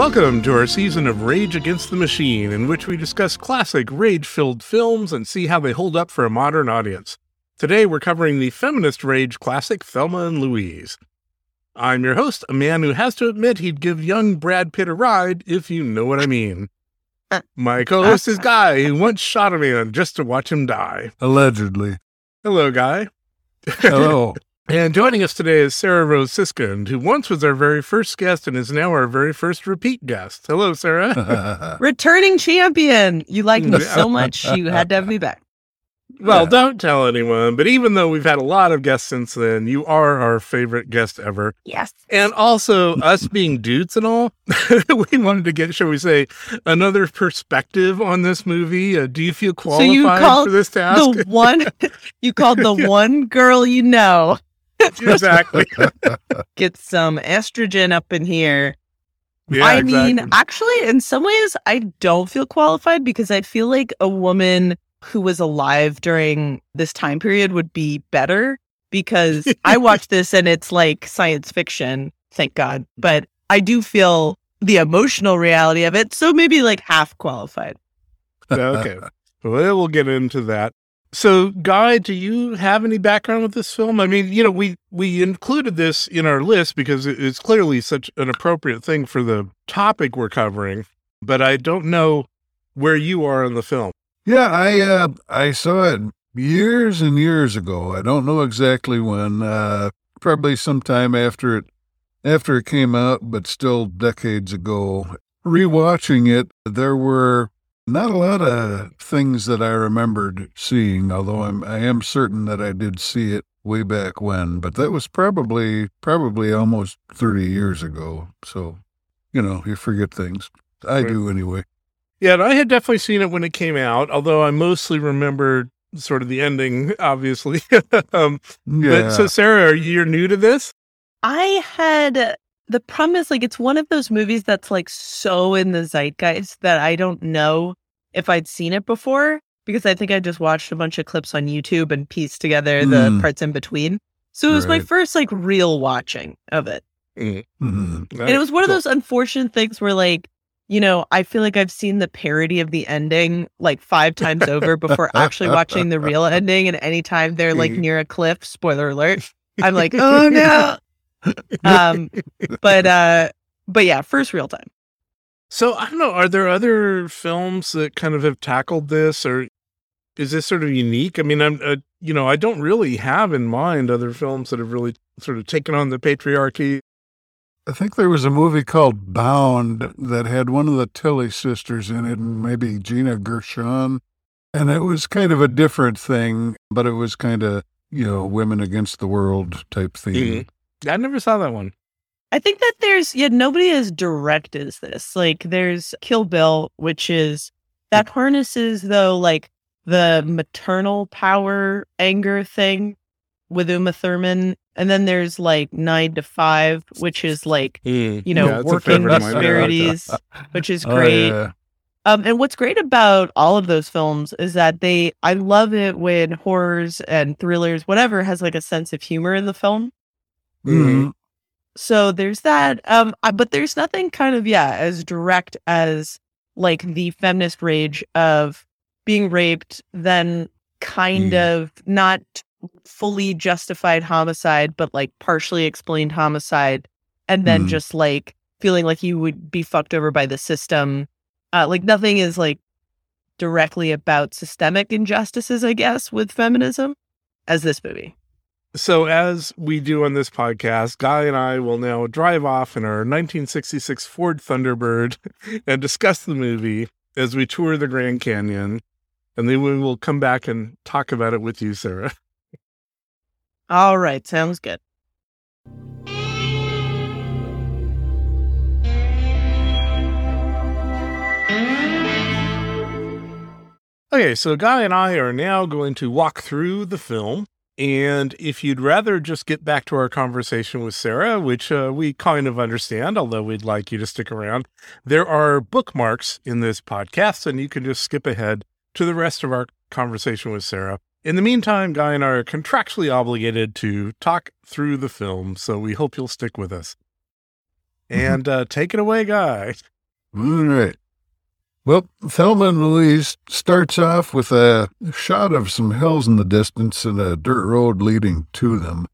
Welcome to our season of Rage Against the Machine, in which we discuss classic rage filled films and see how they hold up for a modern audience. Today we're covering the feminist rage classic Thelma and Louise. I'm your host, a man who has to admit he'd give young Brad Pitt a ride, if you know what I mean. Uh, My co host uh, is Guy, who once shot a man just to watch him die. Allegedly. Hello, Guy. Hello. And joining us today is Sarah Rose Siskind, who once was our very first guest and is now our very first repeat guest. Hello, Sarah. Returning champion. You liked me so much, you had to have me back. Well, Yeah. don't tell anyone, but even though we've had a lot of guests since then, you are our favorite guest ever. Yes. And also, us being dudes and all, we wanted to get, shall we say, another perspective on this movie. Uh, do you feel qualified you for this task? The one you called the Yeah. one girl you know. Exactly. Get some estrogen up in here. Yeah, I mean, actually, in some ways, I don't feel qualified because I feel like a woman who was alive during this time period would be better because I watch this and it's like science fiction, thank God. But I do feel the emotional reality of it. So maybe like half qualified. okay. Well, we'll get into that. So, Guy, do you have any background with this film? I mean, you know, we we included this in our list because it's clearly such an appropriate thing for the topic we're covering. But I don't know where you are in the film. yeah, I uh, I saw it years and years ago. I don't know exactly when. Uh, probably sometime after it after it came out, but still decades ago. Rewatching it, there were not a lot of things that I remembered seeing. Although I'm I am certain that I did see it way back when. But that was probably probably almost thirty years ago. So, you know, you forget things. I Right. do anyway. Yeah, and I had definitely seen it when it came out, although I mostly remember sort of the ending, obviously. um, Yeah. But so, Sarah, are you you're new to this? I had the problem is like it's one of those movies that's like so in the zeitgeist that I don't know if I'd seen it before because I think I just watched a bunch of clips on YouTube and pieced together the Mm. parts in between. So it was my first like real watching of it. Mhm. And it was one of those unfortunate things where like, you know, I feel like I've seen the parody of the ending like five times over before actually watching the real ending. And anytime they're like Mhm. near a cliff, spoiler alert, I'm like, oh no. Um, but uh, but yeah, first real time. So I don't know. Are there other films that kind of have tackled this, or is this sort of unique? I mean, I'm, uh, you know, I don't really have in mind other films that have really sort of taken on the patriarchy. I think there was a movie called Bound that had one of the Tilly sisters in it, and maybe Gina Gershon. And it was kind of a different thing, but it was kind of, you know, women against the world type theme. I never saw that one. I think that there's yeah, nobody as direct as this. Like there's Kill Bill, which is that harnesses though like the maternal power anger thing with Uma Thurman. And then there's like nine to five, which is like, you know, Yeah, working favorite of mine. I like that. disparities, which is Oh, great. yeah. Um, and what's great about all of those films is that they, I love it when horrors and thrillers, whatever, has like a sense of humor in the film. Mhm. So there's that. Um, I- but there's nothing kind of, yeah, as direct as like the feminist rage of being raped, then kind Mm. of not fully justified homicide, but like partially explained homicide. And then Mm. just like feeling like you would be fucked over by the system. Uh, like nothing is like directly about systemic injustices, I guess, with feminism as this movie. So, as we do on this podcast, Guy and I will now drive off in our 1966 Ford Thunderbird and discuss the movie as we tour the Grand Canyon. And then we will come back and talk about it with you, Sarah. All right. Sounds good. Okay, so Guy and I are now going to walk through the film. And if you'd rather just get back to our conversation with Sarah, which uh, we kind of understand, although we'd like you to stick around, there are bookmarks in this podcast, and you can just skip ahead to the rest of our conversation with Sarah. In the meantime, Guy and I are contractually obligated to talk through the film, so we hope you'll stick with us. And uh, take it away, guy. All right. Well, Thelma and Louise starts off with a shot of some hills in the distance and a dirt road leading to them.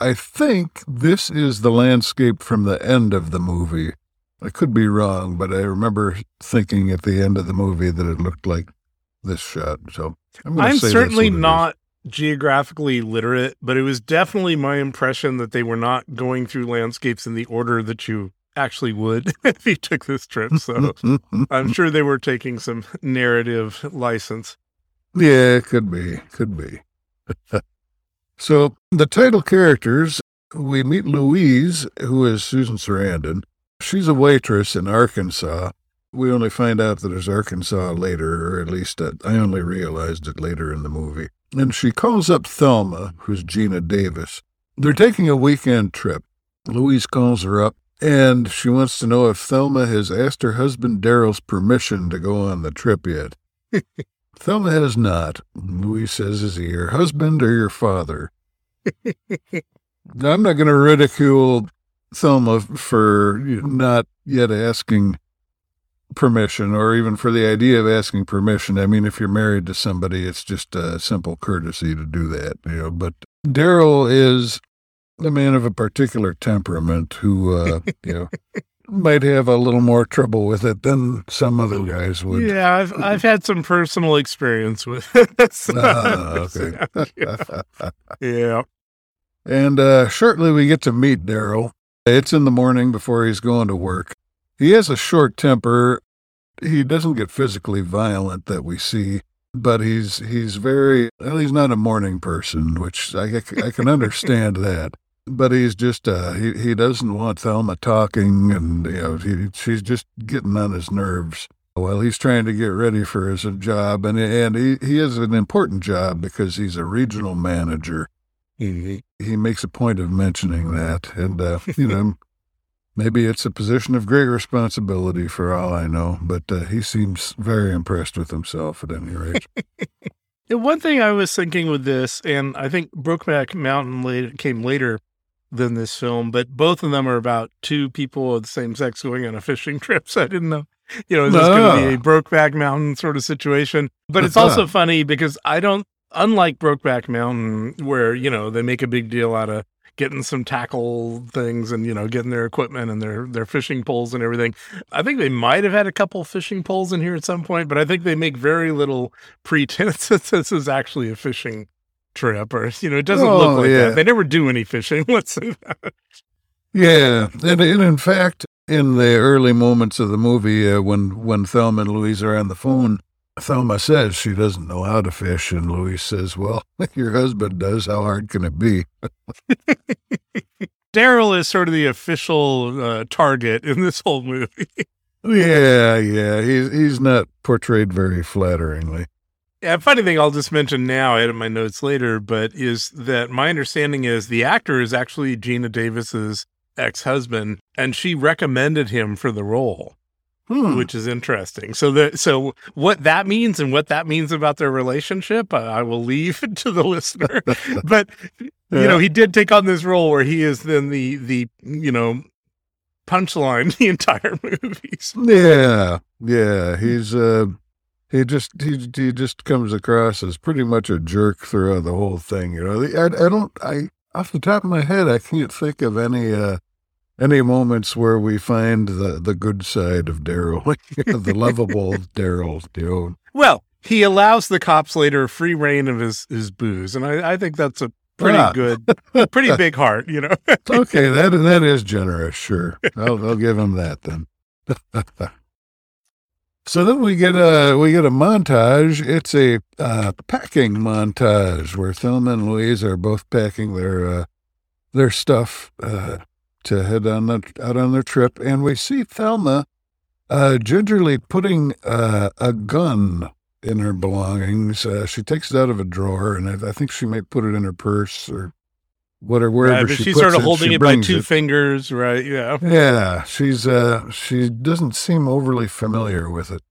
I think this is the landscape from the end of the movie. I could be wrong, but I remember thinking at the end of the movie that it looked like this shot. So I'm, I'm certainly not geographically literate, but it was definitely my impression that they were not going through landscapes in the order that you actually would if he took this trip. So I'm sure they were taking some narrative license. Yeah, it could be. Could be. so the title characters, we meet Louise, who is Susan Sarandon. She's a waitress in Arkansas. We only find out that it's Arkansas later, or at least uh, I only realized it later in the movie. And she calls up Thelma, who's Geena Davis. They're taking a weekend trip. Louise calls her up and she wants to know if Thelma has asked her husband Daryl's permission to go on the trip yet. Thelma has not. Louise says, Is he your husband or your father? I'm not going to ridicule Thelma for not yet asking permission or even for the idea of asking permission. I mean, if you're married to somebody, it's just a simple courtesy to do that, you know. But Daryl is a man of a particular temperament who, uh, you know, might have a little more trouble with it than some other guys would. Yeah, I've I've had some personal experience with it. so, Ah, okay. yeah. yeah. And uh, shortly we get to meet Daryl. It's in the morning before he's going to work. He has a short temper. He doesn't get physically violent that we see, but he's he's very well. He's not a morning person, which I, I can understand that. But he's just uh, he he doesn't want Thelma talking, and you know he, she's just getting on his nerves. Well, he's trying to get ready for his job, and and he, he has an important job because he's a regional manager. He he makes a point of mentioning that, and uh, you know maybe it's a position of great responsibility for all I know. But uh, he seems very impressed with himself at any rate. One thing I was thinking with this, and I think Brokeback Mountain came later than this film, but both of them are about two people of the same sex going on a fishing trip. So I didn't know, you know, is this going to be a ah. Brokeback Mountain sort of situation? But it's also uh-huh. funny because I don't, unlike Brokeback Mountain, where, you know, they make a big deal out of getting some tackle things and, you know, getting their equipment and their, their fishing poles and everything. I think they might have had a couple fishing poles in here at some point, but I think they make very little pretense that this is actually a fishing trip or you know it doesn't Oh, look like yeah. that they never do any fishing let's say that Yeah, and, and in fact, in the early moments of the movie, uh, when when Thelma and Louise are on the phone, Thelma says she doesn't know how to fish, and Louise says, "Well, your husband does. How hard can it be?" daryl is sort of the official uh, target in this whole movie Yeah, yeah, he's he's not portrayed very flatteringly. Yeah funny thing i'll just mention now i had it in my notes later but is that my understanding is the actor is actually geena davis's ex-husband and she recommended him for the role Hmm. which is interesting. So the so what that means and what that means about their relationship, I, I will leave to the listener. but you know, he did take on this role where he is then the the you know punchline the entire movie. Yeah, yeah, he's uh, he just he he just comes across as pretty much a jerk throughout the whole thing. You know, I I don't I off the top of my head I can't think of any uh any moments where we find the the good side of Daryl, the lovable Daryl. You know, Well, he allows the cops later free rein of his his booze, and I, I think that's a pretty Ah. good, pretty big heart. You know. okay, that that is generous. Sure, I'll I'll give him that then. So then we get a we get a montage. It's a uh, packing montage where Thelma and Louise are both packing their uh, their stuff uh, to head on the, out on their trip, and we see Thelma uh, gingerly putting uh, a gun in her belongings. Uh, she takes it out of a drawer, and I, I think she might put it in her purse or whatever. Wherever Right, she she's puts sort of it, holding it by two it. fingers, right? Yeah. Yeah, she's uh she doesn't seem overly familiar with it.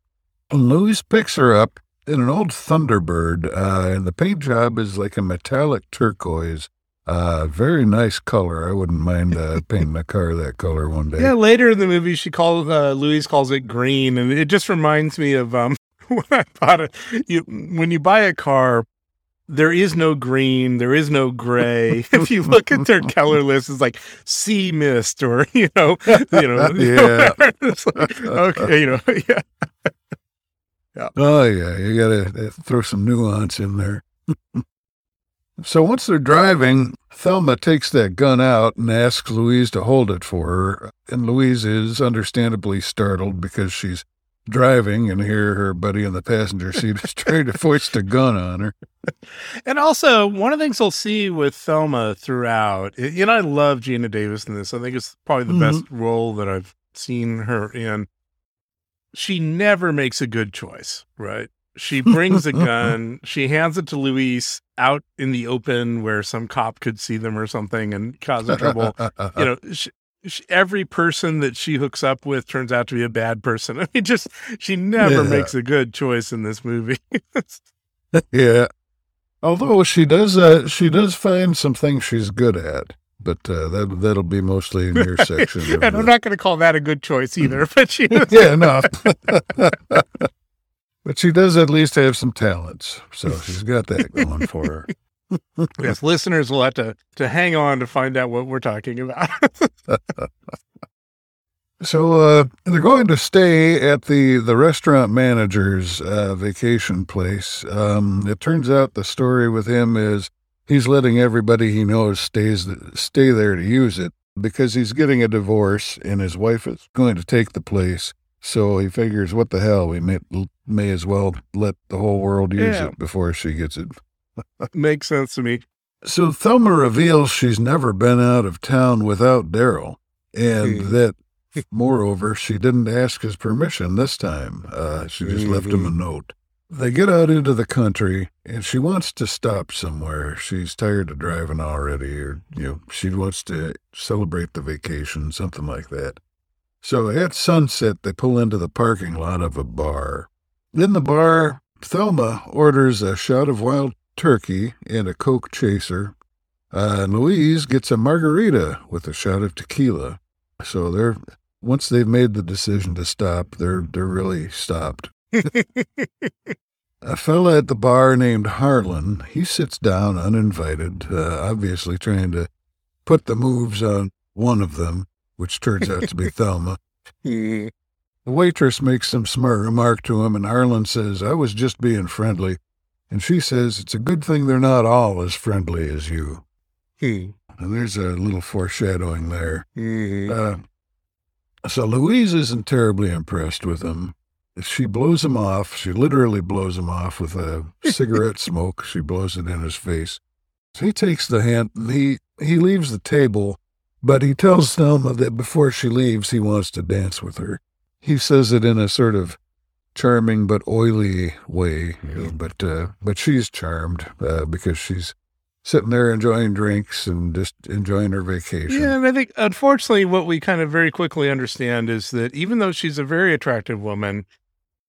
And Louise picks her up in an old Thunderbird, uh, and the paint job is like a metallic turquoise. Uh, very nice color. I wouldn't mind uh, painting a car that color one day. Yeah, later in the movie, she calls uh, Louise calls it green, and it just reminds me of um when I bought it. You when you buy a car, there is no green, there is no gray. if you look at their color list, it's like sea mist or you know, you know, Yeah. like, okay, you know, yeah. Oh yeah, you gotta uh, throw some nuance in there. so once they're driving, Thelma takes that gun out and asks Louise to hold it for her, and Louise is understandably startled because she's driving and here her buddy in the passenger seat is trying to foist a gun on her. And also, one of the things we'll see with Thelma throughout, you know, I love Geena Davis in this. I think it's probably the best mm-hmm. role that I've seen her in. She never makes a good choice, right? She brings a gun, she hands it to Louise out in the open where some cop could see them or something and cause a trouble. you know, she, she, every person that she hooks up with turns out to be a bad person. I mean, just she never Yeah. makes a good choice in this movie. yeah. Although she does, uh, she does find some things she's good at, but uh, that that'll be mostly in your section. and the- I'm not going to call that a good choice either. But she, yeah, no. but she does at least have some talents, so she's got that going for her. yes, listeners will have to to hang on to find out what we're talking about. So uh, they're going to stay at the the restaurant manager's uh, vacation place. Um, it turns out the story with him is he's letting everybody he knows stays stay there to use it because he's getting a divorce and his wife is going to take the place. So he figures, what the hell, we may may as well let the whole world use Yeah. it before she gets it. Makes sense to me. So Thelma reveals she's never been out of town without Daryl, and Hmm. that, moreover, she didn't ask his permission this time. Uh, she just left him a note. They get out into the country, and she wants to stop somewhere. She's tired of driving already, or you know, she wants to celebrate the vacation, something like that. So at sunset, they pull into the parking lot of a bar. In the bar, Thelma orders a shot of wild turkey and a Coke chaser. Uh, and Louise gets a margarita with a shot of tequila. So they're once they've made the decision to stop, they're they're really stopped. A fella at the bar named Harlan, he sits down uninvited, uh, obviously trying to put the moves on one of them, which turns out to be Thelma. The waitress makes some smart remark to him, and Harlan says, I was just being friendly. And she says, It's a good thing they're not all as friendly as you. Hmm. And there's a little foreshadowing there. Hmm. Uh, so Louise isn't terribly impressed with him. She blows him off. She literally blows him off with a cigarette smoke. She blows it in his face. So he takes the hand. He he leaves the table, but he tells Thelma that before she leaves, he wants to dance with her. He says it in a sort of charming but oily way, you know, but uh, but she's charmed uh, because she's sitting there enjoying drinks and just enjoying her vacation. Yeah, and I think unfortunately, what we kind of very quickly understand is that even though she's a very attractive woman,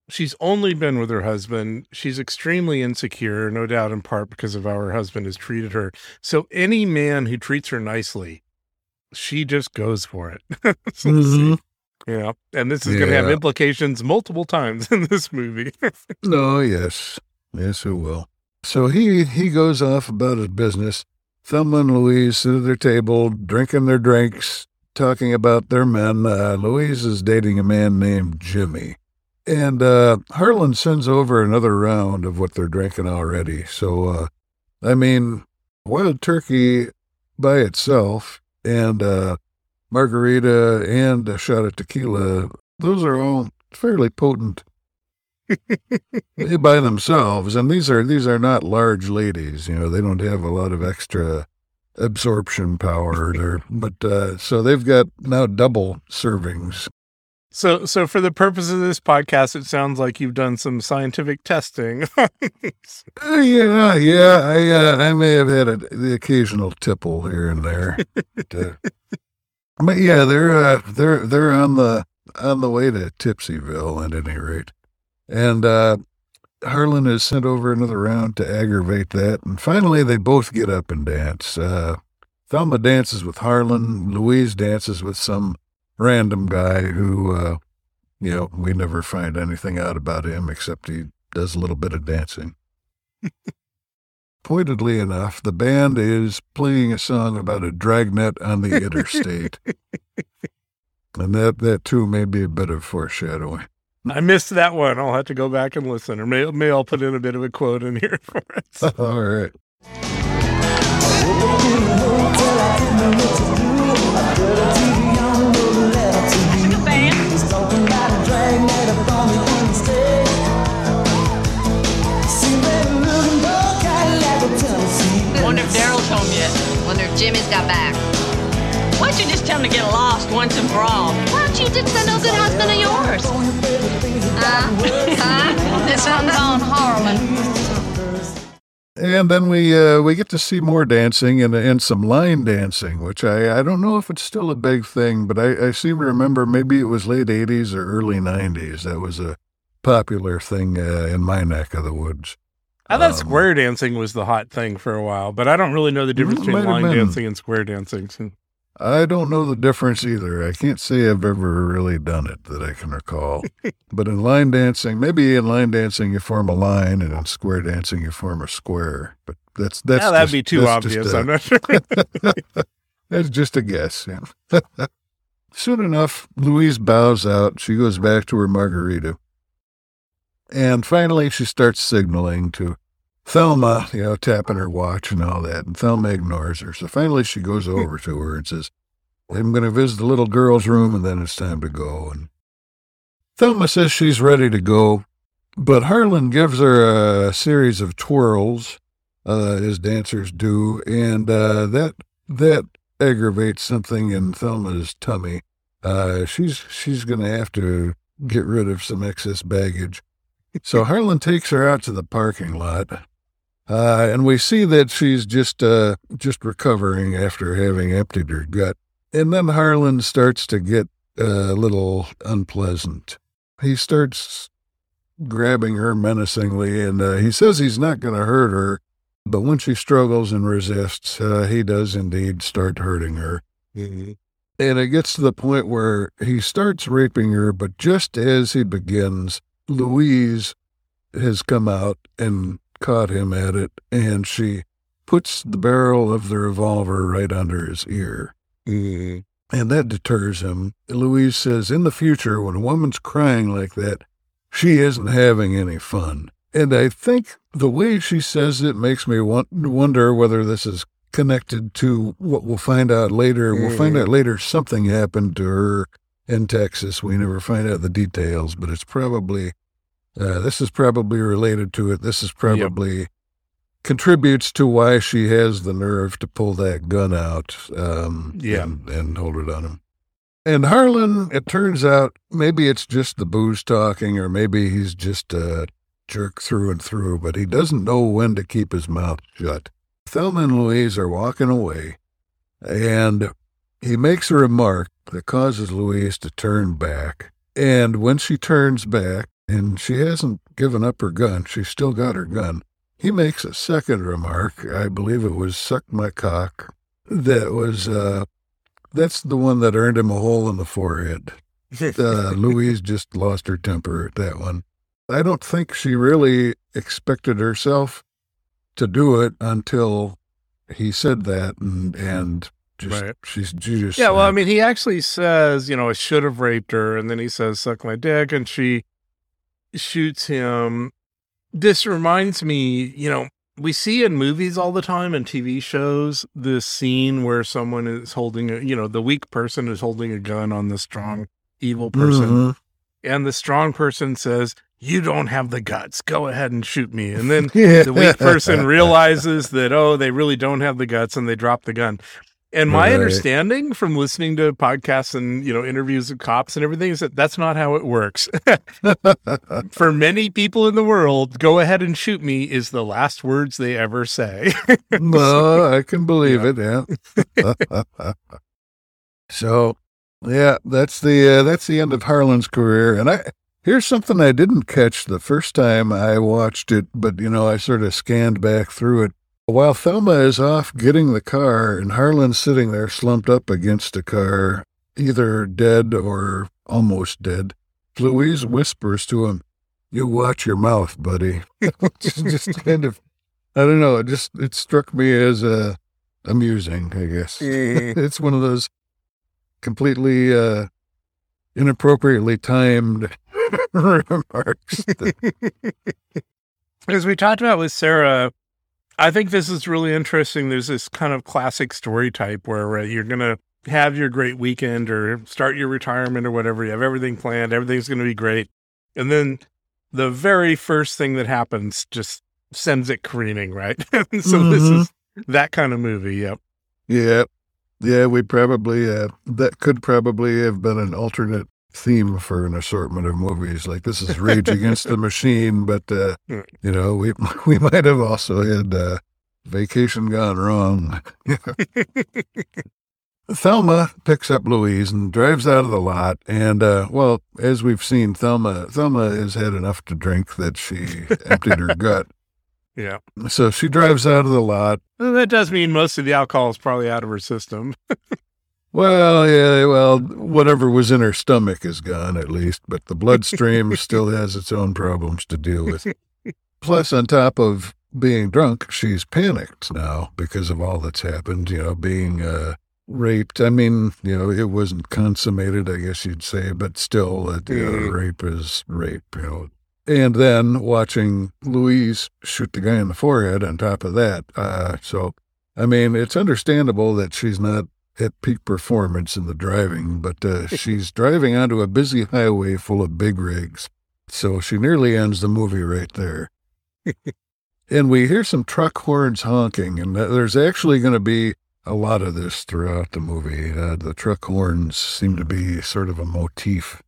she's only been with her husband. She's extremely insecure, no doubt in part because of how her husband has treated her. So any man who treats her nicely, she just goes for it. So, Mhm. Yeah, and this is going to have implications multiple times in this movie. No, yes. Yes, it will. So he he goes off about his business. Thelma and Louise sit at their table, drinking their drinks, talking about their men. Uh, Louise is dating a man named Jimmy. And uh, Harlan sends over another round of what they're drinking already. So, uh, I mean, wild turkey by itself and uh, margarita and a shot of tequila, those are all fairly potent. By themselves and these are these are not large ladies you know they don't have a lot of extra absorption power there but uh so they've got now double servings. So, so for the purpose of this podcast, it sounds like you've done some scientific testing. Uh, yeah yeah i uh, i may have had a, the occasional tipple here and there but, uh, but yeah they're uh they're they're on the on the way to tipsyville at any rate and uh Harlan is sent over another round to aggravate that. And finally, they both get up and dance. Uh, Thelma dances with Harlan. Louise dances with some random guy who, uh, you know, we never find anything out about him except he does a little bit of dancing. Pointedly enough, the band is playing a song about a dragnet on the interstate. and that, that too may be a bit of foreshadowing. I missed that one. I'll have to go back and listen, or may, may I'll put in a bit of a quote in here for us. All right. And then we uh, we get to see more dancing and and some line dancing, which I, I don't know if it's still a big thing, but I, I seem to remember maybe it was late '80s or early '90s. That was a popular thing uh, in my neck of the woods. I thought Um, square dancing was the hot thing for a while, but I don't really know the difference between line dancing and square dancing. I don't know the difference either. I can't say I've ever really done it that I can recall. but in line dancing, maybe in line dancing you form a line, and in square dancing you form a square. But that's that's yeah, that'd just- be too obvious. a- I'm not sure. That's just a guess. Yeah. Soon enough, Louise bows out. She goes back to her margarita. And finally, she starts signaling to Thelma, you know, tapping her watch and all that. And Thelma ignores her. So finally, she goes over to her and says, I'm going to visit the little girl's room and then it's time to go. And Thelma says she's ready to go. But Harlan gives her a series of twirls, uh, as dancers do. And uh, that that aggravates something in Thelma's tummy. Uh, she's she's going to have to get rid of some excess baggage. So Harlan takes her out to the parking lot, uh, and we see that she's just uh, just recovering after having emptied her gut. And then Harlan starts to get uh, a little unpleasant. He starts grabbing her menacingly, and uh, he says he's not going to hurt her. But when she struggles and resists, uh, he does indeed start hurting her. And it gets to the point where he starts raping her, but just as he begins, Louise has come out and caught him at it, and she puts the mm-hmm. barrel of the revolver right under his ear. Mm-hmm. And that deters him. Louise says, In the future, when a woman's crying like that, she isn't having any fun. And I think the way she says it makes me want, wonder whether this is connected to what we'll find out later. We'll find mm-hmm. out later something happened to her in Texas. We never find out the details, but it's probably, uh, this is probably related to it. This is probably contributes to why she has the nerve to pull that gun out um, Yeah. and, and hold it on him. And Harlan, it turns out maybe it's just the booze talking, or maybe he's just a jerk through and through, but he doesn't know when to keep his mouth shut. Thelma and Louise are walking away, and he makes a remark that causes Louise to turn back. And when she turns back, and she hasn't given up her gun, she's still got her gun, he makes a second remark. I believe it was suck my cock. That was, uh, that's the one that earned him a hole in the forehead. Uh, Louise just lost her temper at that one. I don't think she really expected herself to do it until he said that, and and just Right. she's she just Yeah, well, I mean, he actually says, you know, I should have raped her, and then he says, "Suck my dick," and she shoots him. This reminds me, you know, we see in movies all the time and TV shows this scene where someone is holding a, you know, the weak person is holding a gun on the strong evil person, Mhm. and the strong person says, "You don't have the guts. Go ahead and shoot me," and then Yeah. the weak person realizes that oh they really don't have the guts and they drop the gun and my Right. understanding from listening to podcasts and you know interviews of cops and everything is that that's not how it works for many people in the world go ahead and shoot me is the last words they ever say no, I can believe it. Yeah. so, yeah, that's the uh, that's the end of Harlan's career, and I Here's something I didn't catch the first time I watched it, but you know, I sort of scanned back through it. While Thelma is off getting the car and Harlan's sitting there slumped up against a car, either dead or almost dead, Louise whispers to him, You watch your mouth, buddy. just kind of, I don't know, it just, it struck me as uh, amusing, I guess. it's one of those completely uh, inappropriately timed remarks. As we talked about with Sarah, I think this is really interesting. There's this kind of classic story type where uh, you're going to have your great weekend or start your retirement or whatever. You have everything planned, everything's going to be great. And then the very first thing that happens just sends it careening, right? so mm-hmm. this is that kind of movie. Yep. Yeah. Yeah, we probably, uh, that could probably have been an alternate theme for an assortment of movies. Like this is Rage Against the Machine, but uh, you know, we we might have also had uh, Vacation Gone Wrong. Thelma picks up Louise and drives out of the lot. And, uh, well, as we've seen, Thelma, Thelma has had enough to drink that she emptied her gut. Yeah. So she drives out of the lot. that does mean most of the alcohol is probably out of her system. Well, yeah, well, whatever was in her stomach is gone at least, but the bloodstream still has its own problems to deal with. Plus, on top of being drunk, she's panicked now because of all that's happened, you know, being uh, raped. I mean, you know, it wasn't consummated, I guess you'd say, but still, uh, mm. rape is rape, you know. And then watching Louise shoot the guy in the forehead on top of that. Uh, so, I mean, it's understandable that she's not at peak performance in the driving, but uh, she's driving onto a busy highway full of big rigs. So she nearly ends the movie right there. and we hear some truck horns honking, and there's actually going to be a lot of this throughout the movie. Uh, the truck horns seem to be sort of a motif.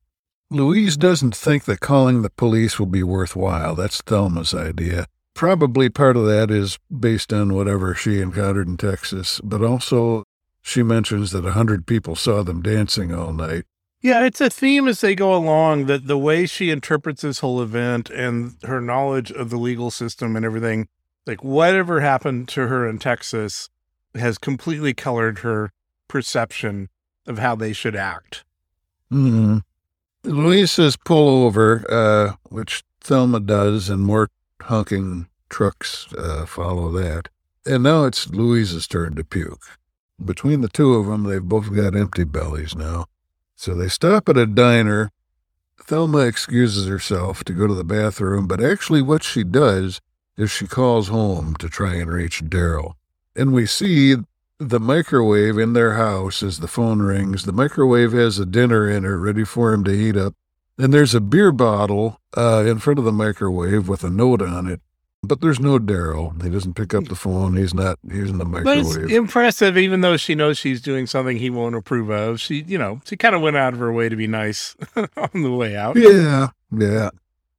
Louise doesn't think that calling the police will be worthwhile. That's Thelma's idea. Probably part of that is based on whatever she encountered in Texas, but also she mentions that a hundred people saw them dancing all night. Yeah, it's a theme as they go along that the way she interprets this whole event and her knowledge of the legal system and everything, like whatever happened to her in Texas has completely colored her perception of how they should act. Mm-hmm. Louise says pull over, uh, which Thelma does, and more honking trucks uh, follow that. And now it's Louise's turn to puke. Between the two of them, they've both got empty bellies now. So they stop at a diner. Thelma excuses herself to go to the bathroom, but actually, what she does is she calls home to try and reach Daryl. And we see the microwave in their house as the phone rings. The microwave has a dinner in it ready for him to heat up. And there's a beer bottle uh, in front of the microwave with a note on it. But there's no Daryl. He doesn't pick up the phone. He's not He's in the microwave. But it's impressive, even though she knows she's doing something he won't approve of. She, you know, she kind of went out of her way to be nice on the way out. Yeah, yeah.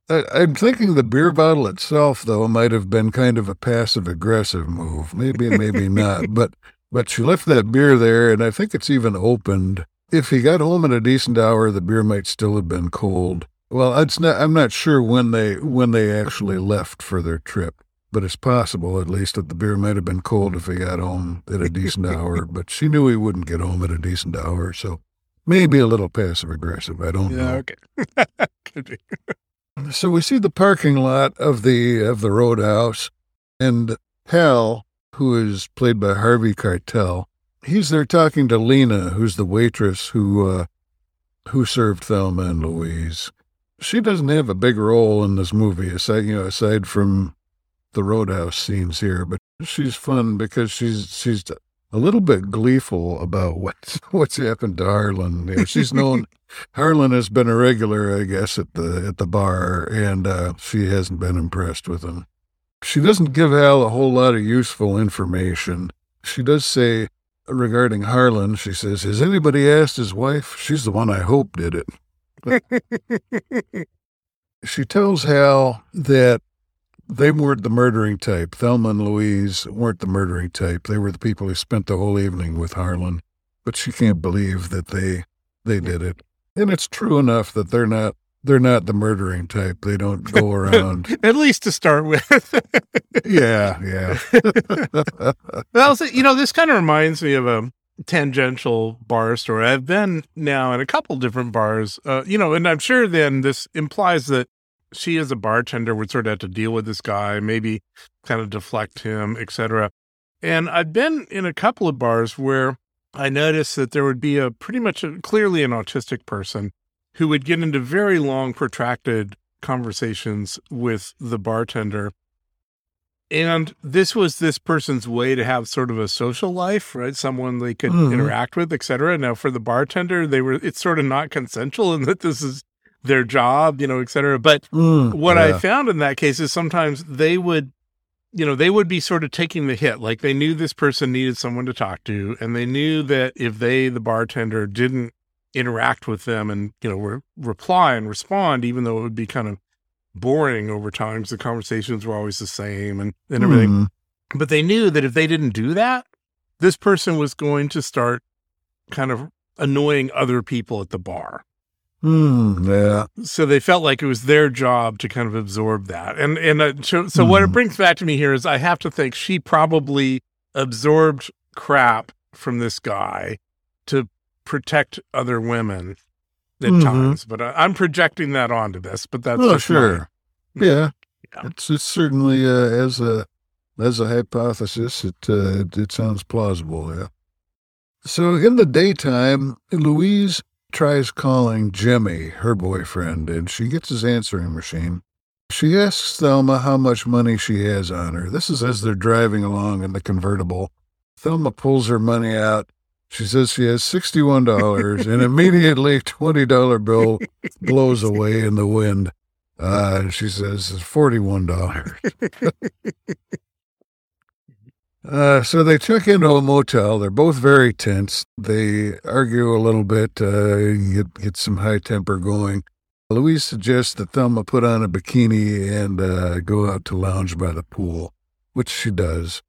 I, I'm thinking the beer bottle itself, though, might have been kind of a passive aggressive move. Maybe, maybe not. But but she left that beer there, and I think it's even opened. If he got home at a decent hour, the beer might still have been cold. Well, it's not. I'm not sure when they when they actually left for their trip, but it's possible at least that the beer might have been cold if he got home at a decent hour. But she knew he wouldn't get home at a decent hour, so maybe a little passive aggressive. I don't yeah, know. Okay, could be. so we see the parking lot of the of the Roadhouse, and Hal, who is played by Harvey Keitel, he's there talking to Lena, who's the waitress who uh, who served Thelma and Louise she doesn't have a big role in this movie, aside you know, aside from the roadhouse scenes here, but she's fun because she's she's a little bit gleeful about what's what's happened to Harlan. She's known Harlan has been a regular, I guess, at the at the bar, and uh, she hasn't been impressed with him. She doesn't give Al a whole lot of useful information. She does say regarding Harlan, she says, "Has anybody asked his wife? She's the one I hope did it." She tells Hal that they weren't the murdering type. Thelma and Louise weren't the murdering type. They were the people who spent the whole evening with Harlan. But she can't believe that they they did it. And it's true enough that they're not they're not the murdering type. They don't go around. At least to start with. yeah, yeah. well, you know, this kind of reminds me of a tangential bar story. I've been now in a couple different bars, uh, you know, and I'm sure then this implies that she as a bartender would sort of have to deal with this guy, maybe kind of deflect him, etc. And I've been in a couple of bars where I noticed that there would be a pretty much a, clearly an autistic person who would get into very long, protracted conversations with the bartender. And this was this person's way to have sort of a social life, right? Someone they could Mhm. interact with, etc. Now for the bartender, they were it's sort of not consensual in that this is their job, you know, etc. But Mm, what I found in that case is sometimes they would, you know, they would be sort of taking the hit. Like they knew this person needed someone to talk to, and they knew that if they, the bartender, didn't interact with them and, you know, re- reply and respond, even though it would be kind of boring over time, 'cause the conversations were always the same and, and everything. Mhm. But they knew that if they didn't do that, this person was going to start kind of annoying other people at the bar Mm, yeah. so they felt like it was their job to kind of absorb that and and uh, so, so what it Mhm. brings back to me here is i have to think she probably absorbed crap from this guy to protect other women at Mhm. times but I, i'm projecting that onto this but that's oh, just my- sure. Yeah. Yeah. It's, it's certainly uh, as a as a hypothesis, it, uh, it it sounds plausible. Yeah. So in the daytime, Louise tries calling Jimmy, her boyfriend, and she gets his answering machine. She asks Thelma how much money she has on her. This is as they're driving along in the convertible. Thelma pulls her money out. She says she has sixty-one dollars, and immediately twenty-dollar bill blows away in the wind. Uh, she says it's forty-one dollars. uh, so they check into a motel. They're both very tense. They argue a little bit, uh, get get some high temper going. Louise suggests that Thelma put on a bikini and uh, go out to lounge by the pool, which she does.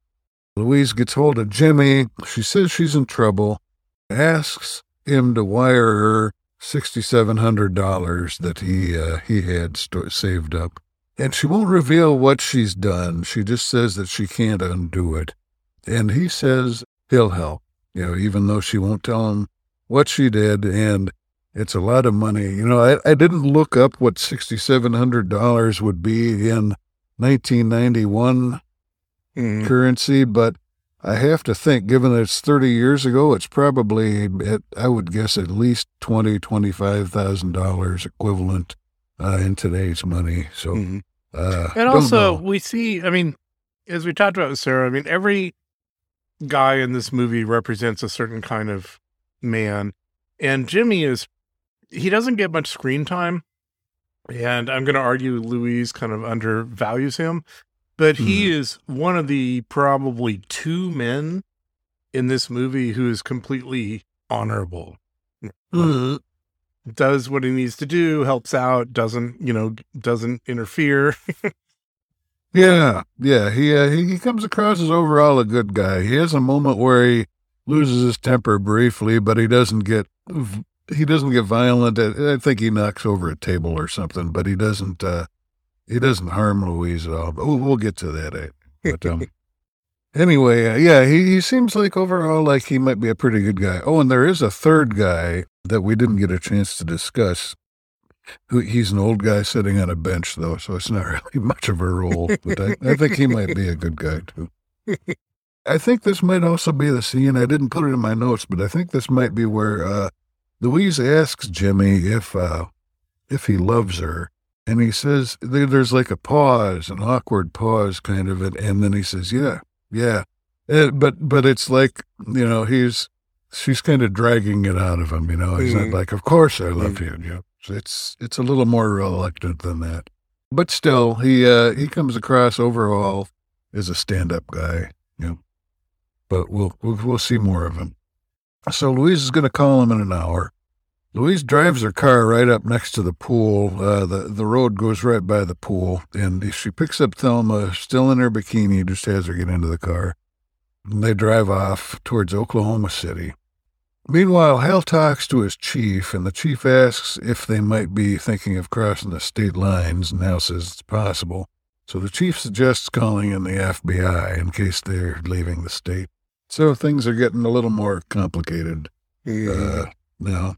Louise gets hold of Jimmy. She says she's in trouble, asks him to wire her $6,700 that he, uh, he had st- saved up. And she won't reveal what she's done. She just says that she can't undo it. And he says he'll help, you know, even though she won't tell him what she did. And it's a lot of money. You know, I, I didn't look up what $6,700 would be in 1991 mm-hmm. currency, but I have to think, given that it's 30 years ago, it's probably, at, I would guess, at least twenty, twenty-five thousand dollars equivalent uh, in today's money. So, mm-hmm. uh, and also know. we see, I mean, as we talked about with Sarah, I mean, every guy in this movie represents a certain kind of man, and Jimmy is he doesn't get much screen time, and I'm going to argue Louise kind of undervalues him but he is one of the probably two men in this movie who is completely honorable Mhm. does what he needs to do, helps out, doesn't, you know, doesn't interfere. Yeah, yeah. He, uh, he comes across as overall a good guy. He has a moment where he loses his temper briefly, but he doesn't get he doesn't get violent. I I think he knocks over a table or something, but he doesn't uh, he doesn't harm Louise at all. But we'll, we'll get to that. eh? But um, anyway, uh, yeah, he, he seems like overall like he might be a pretty good guy. Oh, and there is a third guy that we didn't get a chance to discuss. Who he's an old guy sitting on a bench though, so it's not really much of a role. But I, I think he might be a good guy too. I think this might also be the scene. I didn't put it in my notes, but I think this might be where uh, Louise asks Jimmy if uh, if he loves her, and he says there's like a pause, an awkward pause, kind of, and, and then he says, "Yeah, yeah," Uh, but but it's like you know he's she's kind of dragging it out of him. You know, he's Mhm. not like, "Of course I love you." You know, it's it's a little more reluctant than that, but still, he uh, he comes across overall as a stand-up guy. You know, but we'll we'll, we'll see more of him. So Louise is going to call him in an hour. Louise drives her car right up next to the pool. Uh, the the road goes right by the pool, and she picks up Thelma, still in her bikini, just has her get into the car. And they drive off towards Oklahoma City. Meanwhile, Hal talks to his chief, and the chief asks if they might be thinking of crossing the state lines, and Hal says it's possible. So the chief suggests calling in the FBI in case they're leaving the state. So things are getting a little more complicated uh, now.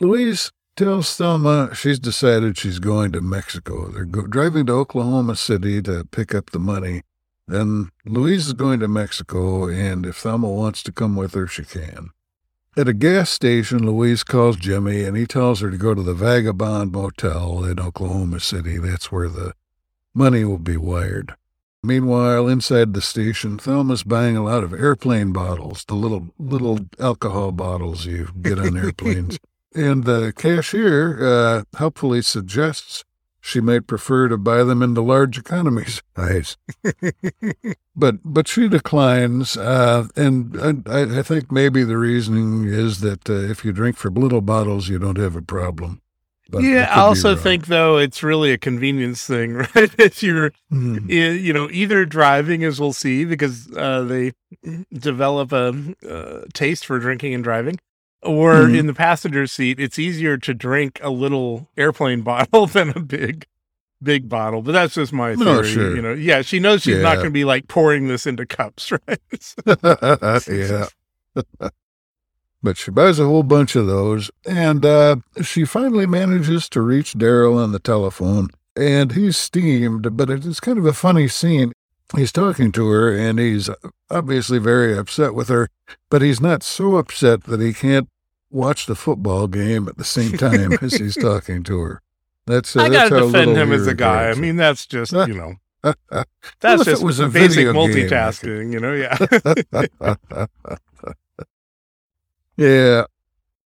Louise tells Thelma she's decided she's going to Mexico. They're go- driving to Oklahoma City to pick up the money. Then Louise is going to Mexico, and if Thelma wants to come with her, she can. At a gas station, Louise calls Jimmy, and he tells her to go to the Vagabond Motel in Oklahoma City. That's where the money will be wired. Meanwhile, inside the station, Thelma's buying a lot of airplane bottles, the little little alcohol bottles you get on airplanes. And the cashier uh, helpfully suggests she might prefer to buy them in the large economies. size. but but she declines, uh, and I, I think maybe the reasoning is that uh, if you drink from little bottles, you don't have a problem. But yeah, I also think though it's really a convenience thing, right? if you're, i- you know, either driving, as we'll see, because uh, they develop a uh, taste for drinking and driving, or Mhm. in the passenger seat, it's easier to drink a little airplane bottle than a big, big bottle. But that's just my No, theory. sure. You know, yeah, she knows she's not going to be like pouring this into cups, right? yeah. but she buys a whole bunch of those, and uh, she finally manages to reach Daryl on the telephone, and he's steamed, but it's kind of a funny scene. He's talking to her, and he's obviously very upset with her, but he's not so upset that he can't watch the football game at the same time as he's talking to her. That's uh, I that's got to how defend him as a guy. I mean, that's just you know. That's it just was a basic video game, multitasking, you know. Yeah, yeah,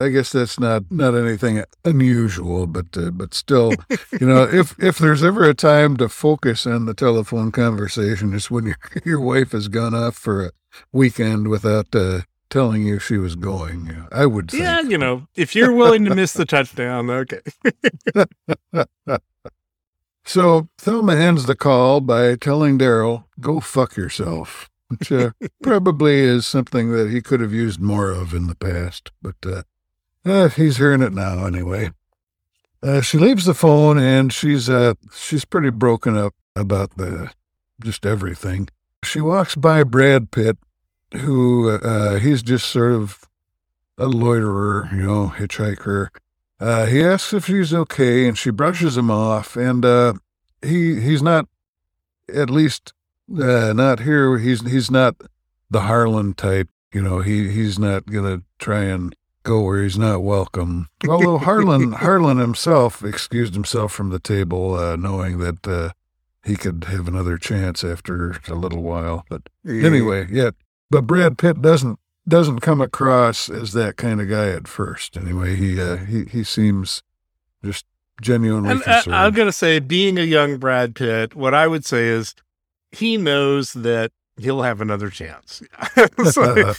I guess that's not not anything unusual, but uh, but still, you know, if if there's ever a time to focus on the telephone conversation, it's when your your wife has gone off for a weekend without uh, telling you she was going. I would think. yeah. You know, if you're willing to miss the touchdown, okay. So Thelma ends the call by telling Daryl, "Go fuck yourself," which uh, probably is something that he could have used more of in the past, but uh, uh, he's hearing it now anyway. Uh, she leaves the phone and she's uh, she's pretty broken up about the just everything. She walks by Brad Pitt, who uh, he's just sort of a loiterer, you know, hitchhiker. Uh, he asks if she's okay, and she brushes him off. And uh, he he's not, at least uh, not here. He's he's not the Harlan type. You know, he he's not gonna try and go where he's not welcome. Although Harlan Harlan himself excused himself from the table, uh, knowing that uh, he could have another chance after a little while. But anyway, yeah. But Brad Pitt doesn't doesn't come across as that kind of guy at first. Anyway, he uh, he he seems just genuinely And uh, concerned. I'm going to say, being a young Brad Pitt, what I would say is he knows that he'll have another chance. So-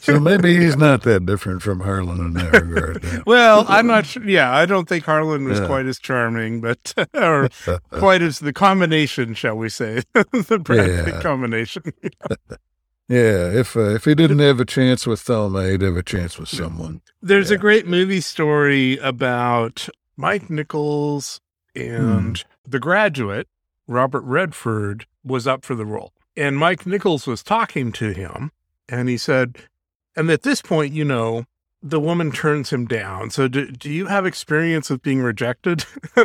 so maybe he's not that different from Harlan in that regard. then. well, I'm not sure. Yeah, I don't think Harlan was Yeah. quite as charming, but or quite as the combination, shall we say, the Brad Yeah. Combination. yeah, if uh, if he didn't have a chance with Thelma, he'd have a chance with someone. There's a great movie story about Mike Nichols and Hmm. the graduate, Robert Redford, was up for the role. And Mike Nichols was talking to him, and he said, and at this point, you know, the woman turns him down. So, do, do you have experience with being rejected?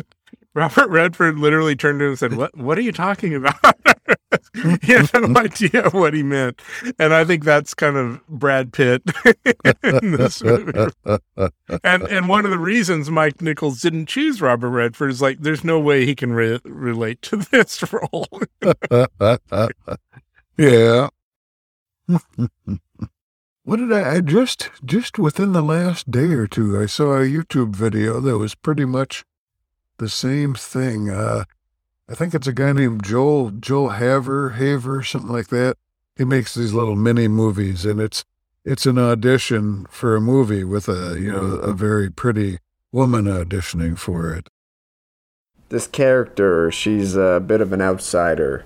Robert Redford literally turned to him and said, "What? What are you talking about?" he had no idea what he meant, and I think that's kind of Brad Pitt in this movie. And and one of the reasons Mike Nichols didn't choose Robert Redford is like, there's no way he can re- relate to this role. yeah. what did I, I just just within the last day or two I saw a YouTube video that was pretty much the same thing. Uh I think it's a guy named Joel Joel Haver, Haver, something like that. He makes these little mini movies and it's it's an audition for a movie with a you know a very pretty woman auditioning for it. this character, she's a bit of an outsider.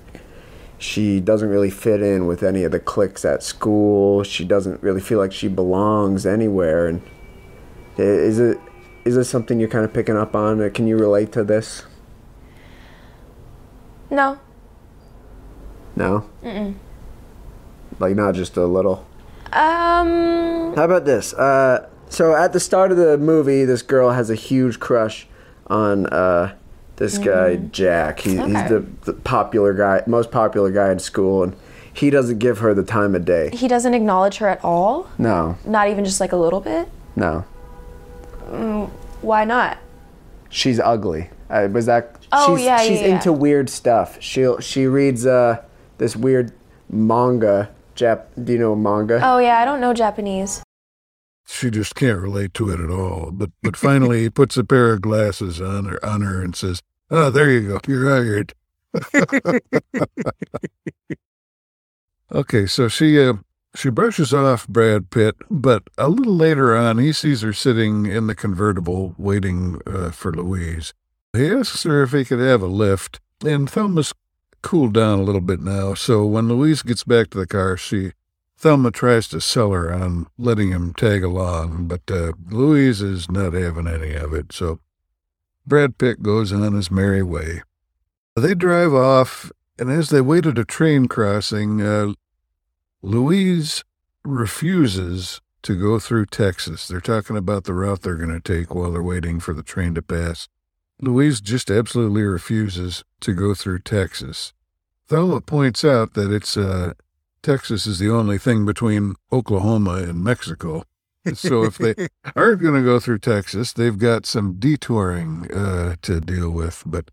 she doesn't really fit in with any of the cliques at school. She doesn't really feel like she belongs anywhere. And is it is this something you're kind of picking up on? Can you relate to this? No. No. Mm. Like not just a little. Um. How about this? Uh, so at the start of the movie, this girl has a huge crush on uh, this guy Jack. He, He's the, the popular guy, most popular guy in school, and he doesn't give her the time of day. He doesn't acknowledge her at all. No, Not even just like a little bit. no, Why not? she's ugly. Uh, was that? Oh, she's, yeah, she's yeah, yeah. into weird stuff. She she reads uh, this weird manga. Jap? Do you know manga? Oh yeah, I don't know Japanese. She just can't relate to it at all. But but finally, he puts a pair of glasses on her on her and says, "Oh, there you go. You're hired." okay, so she uh, she brushes off Brad Pitt, but a little later on, he sees her sitting in the convertible waiting uh, for Louise. He asks her if he could have a lift, and Thelma's cooled down a little bit now. So when Louise gets back to the car, she Thelma tries to sell her on letting him tag along, but uh, Louise is not having any of it. So Brad Pitt goes on his merry way. They drive off, and as they wait at a train crossing, uh, Louise refuses to go through Texas. They're talking about the route they're going to take while they're waiting for the train to pass. Louise just absolutely refuses to go through Texas. Thelma points out that it's uh, Texas is the only thing between Oklahoma and Mexico. So if they aren't going to go through Texas, they've got some detouring uh, to deal with. But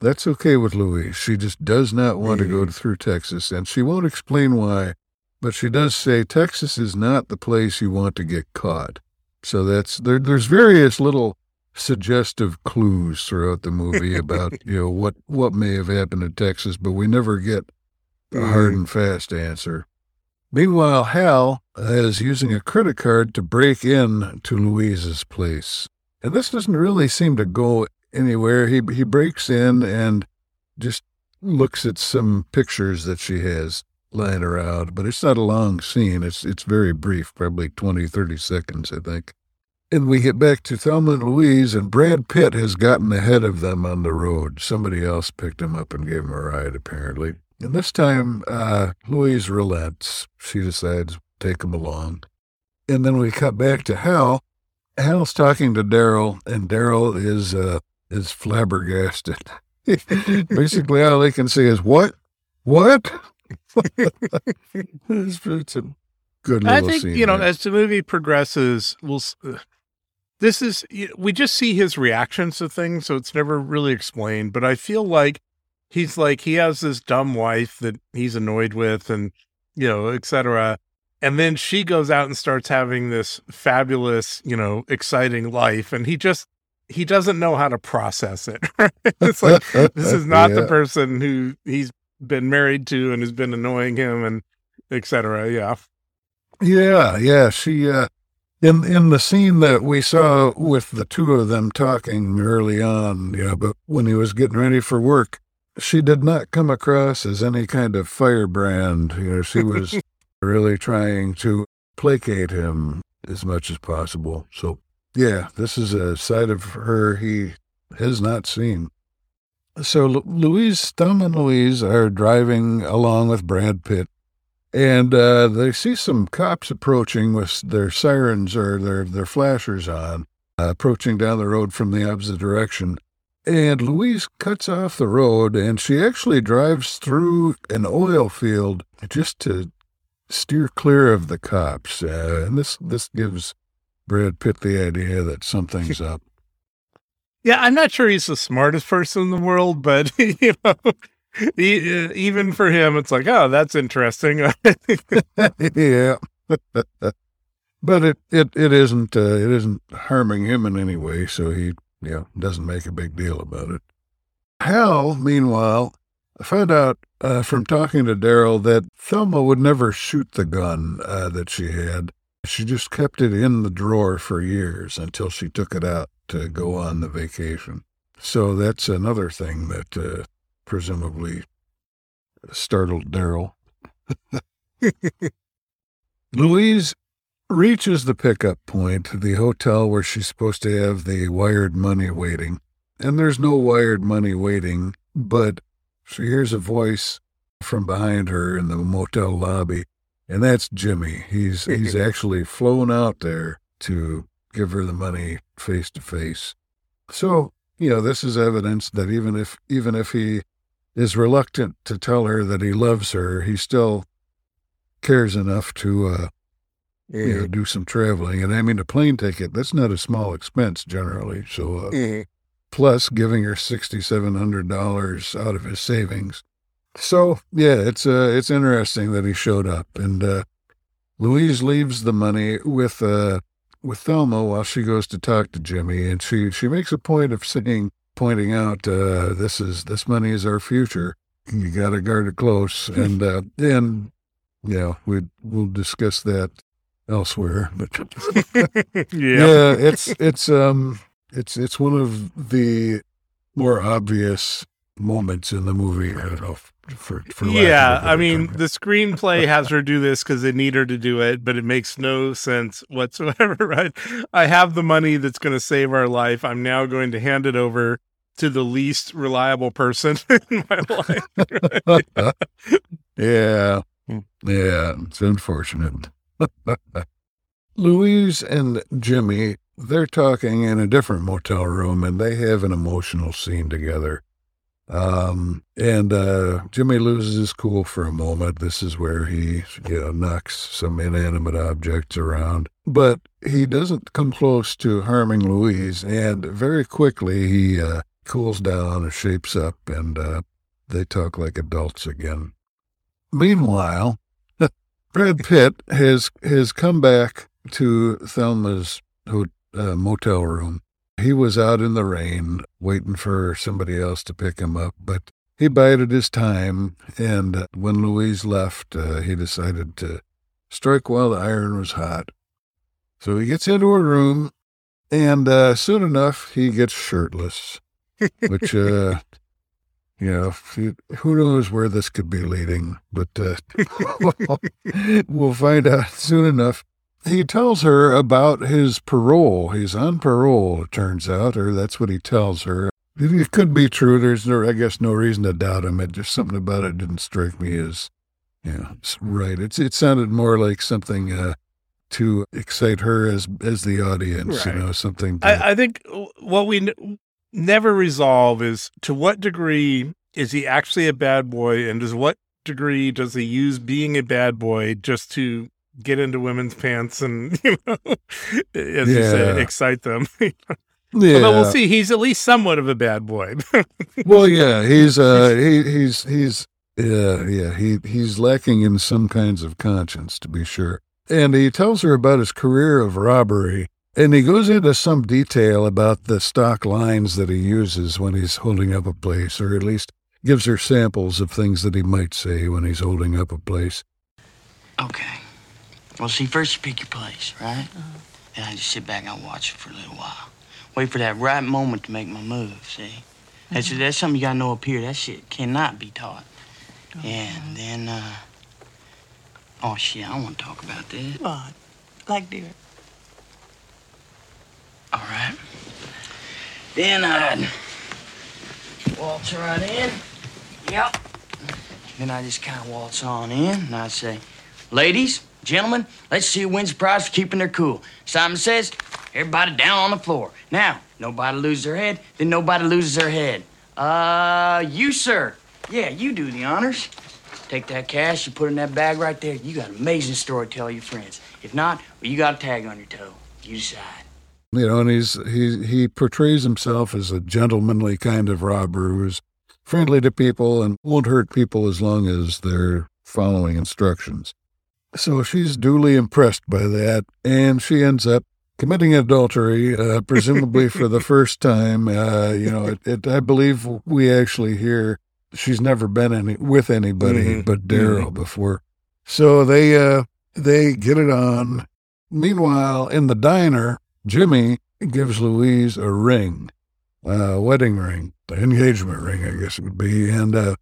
that's okay with Louise. She just does not want to go through Texas, and she won't explain why. But she does say Texas is not the place you want to get caught. So that's there. There's various little suggestive clues throughout the movie about you know what what may have happened in Texas, but we never get a hard mm-hmm. and fast answer. Meanwhile, Hal is using a credit card to break in to Louise's place. And this doesn't really seem to go anywhere. He he breaks in and just looks at some pictures that she has lying around, but it's not a long scene. It's it's very brief, probably 20, 30 seconds, I think. And we get back to Thelma and Louise, and Brad Pitt has gotten ahead of them on the road. Somebody else picked him up and gave him a ride, apparently. And this time, uh, Louise relents. She decides to take him along. And then we cut back to Hal. Hal's talking to Daryl, and Daryl is uh, is flabbergasted. Basically, all he can say is, "What? What?" it's, it's a good little I think scene. you know as the movie progresses, we'll. uh, This is we just see his reactions to things, so it's never really explained. But I feel like he's like he has this dumb wife that he's annoyed with, and you know, etc. And then she goes out and starts having this fabulous, you know, exciting life, and he just he doesn't know how to process it. it's like this is not the person who he's been married to and has been annoying him, and etc. Yeah. Yeah, yeah. She uh in in the scene that we saw with the two of them talking early on, yeah, but when he was getting ready for work, she did not come across as any kind of firebrand. You know, she was really trying to placate him as much as possible. So yeah, this is a side of her he has not seen. So Louise, Tom and Louise are driving along with Brad Pitt and uh, they see some cops approaching with their sirens or their, their flashers on, uh, approaching down the road from the opposite direction. And Louise cuts off the road and she actually drives through an oil field just to steer clear of the cops. Uh, and this, this gives Brad Pitt the idea that something's up. Yeah, I'm not sure he's the smartest person in the world, but you know, even for him, it's like, oh, that's interesting. yeah. but it, it, it isn't uh, it isn't harming him in any way, so he know, doesn't make a big deal about it. Hal, meanwhile, found out uh, from talking to Daryl that Thelma would never shoot the gun uh, that she had. She just kept it in the drawer for years until she took it out to go on the vacation. So that's another thing that uh, presumably startled Daryl. Louise reaches the pickup point, the hotel where she's supposed to have the wired money waiting. And there's no wired money waiting, but she hears a voice from behind her in the motel lobby, and that's Jimmy. He's he's actually flown out there to give her the money face to face. So, you know, this is evidence that even if even if he is reluctant to tell her that he loves her, he still cares enough to uh, you know, do some traveling. And I mean, a plane ticket, that's not a small expense generally. So, uh, Mhm. plus giving her $6,700 out of his savings. So, yeah, it's, uh, it's interesting that he showed up. And, uh, Louise leaves the money with, uh, with Thelma while she goes to talk to Jimmy. And she, she makes a point of saying, pointing out, uh, this is, this money is our future. You got to guard it close. And, uh, and, yeah, we, we'll discuss that elsewhere, but yeah. yeah, it's it's um it's it's one of the more obvious moments in the movie. I don't know for for lack of a Yeah, I mean, the screenplay has her do this because they need her to do it, but it makes no sense whatsoever, right? I have the money that's going to save our life. I'm now going to hand it over to the least reliable person in my life. yeah, Hmm. yeah, it's unfortunate. Louise and Jimmy, they're talking in a different motel room, and they have an emotional scene together. Um, and uh, Jimmy loses his cool for a moment. This is where he, you know, knocks some inanimate objects around, but he doesn't come close to harming Louise. And very quickly, he uh, cools down and shapes up, and uh, they talk like adults again. Meanwhile, Brad Pitt has has come back to Thelma's uh, motel room. He was out in the rain waiting for somebody else to pick him up, but he bided his time. And uh, when Louise left, uh, he decided to strike while the iron was hot. So he gets into her room, and uh, soon enough, he gets shirtless, which, uh, you know, who knows where this could be leading, but uh, we'll find out soon enough. He tells her about his parole. He's on parole, it turns out, or that's what he tells her. It could be true. There's no, I guess, no reason to doubt him. It just something about it didn't strike me as, yeah, it's right. It's it sounded more like something uh, to excite her as as the audience. Right. You know, something. To, I, I think what we never resolve is to what degree is he actually a bad boy, and to what degree does he use being a bad boy just to get into women's pants and you know, as you say, excite them? yeah. Although we'll see, he's at least somewhat of a bad boy. well, yeah, he's uh, he, he's he's yeah, yeah, he he's lacking in some kinds of conscience, to be sure. And he tells her about his career of robbery, and he goes into some detail about the stock lines that he uses when he's holding up a place, or at least gives her samples of things that he might say when he's holding up a place. Okay. Well, see, first you pick your place, right? Then I just sit back and I watch it for a little while. Wait for that right moment to make my move, see? That's, that's something you gotta know up here. That shit cannot be taught. And then, uh. Oh, shit, I don't wanna talk about this. What? Like dear. All right. Then I'd waltz right in. Yep. Then I just kind of waltz on in and I'd say, Ladies, gentlemen, let's see who wins the prize for keeping their cool. Simon says, everybody down on the floor. Now, nobody loses their head, then nobody loses their head. Uh, you, sir. Yeah, you do the honors. Take that cash, you put it in that bag right there. You got an amazing story to tell your friends. If not, well, you got a tag on your toe. You decide. You know, and he's he he portrays himself as a gentlemanly kind of robber who's friendly to people and won't hurt people as long as they're following instructions. So she's duly impressed by that, and she ends up committing adultery, uh, presumably for the first time. Uh, you know, it, it, I believe we actually hear she's never been any with anybody Mhm. but Daryl before. So they uh, they get it on. Meanwhile, in the diner, Jimmy gives Louise a ring, a wedding ring, the engagement ring, I guess it would be, and uh,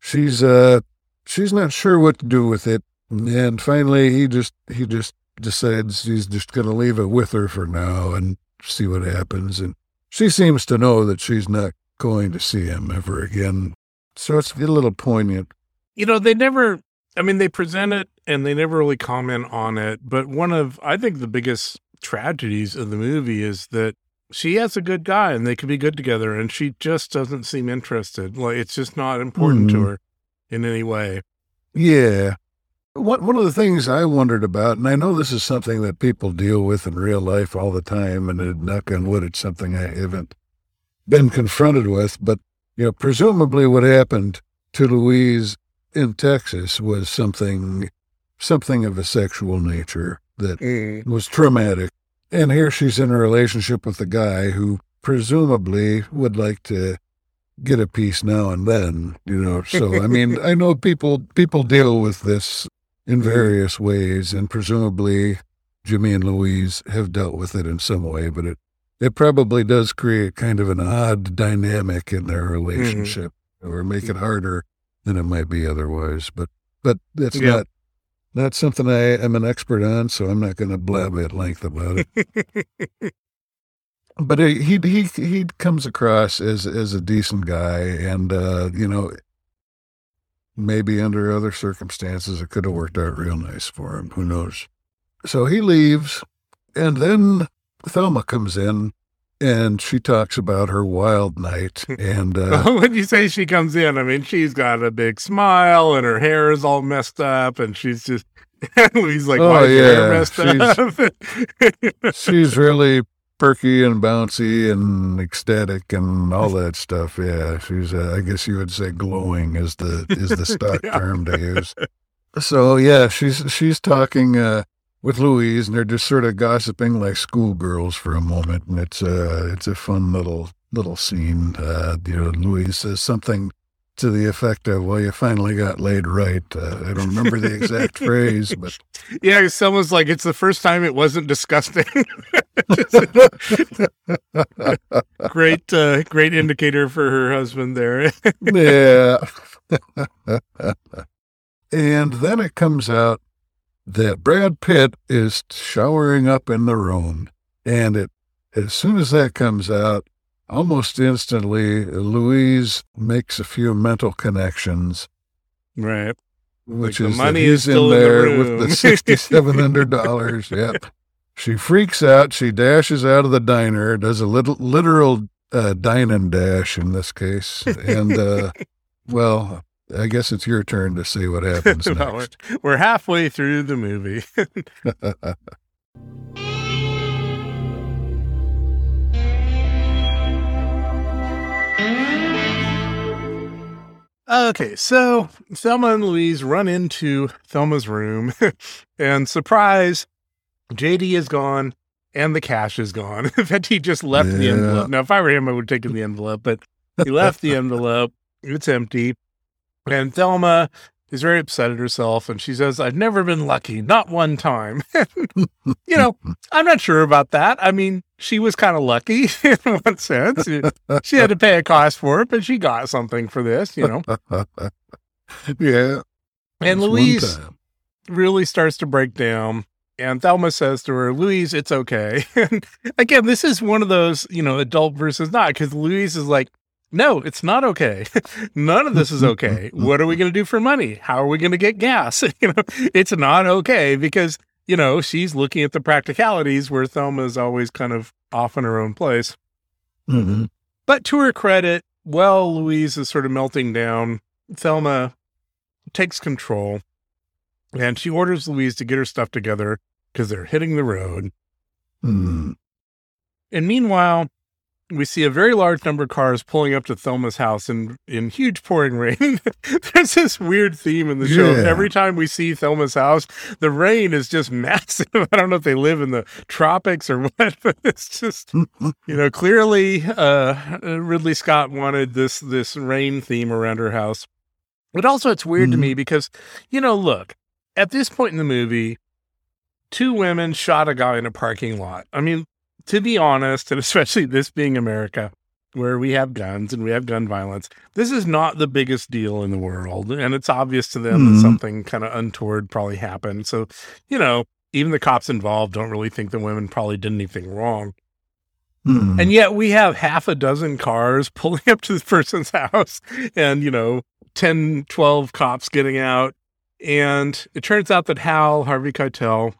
she's uh she's not sure what to do with it, and finally he just he just decides he's just going to leave it with her for now and see what happens. And she seems to know that she's not going to see him ever again, so it's a little poignant. You know, they never. I mean, they present it and they never really comment on it. But one of, I think, the biggest tragedies of the movie is that she has a good guy and they could be good together, and she just doesn't seem interested. Like it's just not important to Mhm. her in any way. Yeah. One one of the things I wondered about, and I know this is something that people deal with in real life all the time, and uh, knock on wood, it's something I haven't been confronted with, but you know, presumably what happened to Louise in Texas was something something of a sexual nature that mm. was traumatic. And here she's in a relationship with a guy who presumably would like to get a piece now and then, you know. So I mean, I know people people deal with this in mm-hmm. various ways, and presumably Jimmy and Louise have dealt with it in some way, but it it probably does create kind of an odd dynamic in their mm-hmm. relationship, or make it mm. harder than it might be otherwise. But but that's Yeah. not not something I am an expert on, so I'm not going to blab at length about it. but he he he he comes across as as a decent guy, and uh, you know, maybe under other circumstances it could have worked out real nice for him. Who knows? So he leaves, and then Thelma comes in, and she talks about her wild night, and uh, when you say she comes in, I mean she's got a big smile and her hair is all messed up, and she's just. Louise like, Oh, why hair yeah, messed up? she's really perky and bouncy and ecstatic and all that stuff. Yeah, she's uh, I guess you would say glowing is the is the stock Yeah. term to use. So yeah, she's she's talking uh, with Louise, and they're just sort of gossiping like schoolgirls for a moment, and it's uh it's a fun little little scene. Uh, you know, Louise says something to the effect of, "Well, you finally got laid right." Uh, I don't remember the exact phrase, but yeah, someone's like, it's the first time it wasn't disgusting. great, uh, great indicator for her husband there. yeah. and then it comes out that Brad Pitt is showering up in the room. And it as soon as that comes out, almost instantly Louise makes a few mental connections, right. which Like the is that money he's is in in the there with the sixty-seven hundred dollars. Yep. She freaks out. She dashes out of the diner. Does a little literal uh, dine and dash in this case, and uh, well, I guess it's your turn to see what happens Well, we're, next. we're halfway through the movie. Okay, so Thelma and Louise run into Thelma's room, and surprise, JD is gone and the cash is gone. In fact, he just left the envelope. Now, if I were him, I would have taken the envelope, but he left the envelope. It's empty. And Thelma is very upset at herself, and she says, I've never been lucky, not one time. you know, I'm not sure about that. I mean, she was kind of lucky in one sense. She had to pay a cost for it, but she got something for this, you know. yeah. And Louise really starts to break down. And Thelma says to her, Louise, it's okay. And again, this is one of those, you know, adult versus not, because Louise is like, no, it's not okay. None of this is okay. What are we going to do for money? How are we going to get gas? you know, it's not okay because, you know, she's looking at the practicalities where Thelma is always kind of off in her own place. Mhm. But to her credit, well, Louise is sort of melting down, Thelma takes control and she orders Louise to get her stuff together because they're hitting the road. Mm. And meanwhile, we see a very large number of cars pulling up to Thelma's house in, in huge pouring rain. There's this weird theme in the show. Yeah. Every time we see Thelma's house, the rain is just massive. I don't know if they live in the tropics or what, but it's just you know, clearly uh, Ridley Scott wanted this this rain theme around her house. But also, it's weird to Mhm. me because, you know, look, at this point in the movie, two women shot a guy in a parking lot. I mean, to be honest, and especially this being America, where we have guns and we have gun violence. This is not the biggest deal in the world. And it's obvious to them Mhm. that something kind of untoward probably happened. So, you know, even the cops involved don't really think the women probably did anything wrong. Hmm. And yet we have half a dozen cars pulling up to this person's house and, you know, 10, 12 cops getting out. And it turns out that Hal, Harvey Keitel,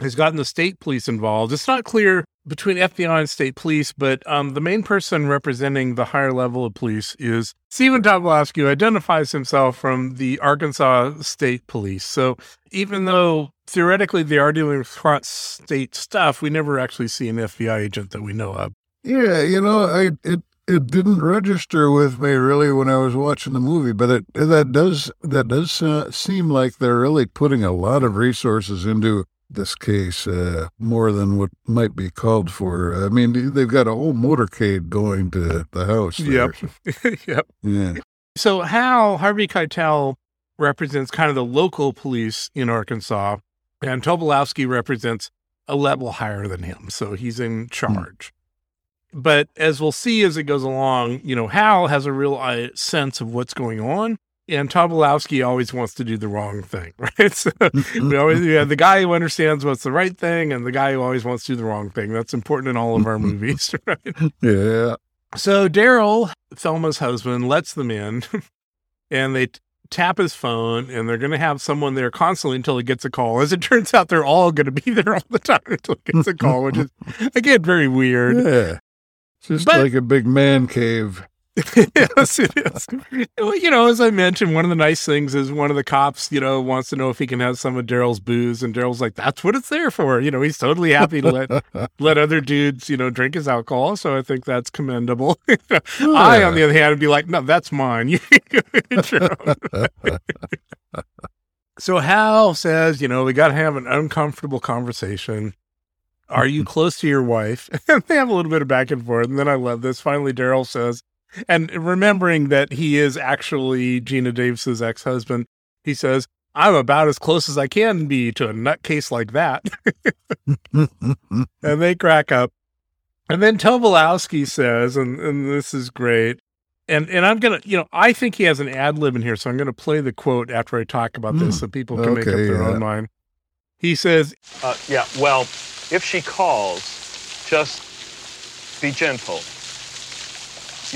has gotten the state police involved. It's not clear between FBI and state police, but um, the main person representing the higher level of police is Stephen Tobolowsky, who identifies himself from the Arkansas State Police. So even though theoretically they are dealing with state stuff, we never actually see an FBI agent that we know of. Yeah, you know, I it it didn't register with me really when I was watching the movie, but it that does that does uh, seem like they're really putting a lot of resources into this case, uh, more than what might be called for. I mean, they've got a whole motorcade going to the house. There. Yep. yep. Yeah. So Hal Harvey Keitel represents kind of the local police in Arkansas, and Tobolowsky represents a level higher than him. So he's in charge. But as we'll see as it goes along, you know, Hal has a real uh, sense of what's going on. And Tobolowsky always wants to do the wrong thing, right? So mm-hmm. we always we have mm-hmm. the guy who understands what's the right thing and the guy who always wants to do the wrong thing. That's important in all of our mm-hmm. movies, right? Yeah. So Daryl, Thelma's husband, lets them in and they t- tap his phone and they're going to have someone there constantly until he gets a call. As it turns out, they're all going to be there all the time until he gets a call, which is, again, very weird. Yeah. It's just But- like a big man cave. Yes, it is. Well, You know, as I mentioned, one of the nice things is one of the cops, you know, wants to know if he can have some of Daryl's booze, and Daryl's like, "That's what it's there for." You know, he's totally happy to let let other dudes, you know, drink his alcohol. So I think that's commendable. I, on the other hand, would be like, "No, that's mine. You can get your own." so Hal says, "You know, we got to have an uncomfortable conversation." Are you mm-hmm. close to your wife? And they have a little bit of back and forth. And then I love this. Finally, Daryl says, and remembering that he is actually Geena Davis's ex husband, he says, I'm about as close as I can be to a nutcase like that. and they crack up. And then Tobolowsky says, and, and this is great. And and I'm gonna, you know, I think he has an ad lib in here, so I'm gonna play the quote after I talk about this, Hmm. so people can make up their yeah. own mind. He says, Uh, yeah, well, if she calls, just be gentle.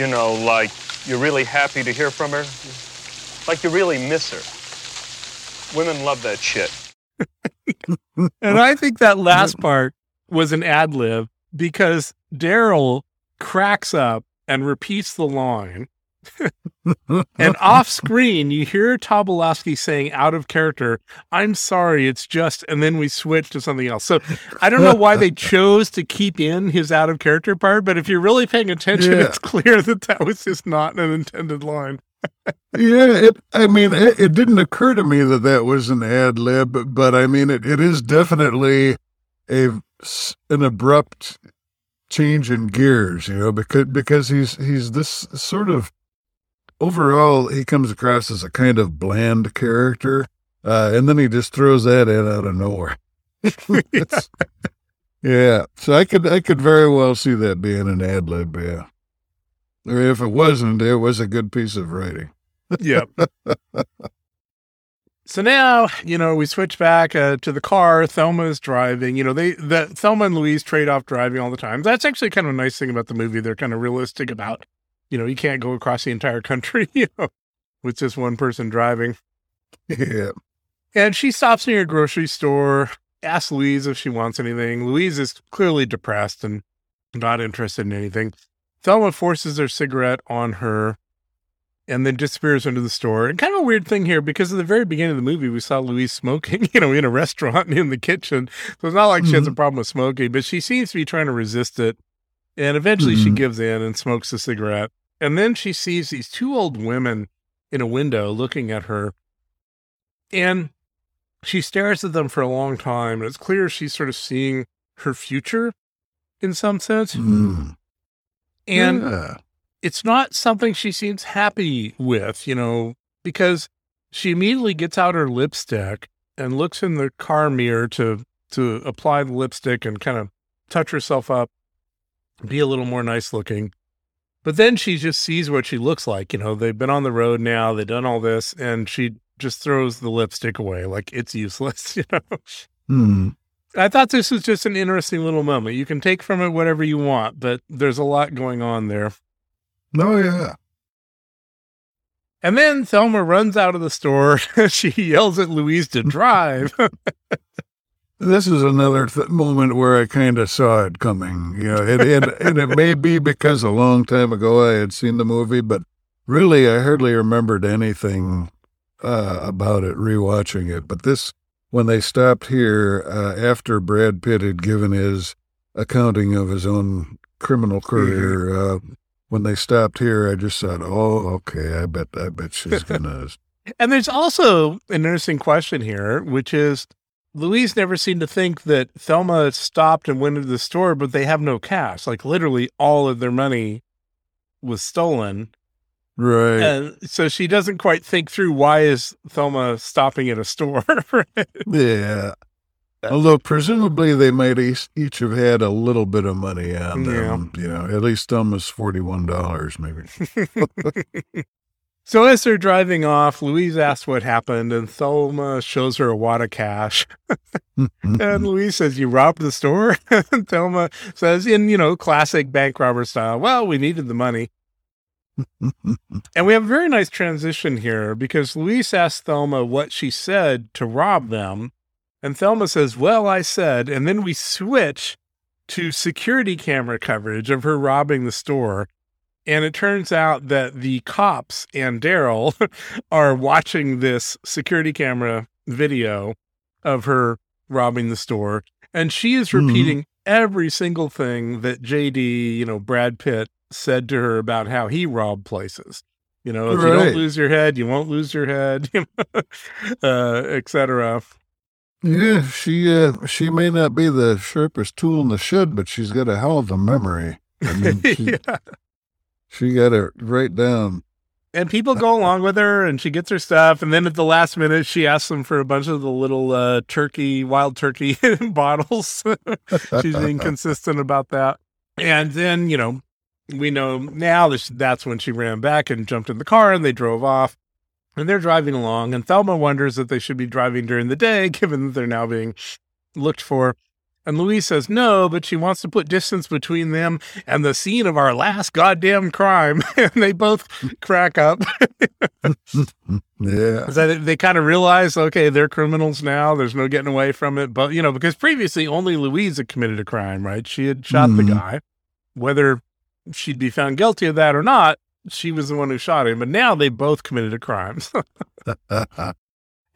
You know, like you're really happy to hear from her, like you really miss her. Women love that shit. And I think that last part was an ad lib because Daryl cracks up and repeats the line. and off screen, you hear Tobolowsky saying out of character, I'm sorry, it's just, and then we switch to something else. So I don't know why they chose to keep in his out of character part, but if you're really paying attention, Yeah. it's clear that that was just not an intended line. Yeah, it, I mean, it, it didn't occur to me that that was an ad lib, but I mean, it, it is definitely a an abrupt change in gears, you know, because because he's he's this sort of overall he comes across as a kind of bland character, uh, and then he just throws that in out of nowhere. Yeah, so I could I could very well see that being an ad lib, yeah. Or if it wasn't, it was a good piece of writing. Yep. so now, you know, we switch back uh, to the car. Thelma is driving. You know, they the Thelma and Louise trade off driving all the time. That's actually kind of a nice thing about the movie. They're kind of realistic about, you know, you can't go across the entire country, you know, with just one person driving. Yeah. And she stops near a grocery store, asks Louise if she wants anything. Louise is clearly depressed and not interested in anything. Thelma forces her cigarette on her and then disappears into the store. And kind of a weird thing here because at the very beginning of the movie, we saw Louise smoking, you know, in a restaurant in the kitchen. So it's not like she has a problem with smoking, but she seems to be trying to resist it. And eventually she Mhm. gives in and smokes a cigarette. And then she sees these two old women in a window looking at her. And she stares at them for a long time. And it's clear she's sort of seeing her future in some sense. Mm. And Yeah. it's not something she seems happy with, you know, because she immediately gets out her lipstick and looks in the car mirror to to apply the lipstick and kind of touch herself up, be a little more nice looking. But then she just sees what she looks like. You know, they've been on the road now, they've done all this, and she just throws the lipstick away like it's useless, you know. Hmm. I thought this was just an interesting little moment. You can take from it whatever you want, but there's a lot going on there. Oh yeah. And then Thelma runs out of the store. she yells at Louise to drive. This is another th- moment where I kind of saw it coming. You know, and, and, and it may be because a long time ago I had seen the movie, but really I hardly remembered anything uh, about it rewatching it. But this, when they stopped here uh, after Brad Pitt had given his accounting of his own criminal career, uh, when they stopped here, I just thought, "Oh, okay, I bet, I bet she's gonna." and there's also an interesting question here, which is Louise never seemed to think that Thelma stopped and went into the store, but they have no cash. Like literally all of their money was stolen. right. And so she doesn't quite think through why is Thelma stopping at a store. Yeah. Although presumably they might each, have had a little bit of money on them, you know, at least almost forty-one dollars, maybe. so as they're driving off, Louise asks what happened, and Thelma shows her a wad of cash. and Louise says, You robbed the store? and Thelma says, in, you know, classic bank robber style, Well, we needed the money. and we have a very nice transition here because Louise asks Thelma what she said to rob them. And Thelma says, Well, I said. And then we switch to security camera coverage of her robbing the store. And it turns out that the cops and Daryl are watching this security camera video of her robbing the store. And she is Mhm. repeating every single thing that JD, you know, Brad Pitt said to her about how he robbed places. You know, if you don't lose your head, you won't lose your head, you know, uh, et cetera. Yeah, she uh, she may not be the sharpest tool in the shed, but she's got a hell of a memory. I mean, she, yeah. She got it right down. And people go along with her and she gets her stuff. And then at the last minute, she asks them for a bunch of the little uh, turkey, wild turkey bottles. She's inconsistent about that. And then, you know, we know now that that's when she ran back and jumped in the car and they drove off. And they're driving along. And Thelma wonders that they should be driving during the day, given that they're now being looked for. And Louise says no, but she wants to put distance between them and the scene of our last goddamn crime. and they both crack up. Yeah, they kind of realize, okay, they're criminals now. There's no getting away from it. But, you know, because previously only Louise had committed a crime, right? She had shot the Mhm. guy. Whether she'd be found guilty of that or not, she was the one who shot him. But now they both committed a crime.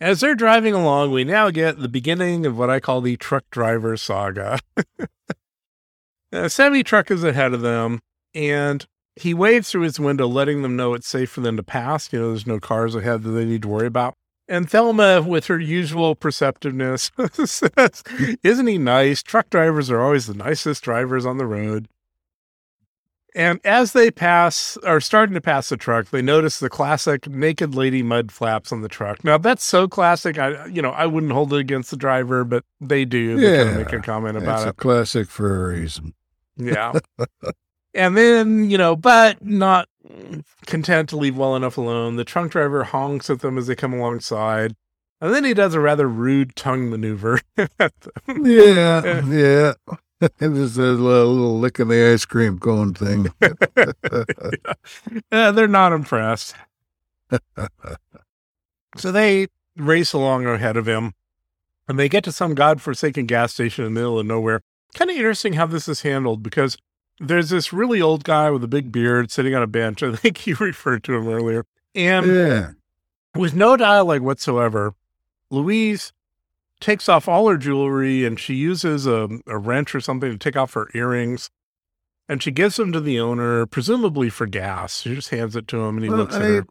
As they're driving along, we now get the beginning of what I call the truck driver saga. a semi truck is ahead of them, and he waves through his window, letting them know it's safe for them to pass. You know, there's no cars ahead that they need to worry about. And Thelma, with her usual perceptiveness, says, Isn't he nice? Truck drivers are always the nicest drivers on the road. And as they pass, are starting to pass the truck, they notice the classic naked lady mud flaps on the truck. Now that's so classic. I, you know, I wouldn't hold it against the driver, but they do. They kind of make a comment It's about a it. classic for a reason. Yeah. and then, you know, but not content to leave well enough alone, the trunk driver honks at them as they come alongside. And then he does a rather rude tongue maneuver. at them. Yeah. Yeah, yeah. Just a little, little lick in the ice cream cone thing. Yeah, they're not impressed. so they race along ahead of him and they get to some godforsaken gas station in the middle of nowhere. Kind of interesting how this is handled because there's this really old guy with a big beard sitting on a bench. I think you referred to him earlier. And yeah. with no dialogue whatsoever, Louise takes off all her jewelry and she uses a, a wrench or something to take off her earrings. And she gives them to the owner, presumably for gas. She just hands it to him and he Well, looks at her.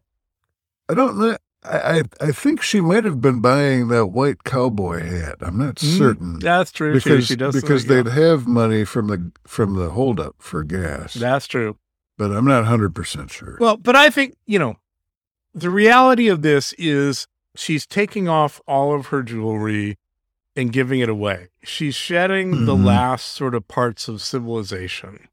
I don't know. I, I I think she might have been buying that white cowboy hat. I'm not Mm, certain. That's true. Because, she, does because they'd have money from the from the holdup for gas. That's true. but I'm not hundred percent sure. Well, but I think, you know, the reality of this is she's taking off all of her jewelry and giving it away. She's shedding the Mhm. last sort of parts of civilization.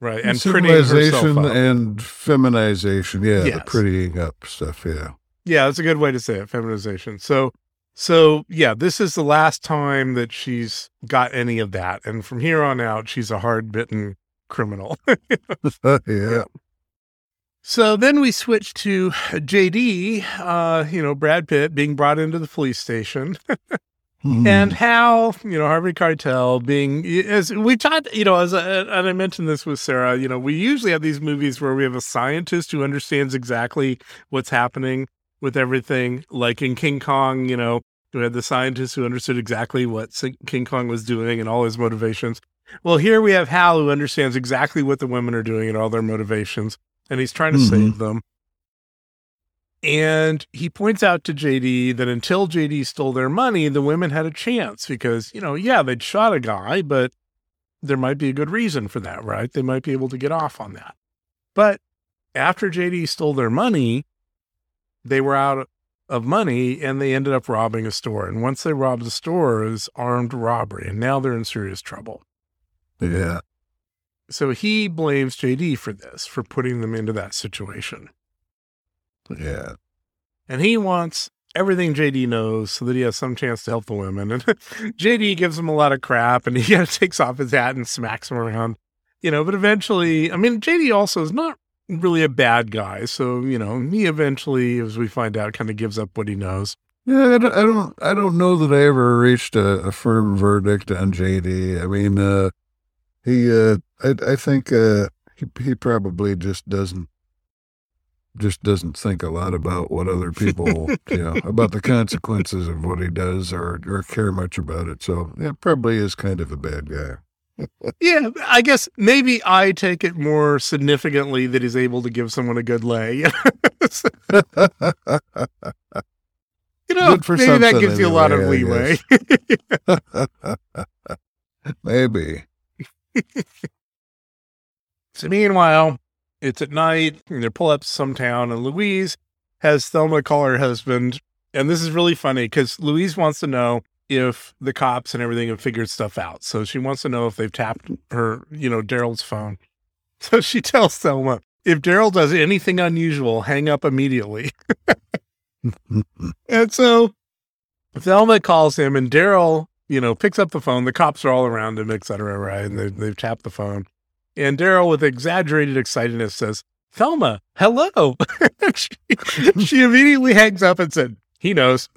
right? And civilization and feminization. Yeah, Yes. the prettying up stuff. Yeah. Yeah, that's a good way to say it, feminization. So, so yeah, this is the last time that she's got any of that, and from here on out, she's a hard bitten criminal. yeah. So then we switch to JD, uh, you know, Brad Pitt being brought into the police station. Hmm. and Hal, you know, Harvey Keitel being as we talked, you know, as I, and I mentioned this with Sarah, you know, we usually have these movies where we have a scientist who understands exactly what's happening with everything. Like in King Kong, you know, we had the scientist who understood exactly what King Kong was doing and all his motivations. Well, here we have Hal who understands exactly what the women are doing and all their motivations, and he's trying to Mhm. save them. And he points out to JD that until JD stole their money, the women had a chance because, you know, yeah, they'd shot a guy, but there might be a good reason for that, right? They might be able to get off on that. But after JD stole their money, they were out of money and they ended up robbing a store. And once they robbed the store, it was armed robbery. And now they're in serious trouble. Yeah. So he blames JD for this, for putting them into that situation. Yeah. and he wants everything JD knows so that he has some chance to help the women. And JD gives him a lot of crap and he kind of takes off his hat and smacks him around, you know. But eventually, I mean, JD also is not really a bad guy. So, you know, he eventually, as we find out, kind of gives up what he knows. Yeah, I don't, I don't, I don't know that I ever reached a, a firm verdict on JD. I mean, uh, he, uh, I, I think, uh, he, he probably just doesn't, just doesn't think a lot about what other people, you know, about the consequences of what he does or, or care much about it. So, yeah, probably is kind of a bad guy. Yeah, I guess maybe I take it more significantly that he's able to give someone a good lay. you know, maybe that gives you a lot of leeway. Maybe. So meanwhile, it's at night and they pull up some town and Louise has Thelma call her husband. And this is really funny because Louise wants to know if the cops and everything have figured stuff out. So she wants to know if they've tapped her, you know, Daryl's phone. So she tells Thelma, if Daryl does anything unusual, hang up immediately. and so Thelma calls him and Daryl, you know, picks up the phone. The cops are all around him, et cetera, right? And they, they've tapped the phone. And Daryl, with exaggerated excitedness, says, Thelma, hello. she, she immediately hangs up and said, he knows.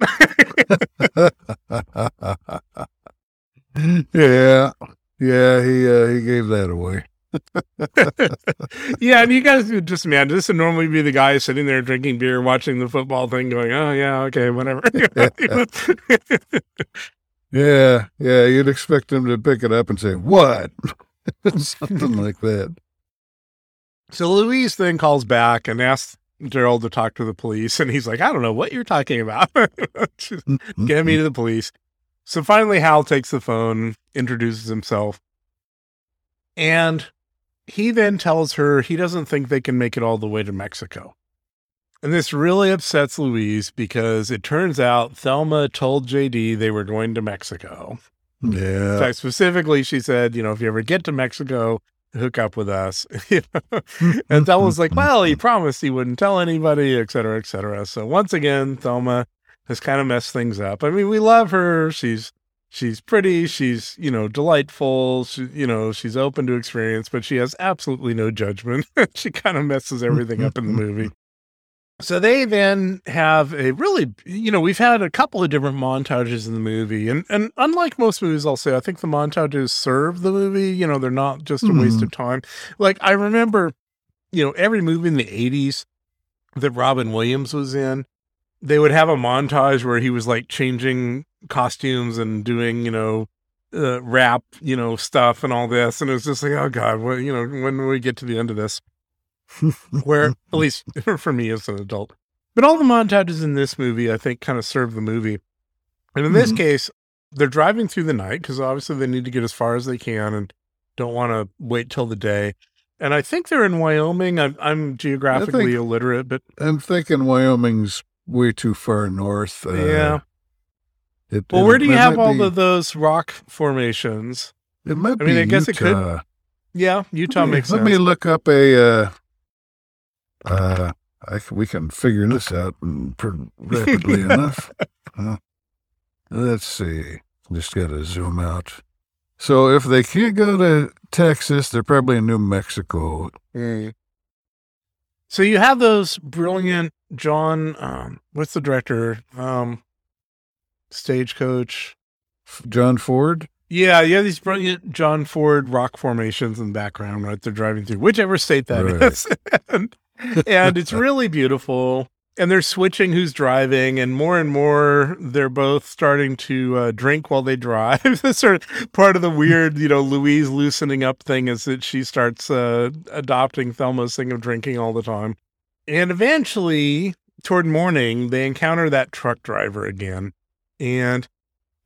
yeah. Yeah, he, uh, he gave that away. yeah, and you guys just imagine this would normally be the guy sitting there drinking beer, watching the football thing, going, "Oh yeah, okay, whatever." Yeah, yeah, you'd expect him to pick it up and say, What? Something like that. so Louise then calls back and asks Daryl to talk to the police, and he's like, "I don't know what you're talking about. Mm-hmm. Get me to the police." So finally, Hal takes the phone, introduces himself, and he then tells her he doesn't think they can make it all the way to Mexico. And this really upsets Louise because it turns out Thelma told JD they were going to Mexico. In Yeah. fact, specifically, she said, you know, if you ever get to Mexico, hook up with us. And Thelma's like, well, he promised he wouldn't tell anybody, et cetera, et cetera. So once again, Thelma has kind of messed things up. I mean, we love her. She's she's pretty. She's you know delightful. She, you know she's open to experience, but she has absolutely no judgment. she kind of messes everything up in the movie. So they then have a really, you know, we've had a couple of different montages in the movie, and and unlike most movies, I'll say I think the montages serve the movie. You know, they're not just a waste of time. Like I remember, you know, every movie in the '80s that Robin Williams was in, they would have a montage where he was like changing costumes and doing, you know, uh, rap, you know, stuff and all this, and it was just like, oh god, what, you know, when will we get to the end of this? Where at least for me as an adult. But all the montages in this movie, I think, kind of serve the movie. And in this Mhm. case, they're driving through the night because obviously they need to get as far as they can and don't want to wait till the day. And I think they're in Wyoming. I'm, I'm geographically think- illiterate, but I'm thinking Wyoming's way too far north. Uh, yeah. It, Well, it- where do you have all be- of those rock formations? It might I be mean, I guess it could- Utah. Yeah, Utah Let me- makes Let sense. me look up a. Uh, uh, I we can figure this out pretty rapidly enough. Uh, let's see. Just got to zoom out. So if they can't go to Texas, they're probably in New Mexico. Mm. So you have those brilliant John. Um, what's the director? Um, Stagecoach. John Ford. Yeah, you have these brilliant John Ford rock formations in the background, right? They're driving through whichever state that Right. is, and, and it's really beautiful. And they're switching who's driving, and more and more they're both starting to uh, drink while they drive. That's sort of part of the weird, you know, Louise loosening up thing is that she starts uh, adopting Thelma's thing of drinking all the time. And eventually, toward morning, they encounter that truck driver again, and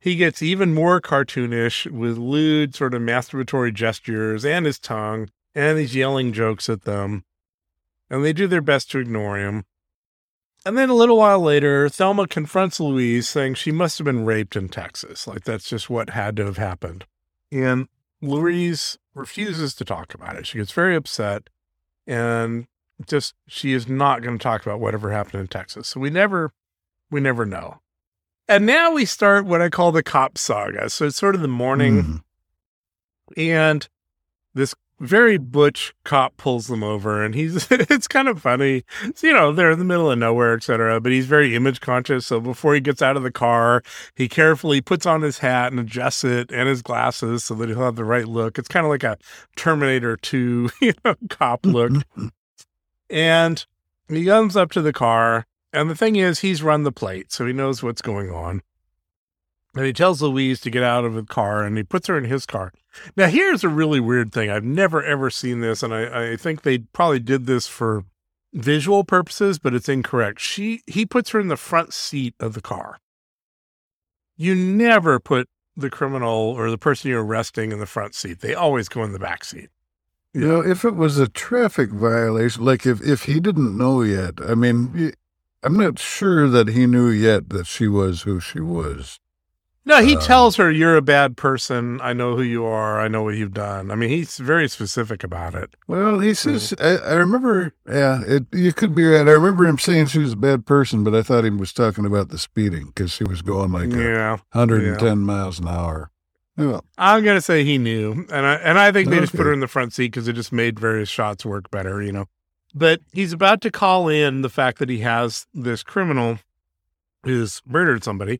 he gets even more cartoonish with lewd, sort of masturbatory gestures and his tongue, and he's yelling jokes at them. And they do their best to ignore him. And then a little while later, Thelma confronts Louise, saying she must have been raped in Texas. Like that's just what had to have happened. And Louise refuses to talk about it. She gets very upset and just she is not going to talk about whatever happened in Texas. So we never we never know. And now we start what I call the cop saga. So it's sort of the morning Mhm. and this very butch cop pulls them over and he's it's kind of funny. So, you know they're in the middle of nowhere etc but he's very image conscious. So before he gets out of the car he carefully puts on his hat and adjusts it and his glasses so that he'll have the right look. It's kind of like a terminator 2 you know cop look. And he comes up to the car and the thing is he's run the plate so he knows what's going on and he tells Louise to get out of the car and he puts her in his car. Now, here's a really weird thing. I've never ever seen this, and I, I think they probably did this for visual purposes, but it's incorrect. She he puts her in the front seat of the car. You never put the criminal or the person you're arresting in the front seat. They always go in the back seat. You know, if it was a traffic violation, like if, if he didn't know yet, I mean, I'm not sure that he knew yet that she was who she was. No, he Uh, tells her, You're a bad person. I know who you are. I know what you've done. I mean, he's very specific about it. Well, he says, I, I remember, yeah, it, you could be right. I remember him saying she was a bad person, but I thought he was talking about the speeding because she was going like a yeah. 110 miles an hour. Well, I'm gonna say he knew, and I and I think they just put her in the front seat because it just made various shots work better, you know. But he's about to call in the fact that he has this criminal who's murdered somebody,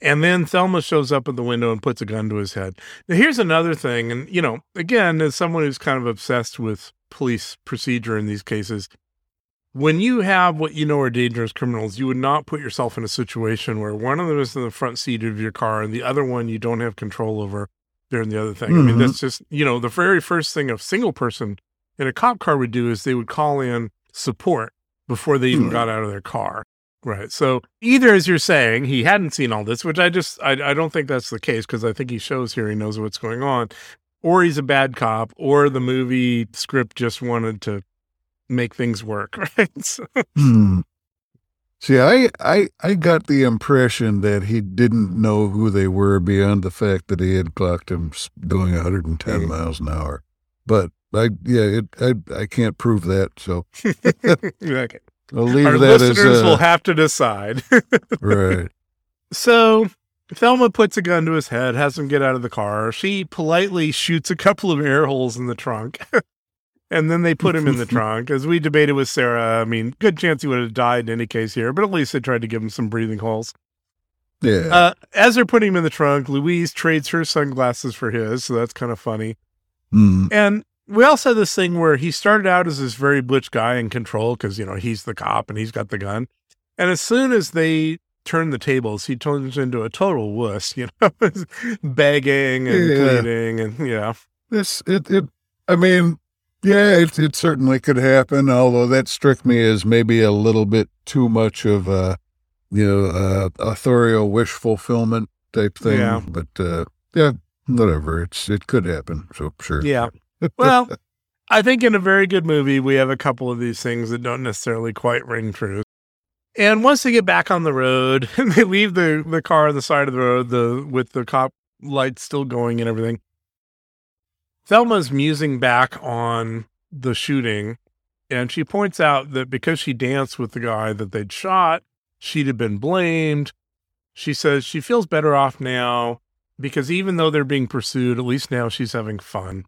and then Thelma shows up at the window and puts a gun to his head. Now here's another thing, and you know, again, as someone who's kind of obsessed with police procedure in these cases, when you have what you know are dangerous criminals, you would not put yourself in a situation where one of them is in the front seat of your car and the other one you don't have control over. They're in the other thing. I mean, Mhm. that's just, you know, the very first thing a single person in a cop car would do is they would call in support before they even Hmm. got out of their car. Right. So either, as you're saying, he hadn't seen all this, which I just, I, I don't think that's the case because I think he shows here he knows what's going on, or he's a bad cop, or the movie script just wanted to make things work. Right. So, hmm. See, I, I, I got the impression that he didn't know who they were beyond the fact that he had clocked him going 110 Mhm. miles an hour. But I, yeah, it, I, I can't prove that. So okay. I'll leave Our that as listeners uh, will have to decide. right. So Thelma puts a gun to his head, has him get out of the car. She politely shoots a couple of air holes in the trunk. and then they put him in the trunk. As we debated with Sarah, I mean, good chance he would have died in any case here, but at least they tried to give him some breathing holes. Yeah. Uh, as they're putting him in the trunk, Louise trades her sunglasses for his, so that's kind of funny. Hmm. And we also had this thing where he started out as this very butch guy in control because, you know, he's the cop and he's got the gun. And as soon as they turn the tables, he turns into a total wuss, you know, begging and Yeah. pleading and, yeah. This it it I mean, yeah, it it certainly could happen, although that struck me as maybe a little bit too much of a you know, uh authorial wish fulfillment type thing. Yeah. But uh yeah, whatever. It's it could happen, so sure. Yeah. Well, I think in a very good movie, we have a couple of these things that don't necessarily quite ring true. And once they get back on the road and they leave the, the car on the side of the road, the with the cop lights still going and everything, Thelma's musing back on the shooting, and she points out that because she danced with the guy that they'd shot, she'd have been blamed. She says she feels better off now because even though they're being pursued, at least now she's having fun.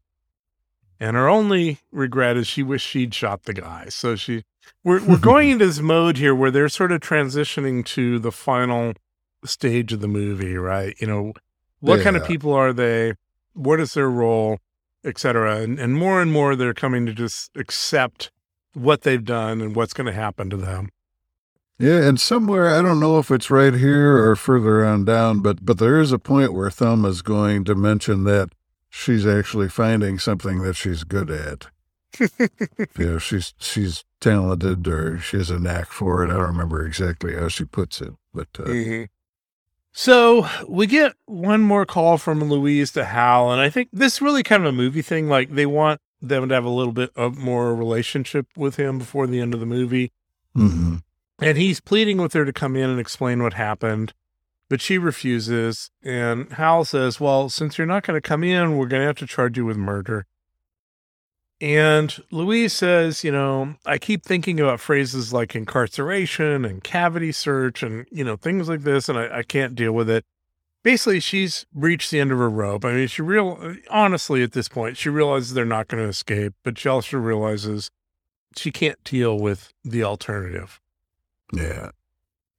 And her only regret is she wished she'd shot the guy. So she, we're we're going into this mode here where they're sort of transitioning to the final stage of the movie, right? You know, what kind of people are they? What is their role, et cetera? And and more and more they're coming to just accept what they've done and what's going to happen to them. Yeah, and somewhere I don't know if it's right here or further on down, but but there is a point where Thelma's going to mention that she's actually finding something that she's good at. you know, she's she's talented or she has a knack for it. I don't remember exactly how she puts it, but uh, So we get one more call from Louise to Hal, and I think this is really kind of a movie thing. Like they want them to have a little bit of more relationship with him before the end of the movie. mhm. And he's pleading with her to come in and explain what happened, but she refuses. And Hal says, Well, since you're not going to come in, we're going to have to charge you with murder. And Louise says, You know, I keep thinking about phrases like incarceration and cavity search and, you know, things like this, and I, I can't deal with it. Basically, she's reached the end of her rope. I mean, she real honestly at this point, she realizes they're not going to escape, but she also realizes she can't deal with the alternative. yeah,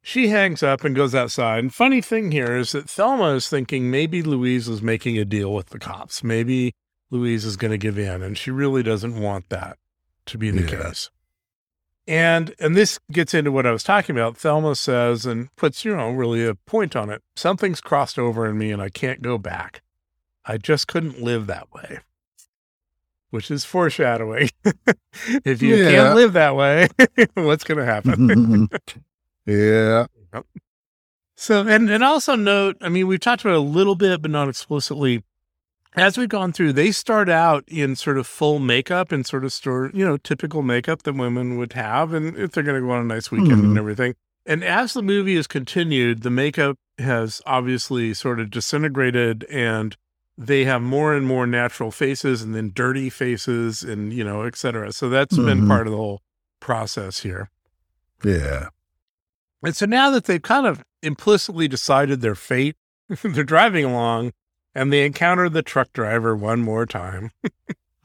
She hangs up and goes outside. And funny thing here is that Thelma is thinking maybe Louise is making a deal with the cops. Maybe Louise is going to give in, and she really doesn't want that to be the Yeah. case. And and this gets into what I was talking about. Thelma says and puts, you know, really a point on it. Something's crossed over in me and I can't go back. I just couldn't live that way. Which is foreshadowing. if you Yeah. can't live that way, what's going to happen? Mm-hmm. yeah, So, and and also note, I mean, we've talked about it a little bit, but not explicitly. As we've gone through, they start out in sort of full makeup and sort of store, you know, typical makeup that women would have, and if they're going to go on a nice weekend and Mhm. everything. And as the movie has continued, the makeup has obviously sort of disintegrated, and they have more and more natural faces, and then dirty faces, and you know, et cetera. So that's been Mhm. part of the whole process here. yeah. And so now that they've kind of implicitly decided their fate, they're driving along and they encounter the truck driver one more time.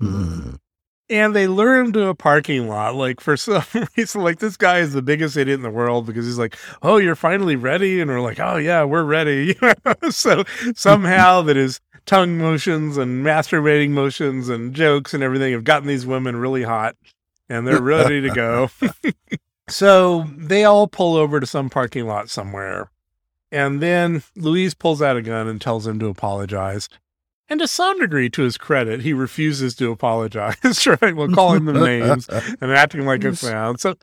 Mhm. And they lure him to a parking lot. Like for some reason, like this guy is the biggest idiot in the world because he's like, "Oh, you're finally ready," and we're like, "Oh yeah, we're ready." so somehow that his tongue motions and masturbating motions and jokes and everything have gotten these women really hot, and they're ready to go. So they all pull over to some parking lot somewhere, and then Louise pulls out a gun and tells him to apologize. And to some degree, to his credit, he refuses to apologize, right? Well, calling them names and acting like a clown. So,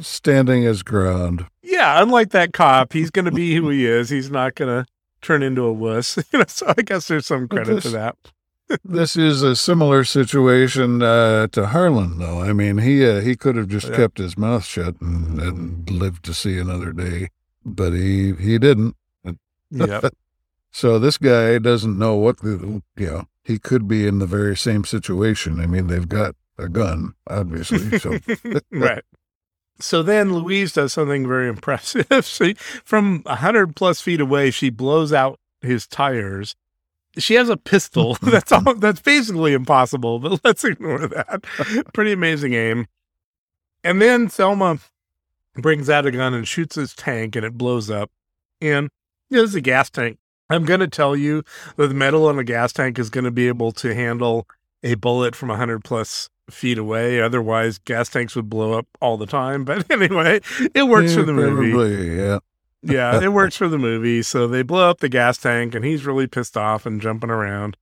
Standing his ground. yeah, unlike that cop, he's going to be who he is. He's not going to turn into a wuss. You know, so I guess there's some credit to that. This is a similar situation uh, to Harlan, though. I mean, he uh, he could have just Yeah. kept his mouth shut and, and lived to see another day, but he he didn't. Yep. So this guy doesn't know what the you know. He could be in the very same situation. I mean, they've got a gun, obviously. So right. So then Louise does something very impressive. she, from a hundred plus feet away, she blows out his tires. She has a pistol. that's all. That's basically impossible, but let's ignore that. Pretty amazing aim. And then Thelma brings out a gun and shoots his tank, and it blows up. And you know, this is a gas tank. I'm going to tell you that the metal on a gas tank is going to be able to handle a bullet from 100 plus feet away. Otherwise, gas tanks would blow up all the time. But anyway, it works for Yeah, the movie. yeah. Yeah, it works for the movie. So they blow up the gas tank, and he's really pissed off and jumping around.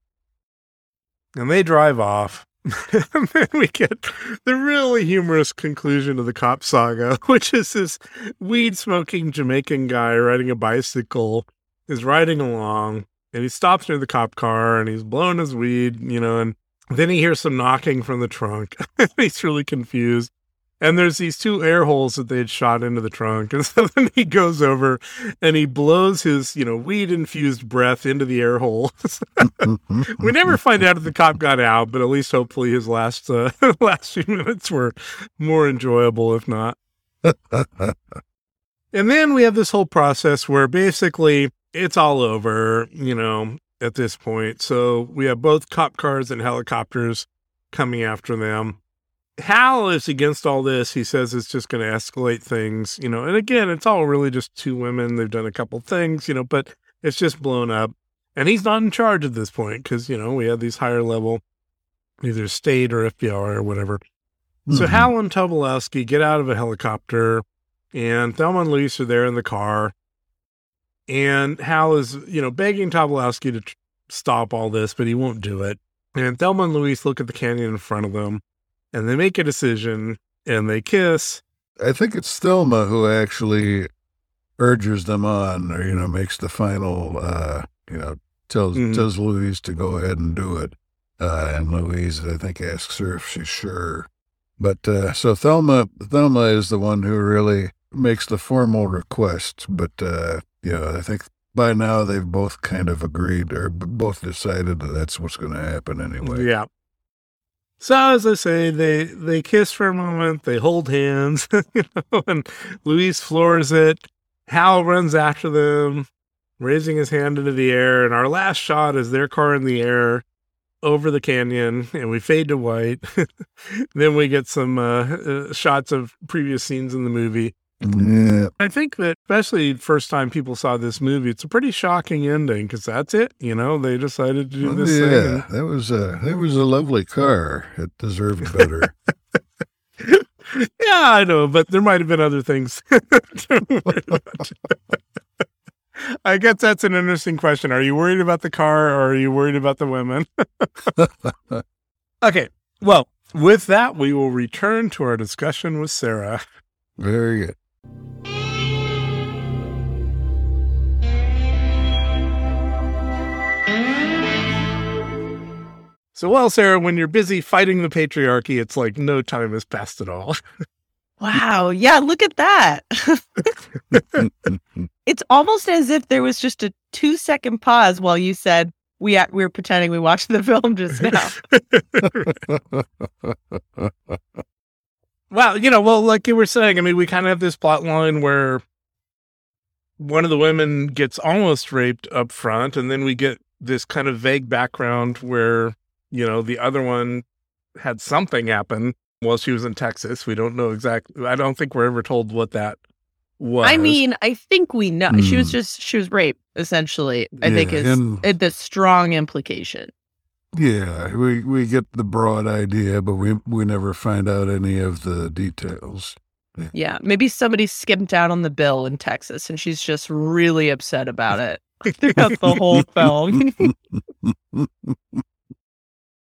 And they drive off. and then we get the really humorous conclusion of the cop saga, which is this weed smoking Jamaican guy riding a bicycle is riding along and he stops near the cop car and he's blowing his weed, you know, and then he hears some knocking from the trunk. he's really confused. And there's these two air holes that they had shot into the trunk. And so then he goes over and he blows his, you know, weed infused breath into the air holes. we never find out if the cop got out, but at least hopefully his last uh, last few minutes were more enjoyable, if not. and then we have this whole process where basically it's all over, you know, at this point. So we have both cop cars and helicopters coming after them. Hal is against all this. He says it's just going to escalate things, you know. And again, it's all really just two women. They've done a couple things, you know, but it's just blown up. And he's not in charge at this point because, you know, we have these higher level, either state or FBI or whatever. So Mhm. Hal and Tobolowsky get out of a helicopter, and Thelma and Louise are there in the car. And Hal is, you know, begging Tobolowsky to tr- stop all this, but he won't do it. And Thelma and Louise look at the canyon in front of them, and they make a decision, and they kiss. I think it's Thelma who actually urges them on, or you know, makes the final, uh, you know, tells Mhm. tells Louise to go ahead and do it, uh, and Louise, I think, asks her if she's sure. But uh, so Thelma, Thelma is the one who really makes the formal request. But uh, you know, I think by now they've both kind of agreed or both decided that that's what's going to happen anyway. Yeah. So as I say, they they kiss for a moment, they hold hands, you know, and Louise floors it. Hal runs after them, raising his hand into the air, and our last shot is their car in the air over the canyon, and we fade to white. then we get some uh, uh, shots of previous scenes in the movie. Yeah. I think that especially first time people saw this movie, it's a pretty shocking ending because that's it. You know, they decided to do Well, this thing. yeah, and- that was a that was a lovely car. It deserved better. Yeah, I know, but there might have been other things. to worry about. I guess that's an interesting question. Are you worried about the car or are you worried about the women? okay. Well, with that, we will return to our discussion with Sarah. Very good. So, well, Sarah, when you're busy fighting the patriarchy, it's like no time has passed at all. Wow. Yeah, look at that. it's almost as if there was just a two second pause while you said we we were pretending we watched the film just now. Well, you know, well, like you were saying, I mean, we kind of have this plot line where one of the women gets almost raped up front, and then we get this kind of vague background where, you know, the other one had something happen while she was in Texas. We don't know exactly. I don't think we're ever told what that was. I mean, I think we know she was Hmm. just she was raped essentially. I think Yeah, is and- the strong implication. Yeah, we we get the broad idea, but we we never find out any of the details. Yeah, maybe somebody skipped out on the bill in Texas, and she's just really upset about it throughout the whole film.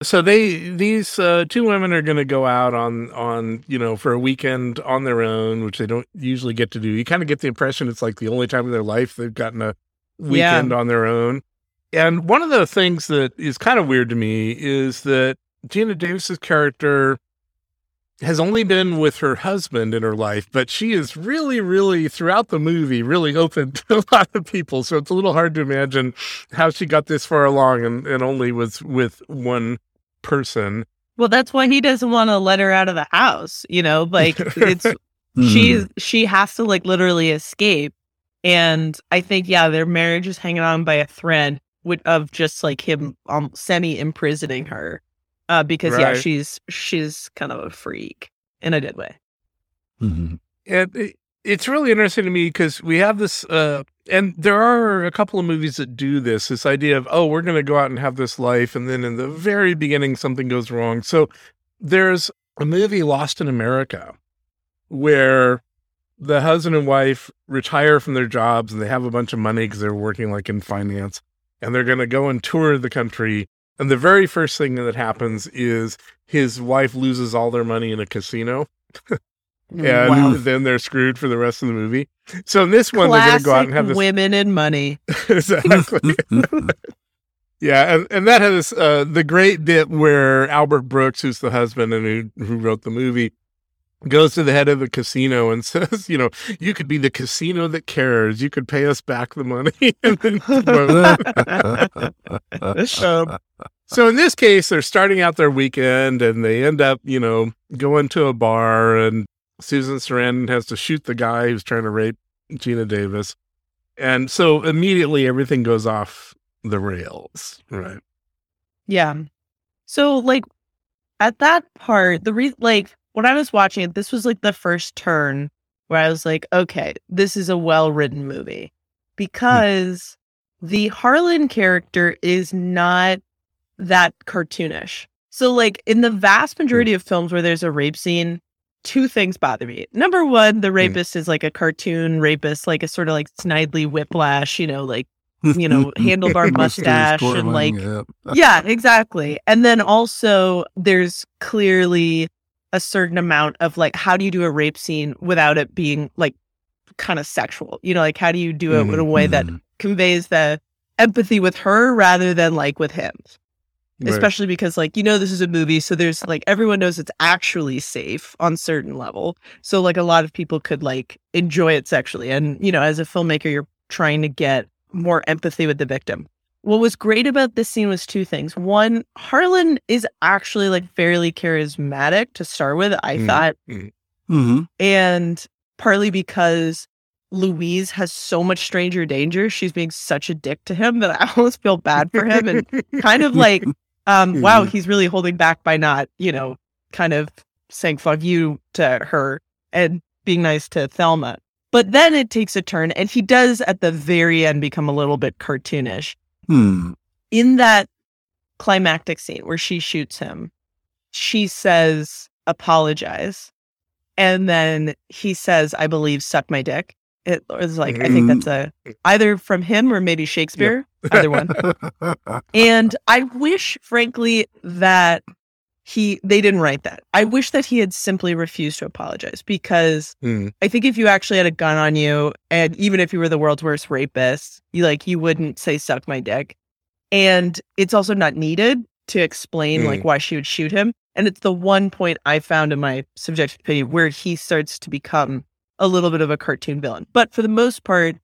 so they these uh, two women are going to go out on on you know for a weekend on their own which they don't usually get to do you kind of get the impression it's like the only time in their life they've gotten a weekend on their own and one of the things that is kind of weird to me is that geena davis's character has only been with her husband in her life but she is really really throughout the movie really open to a lot of people so it's a little hard to imagine how she got this far along and, and only was with one person. well, that's why he doesn't want to let her out of the house. You know, like it's Hmm. she's she has to like literally escape, and I think yeah, their marriage is hanging on by a thread with, of just like him um, semi imprisoning her, uh, because yeah, she's she's kind of a freak in a good way. Mhm. And it, it's really interesting to me because we have this, uh, and there are a couple of movies that do this this idea of, oh, we're going to go out and have this life. And then in the very beginning, something goes wrong. So there's a movie, Lost in America, where the husband and wife retire from their jobs and they have a bunch of money because they're working like in finance and they're going to go and tour the country. And the very first thing that happens is his wife loses all their money in a casino. and Wow. then they're screwed for the rest of the movie. So in this one, they're going to go out and have this. women and money. exactly. yeah, and, and that has uh, the great bit where Albert Brooks, who's the husband and who who wrote the movie, goes to the head of the casino and says, you know, you could be the casino that cares. You could pay us back the money. um, so in this case, they're starting out their weekend and they end up, you know, going to a bar and Susan Sarandon has to shoot the guy who's trying to rape Geena Davis. And so immediately everything goes off the rails, right? Yeah. So like at that part, the re- like when I was watching it, this was like the first turn where I was like, okay, this is a well-written movie because the Harlan character is not that cartoonish. So like in the vast majority of films where there's a rape scene, two things bother me. Number one, the rapist is like a cartoon rapist, like a sort of like Snidely Whiplash, you know, like you know, handlebar mustache and like yeah. yeah, exactly. And then also there's clearly a certain amount of like how do you do a rape scene without it being like kind of sexual? You know, like how do you do it in a way that Mhm. conveys the empathy with her rather than like with him? Right. Especially because like you know this is a movie so there's like everyone knows it's actually safe on certain level. So like a lot of people could like enjoy it sexually and you know as a filmmaker you're trying to get more empathy with the victim. What was great about this scene was two things. One, Harlan is actually like fairly charismatic to start with, I Mm. thought, hmm and partly because Louise has so much stranger danger. She's being such a dick to him that I almost feel bad for him and kind of like, um, wow, he's really holding back by not, you know, kind of saying fuck you to her and being nice to Thelma. But then it takes a turn and he does at the very end become a little bit cartoonish Hmm. in that climactic scene where she shoots him, she says, apologize. And then he says, I believe, suck my dick. It was like, I think that's a either from him or maybe Shakespeare, either one. And I wish, frankly, that he they didn't write that. I wish that he had simply refused to apologize because Mm. I think if you actually had a gun on you, and even if you were the world's worst rapist, you like you wouldn't say suck my dick. And it's also not needed to explain like Mm. why she would shoot him. And it's the one point I found in my subjective opinion where he starts to become a little bit of a cartoon villain. But for the most part,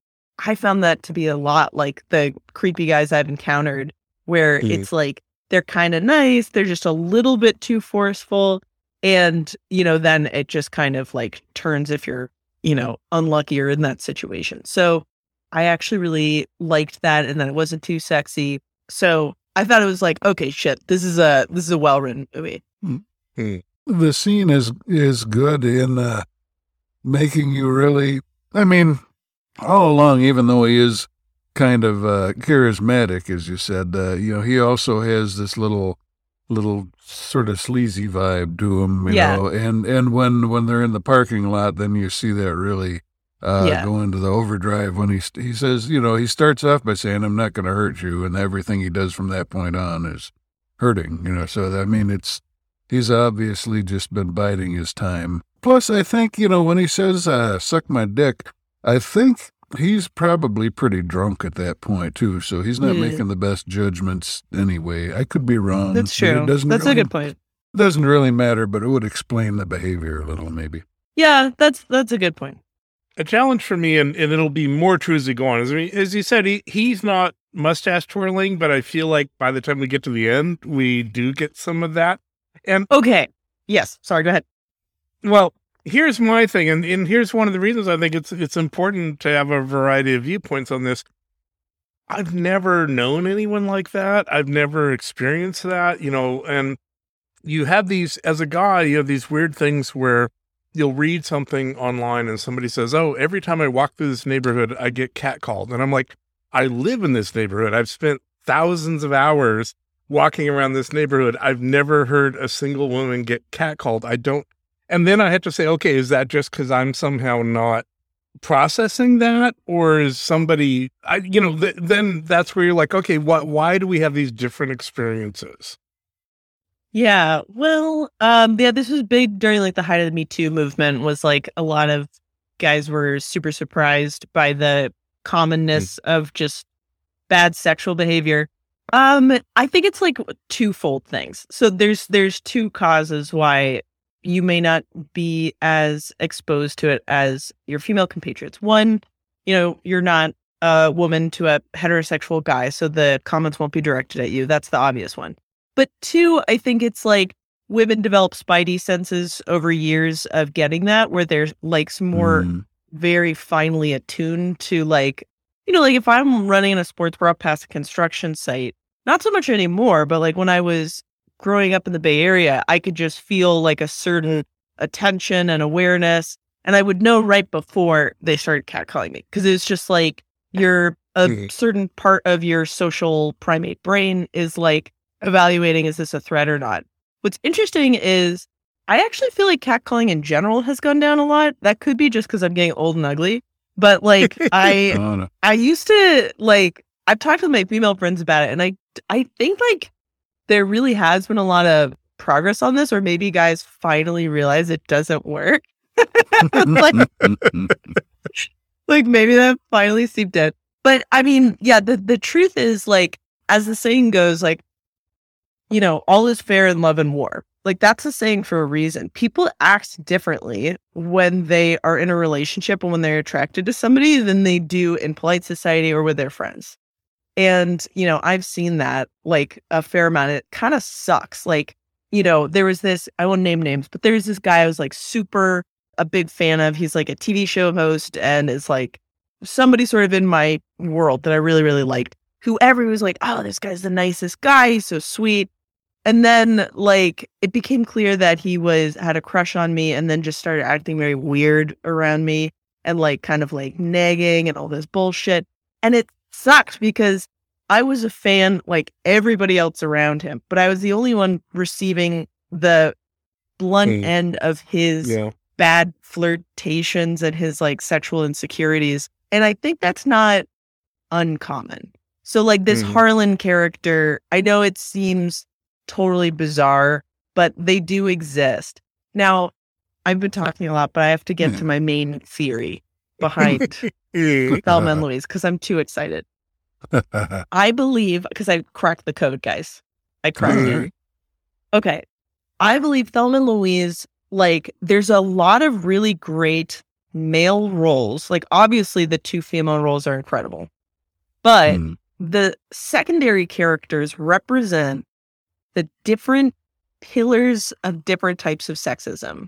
I found that to be a lot like the creepy guys I've encountered, where Mhm. it's like they're kind of nice, they're just a little bit too forceful. And, you know, then it just kind of like turns if you're, you know, unlucky or in that situation. So I actually really liked that and then it wasn't too sexy. So I thought it was like, okay, shit, this is a this is a well written movie. the scene is is good in uh, making you really. I mean, all along, even though he is kind of uh, charismatic, as you said, uh, you know, he also has this little little sort of sleazy vibe to him, you Yeah. know. And and when when they're in the parking lot, then you see that really. Uh, Yeah. go into the overdrive when he he says, you know, he starts off by saying, "I'm not going to hurt you," and everything he does from that point on is hurting, you know. So I mean, it's he's obviously just been biding his time. Plus, I think, you know, when he says, uh, suck my dick, I think he's probably pretty drunk at that point, too. So he's not Hmm. making the best judgments anyway. I could be wrong. That's but it true. doesn't That's a good point. Doesn't really matter, but it would explain the behavior a little, maybe. Yeah, that's that's a good point. a challenge for me, and, and it'll be more true as we go on. As, we, as you said, he, he's not mustache twirling, but I feel like by the time we get to the end, we do get some of that. And Okay. Yes. Sorry, go ahead. well, here's my thing, and, and here's one of the reasons I think it's it's important to have a variety of viewpoints on this. I've never known anyone like that. I've never experienced that, you know, and you have these as a guy, you have these weird things where you'll read something online and somebody says, "Oh, every time I walk through this neighborhood, I get catcalled." And I'm like, "I live in this neighborhood. I've spent thousands of hours walking around this neighborhood. I've never heard a single woman get catcalled. I don't." And then I had to say, "Okay, is that just cuz I'm somehow not processing that or is somebody I you know, th- then that's where you're like, "Okay, what why do we have these different experiences?" Yeah. Well, um, yeah, this was big during like the height of the Me Too movement was like a lot of guys were super surprised by the commonness of just bad sexual behavior. Um, I think it's like twofold things. So there's there's two causes why, you may not be as exposed to it as your female compatriots. One, you know, you're not a woman to a heterosexual guy, so the comments won't be directed at you. That's the obvious one. But two, I think it's like women develop spidey senses over years of getting that, where they're like some more Mm. very finely attuned to like, you know, like if I'm running a sports bra past a construction site, not so much anymore, but like when I was growing up in the Bay Area, I could just feel like a certain attention and awareness. And I would know right before they started catcalling me because it's just like you're a Mhm. certain part of your social primate brain is like evaluating is this a threat or not. What's interesting is I actually feel like catcalling in general has gone down a lot. That could be just because I'm getting old and ugly. But like I Oh, no. I used to like I've talked with my female friends about it and I I think like there really has been a lot of progress on this or maybe guys finally realize it doesn't work. like like maybe that finally seeped in. But I mean, yeah, the the truth is like as the saying goes like you know, all is fair in love and war. Like that's a saying for a reason. People act differently when they are in a relationship and when they're attracted to somebody than they do in polite society or with their friends. And, you know, I've seen that like a fair amount. It kind of sucks. Like, you know, there was this, I won't name names, but there's this guy I was like super a big fan of. He's like a TV show host and is like somebody sort of in my world that I really, really liked. Whoever was like, oh, this guy's the nicest guy. He's so sweet. And then like it became clear that he was had a crush on me and then just started acting very weird around me and like kind of like nagging and all this bullshit. And it sucked because I was a fan like everybody else around him, but I was the only one receiving the blunt Hmm. end of his Yeah. bad flirtations and his like sexual insecurities. And I think that's not uncommon. So like this Mhm. Harlan character, I know it seems totally bizarre, but they do exist. Now, I've been talking a lot, but I have to get Yeah. to my main theory behind Yeah. Thelma and Louise because I'm too excited. I believe because I cracked the code, guys. I cracked it. Okay. I believe Thelma and Louise, like, there's a lot of really great male roles. Like, obviously, the two female roles are incredible, but Mm. the secondary characters represent the different pillars of different types of sexism.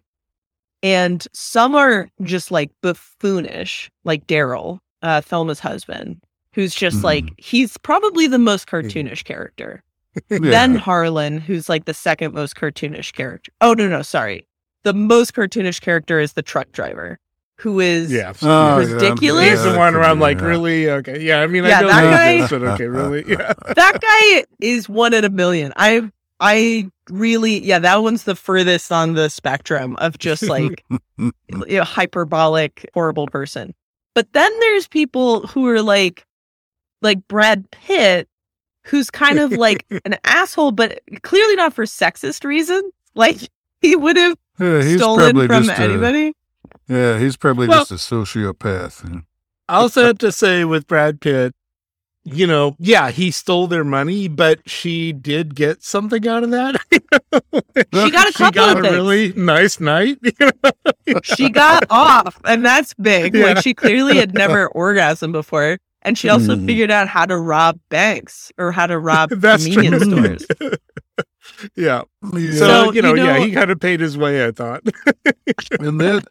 And some are just like buffoonish, like Daryl, uh, Thelma's husband, who's just Mhm. like, he's probably the most cartoonish character. Then Harlan, who's like the second most cartoonish character. Oh, no, no, sorry. The most cartoonish character is the truck driver, who is Yeah. Oh, yeah, ridiculous. He's the one could around be, like really okay. Yeah, I mean, Yeah, I know that that guy- but okay, really, yeah. that guy is one in a million. I I really yeah, that one's the furthest on the spectrum of just like you know, hyperbolic, horrible person. But then there's people who are like like Brad Pitt, who's kind of like an asshole, but clearly not for sexist reasons. Like he would have Yeah, he's stolen probably from just a- anybody. yeah, he's probably Well- just a sociopath. I also have to say with Brad Pitt, you know, yeah, he stole their money, but she did get something out of that. She got a she couple got of a things. really nice night. she got off, and that's big. Yeah. Like she clearly had never orgasmed before, and she also Mm. figured out how to rob banks or how to rob That's convenience true. stores. yeah. Yeah. So, So, you know, you yeah, he kind of paid his way, I thought. and that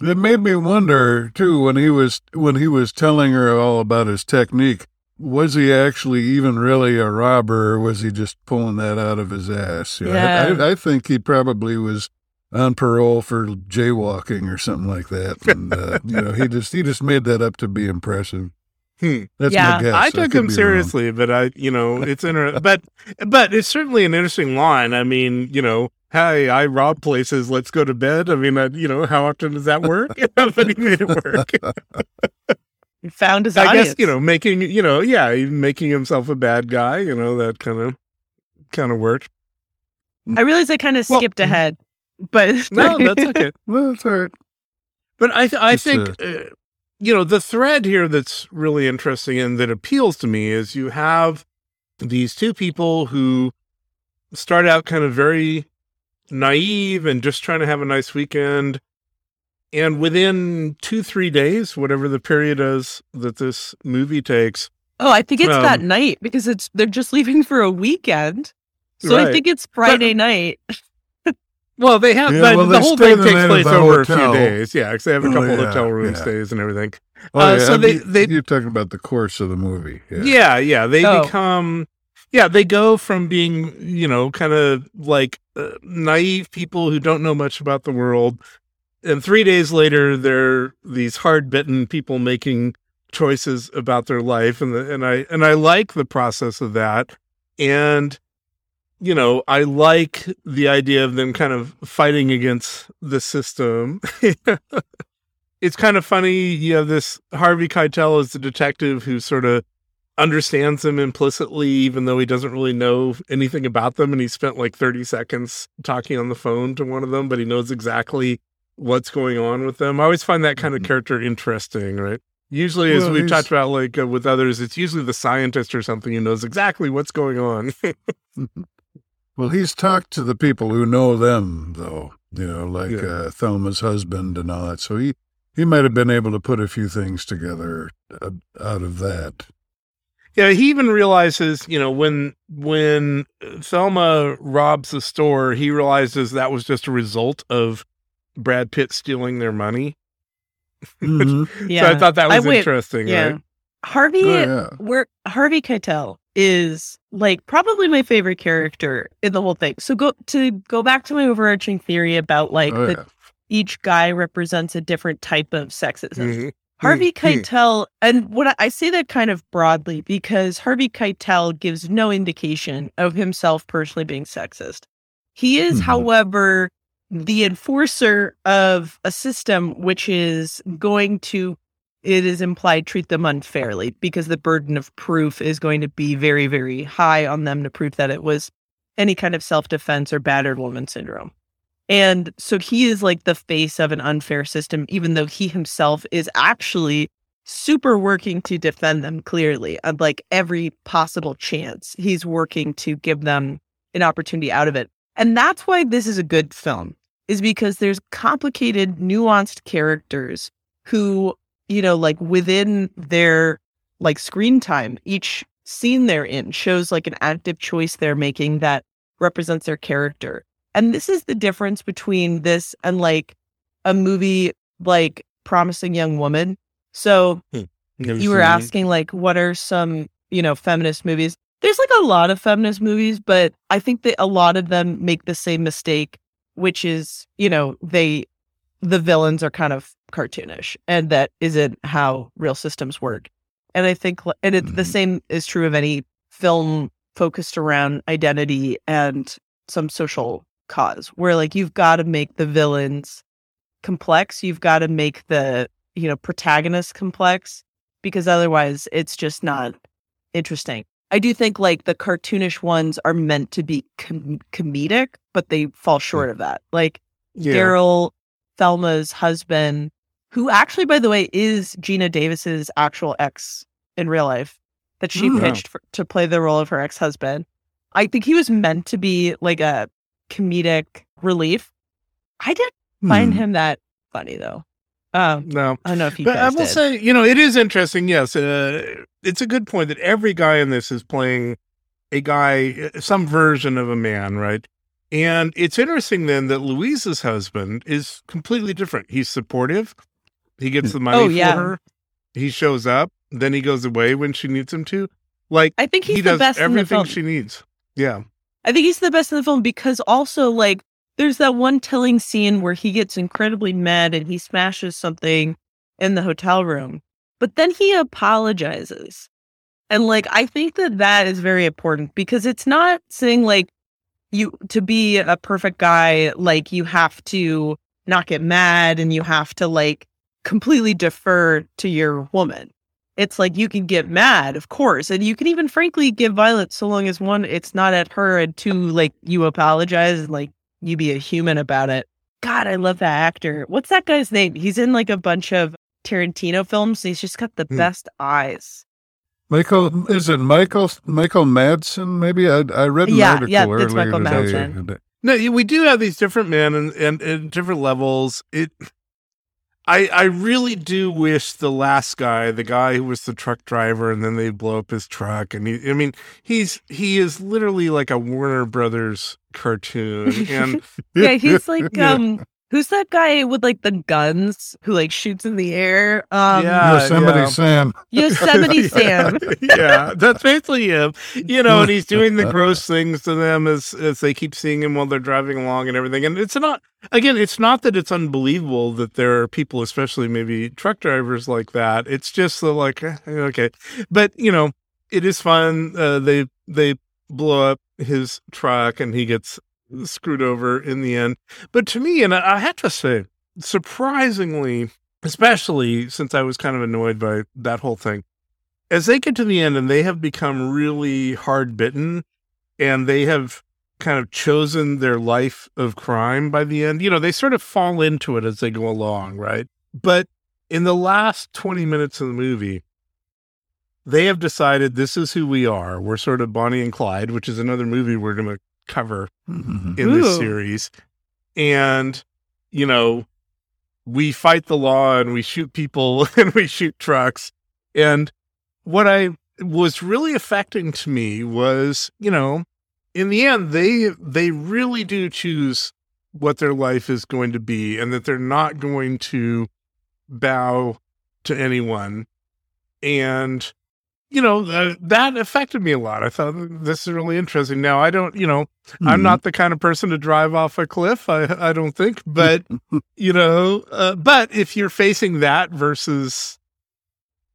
that made me wonder too when he was when he was telling her all about his technique was he actually even really a robber or was he just pulling that out of his ass You know, I- Yeah. I, I think he probably was on parole for jaywalking or something like that and uh, you know he just he just made that up to be impressive Hmm. that's Yeah. my guess I took could him be wrong. seriously, but I, you know, it's inter- but but it's certainly an interesting line. I mean, you know, hey, I rob places. Let's go to bed. I mean, I, you know, how often does that work? You know, but he made it work. He found his I audience. guess you know, making you know, yeah, making himself a bad guy. You know, that kind of kind of worked. I realize I kind of Well- skipped ahead, but No, that's okay. well that's all right But I, th- I Just, think, uh, you know, the thread here that's really interesting and that appeals to me is you have these two people who start out kind of very naive and just trying to have a nice weekend. And within two, three days, whatever the period is that this movie takes, Oh, I think it's that Um, night because it's they're just leaving for a weekend. So I think it's Friday night. well, they have Yeah, but well, the whole thing the takes place the over a few days. Yeah, because they have a Oh, couple yeah, hotel room yeah. stays and everything. Oh, Uh, so I they- mean, they- you're talking about the course of the movie. Yeah. Yeah, yeah. They Oh. become, yeah, they go from being, you know, kind of like uh, naive people who don't know much about the world. And three days later, they're these hard bitten people making choices about their life. And, the, and I, and I like the process of that. And, you know, I like the idea of them kind of fighting against the system. it's kind of funny. You have this Harvey Keitel as the detective who sort of understands them implicitly, even though he doesn't really know anything about them. And he spent like 30 seconds talking on the phone to one of them, but he knows exactly what's going on with them. I always find that kind of character interesting, right? Usually, as Well, we've talked about, like uh, with others, it's usually the scientist or something who knows exactly what's going on. Well, he's talked to the people who know them, though. You know, like Yeah. uh, Thelma's husband and all that. So he he might have been able to put a few things together uh, out of that. Yeah, he even realizes, you know, when when Thelma robs the store, he realizes that was just a result of Brad Pitt stealing their money. Mhm. Yeah. So I thought that was wait- interesting, yeah. right? Harvey Oh, yeah. where Harvey Keitel is like probably my favorite character in the whole thing. So go to go back to my overarching theory about like Oh, that yeah. each guy represents a different type of sexism. Mhm. Harvey. Keitel, and what I, say that kind of broadly because Harvey Keitel gives no indication of himself personally being sexist. He is, Mhm. however, the enforcer of a system which is going to, it is implied, treat them unfairly because the burden of proof is going to be very, very high on them to prove that it was any kind of self defense or battered woman syndrome. And so he is like the face of an unfair system, even though he himself is actually super working to defend them clearly on like every possible chance. He's working to give them an opportunity out of it. And that's why this is a good film, is because there's complicated, nuanced characters who, you know, like within their like screen time, each scene they're in shows like an active choice they're making that represents their character. And this is the difference between this and like a movie like Promising Young Woman. So Never you were asking like what are some, you know, feminist movies? There's like a lot of feminist movies, but I think that a lot of them make the same mistake, which is, you know, they the villains are kind of cartoonish and that isn't how real systems work. And I think and it, the Mhm. same is true of any film focused around identity and some social cause where like you've got to make the villains complex you've got to make the you know protagonist complex because otherwise it's just not interesting i do think like the cartoonish ones are meant to be com- comedic but they fall short of that like Yeah. daryl thelma's husband who actually by the way is geena davis's actual ex in real life that she Hmm. pitched for, to play the role of her ex-husband i think he was meant to be like a comedic relief i didn't find Hmm. him that funny though um No. i don't know if you But I will did. say, you know, it is interesting. Yes, uh, it's a good point that every guy in this is playing a guy, uh, some version of a man, right? And it's interesting then that Louise's husband is completely different. He's supportive. He gets the money Oh, yeah. for her. He shows up. Then he goes away when she needs him to. Like i think he's he the does best in the everything film she needs. Yeah. I think he's the best in the film because also like there's that one telling scene where he gets incredibly mad and he smashes something in the hotel room, but then he apologizes. And like I think that that is very important because it's not saying like you to be a perfect guy like you have to not get mad and you have to like completely defer to your woman. It's like you can get mad, of course, and you can even frankly give violence so long as one, it's not at her, and two, like you apologize and like you be a human about it. God, I love that actor. What's that guy's name? He's in like a bunch of Tarantino films. He's just got the Hmm. best eyes. Michael, is it Michael Michael Madsen? Maybe I I read an Yeah, article yeah, earlier it's Michael today. Madsen. No, we do have these different men and, and, and different levels. It, I, I really do wish the last guy, the guy who was the truck driver, and then they blow up his truck, and he, I mean, he's he is literally like a Warner Brothers cartoon, and yeah, he's like um who's that guy with like the guns who like shoots in the air? Um Yeah, Yosemite yeah. Sam. Yosemite Sam. yeah, that's basically him. You know, and he's doing the gross things to them as as they keep seeing him while they're driving along and everything. And it's not again, it's not that it's unbelievable that there are people, especially maybe truck drivers like that. It's just the like eh, okay, but you know, it is fun. Uh, they they blow up his truck and he gets screwed over in the end. But to me, and I, I have to say, surprisingly, especially since I was kind of annoyed by that whole thing, as they get to the end and they have become really hard bitten and they have kind of chosen their life of crime by the end, you know, they sort of fall into it as they go along, right? But in the last 20 minutes of the movie, they have decided this is who we are. We're sort of Bonnie and Clyde, which is another movie we're going to cover mm-hmm. in this series. And, you know, we fight the law and we shoot people and we shoot trucks. And what I was really affecting to me was, you know, in the end, they they really do choose what their life is going to be and that they're not going to bow to anyone. And you know, uh, that affected me a lot. I thought this is really interesting. Now, I don't, you know, I'm Mhm. not the kind of person to drive off a cliff. I, I don't think, but you know, uh, but if you're facing that versus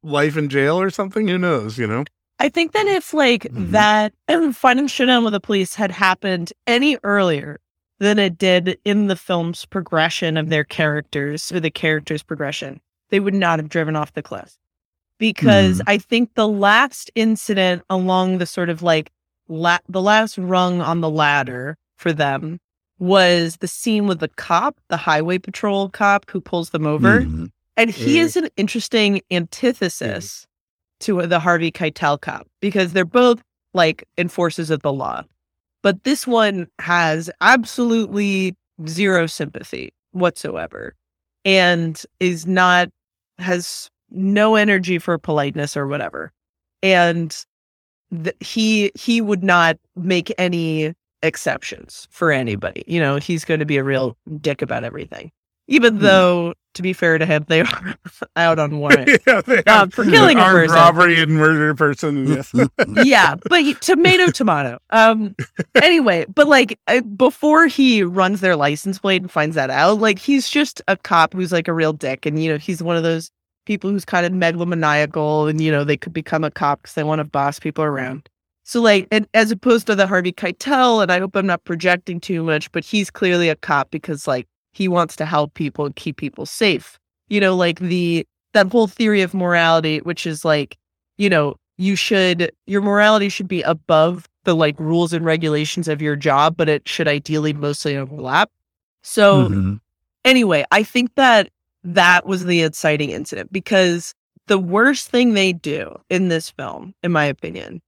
life in jail or something, who knows? You know, I think that if like Mm-hmm. that finding showdown with the police had happened any earlier than it did in the film's progression of their characters or the characters' progression, they would not have driven off the cliff. Because Mm. I think the last incident along the sort of like la- the last rung on the ladder for them was the scene with the cop, the highway patrol cop who pulls them over. Mhm. And he Mm. is an interesting antithesis to the Harvey Keitel cop because they're both like enforcers of the law. But this one has absolutely zero sympathy whatsoever and is not, has no energy for politeness or whatever. And th- he, he would not make any exceptions for anybody. You know, he's going to be a real dick about everything. Even Hmm. though, to be fair to him, they are out on warrant. yeah, Uh, for killing a person. robbery and murder person. Yes. yeah, but he- tomato, tomato. Um, anyway, but like uh, before he runs their license plate and finds that out, like he's just a cop who's like a real dick, and you know he's one of those people who's kind of megalomaniacal, and you know they could become a cop because they want to boss people around. So like, and as opposed to the Harvey Keitel, and I hope I'm not projecting too much, but he's clearly a cop because like he wants to help people and keep people safe. You know, like the that whole theory of morality, which is like, you know, you should your morality should be above the like rules and regulations of your job, but it should ideally mostly overlap. So Mhm. anyway, I think that that was the inciting incident because the worst thing they do in this film, in my opinion,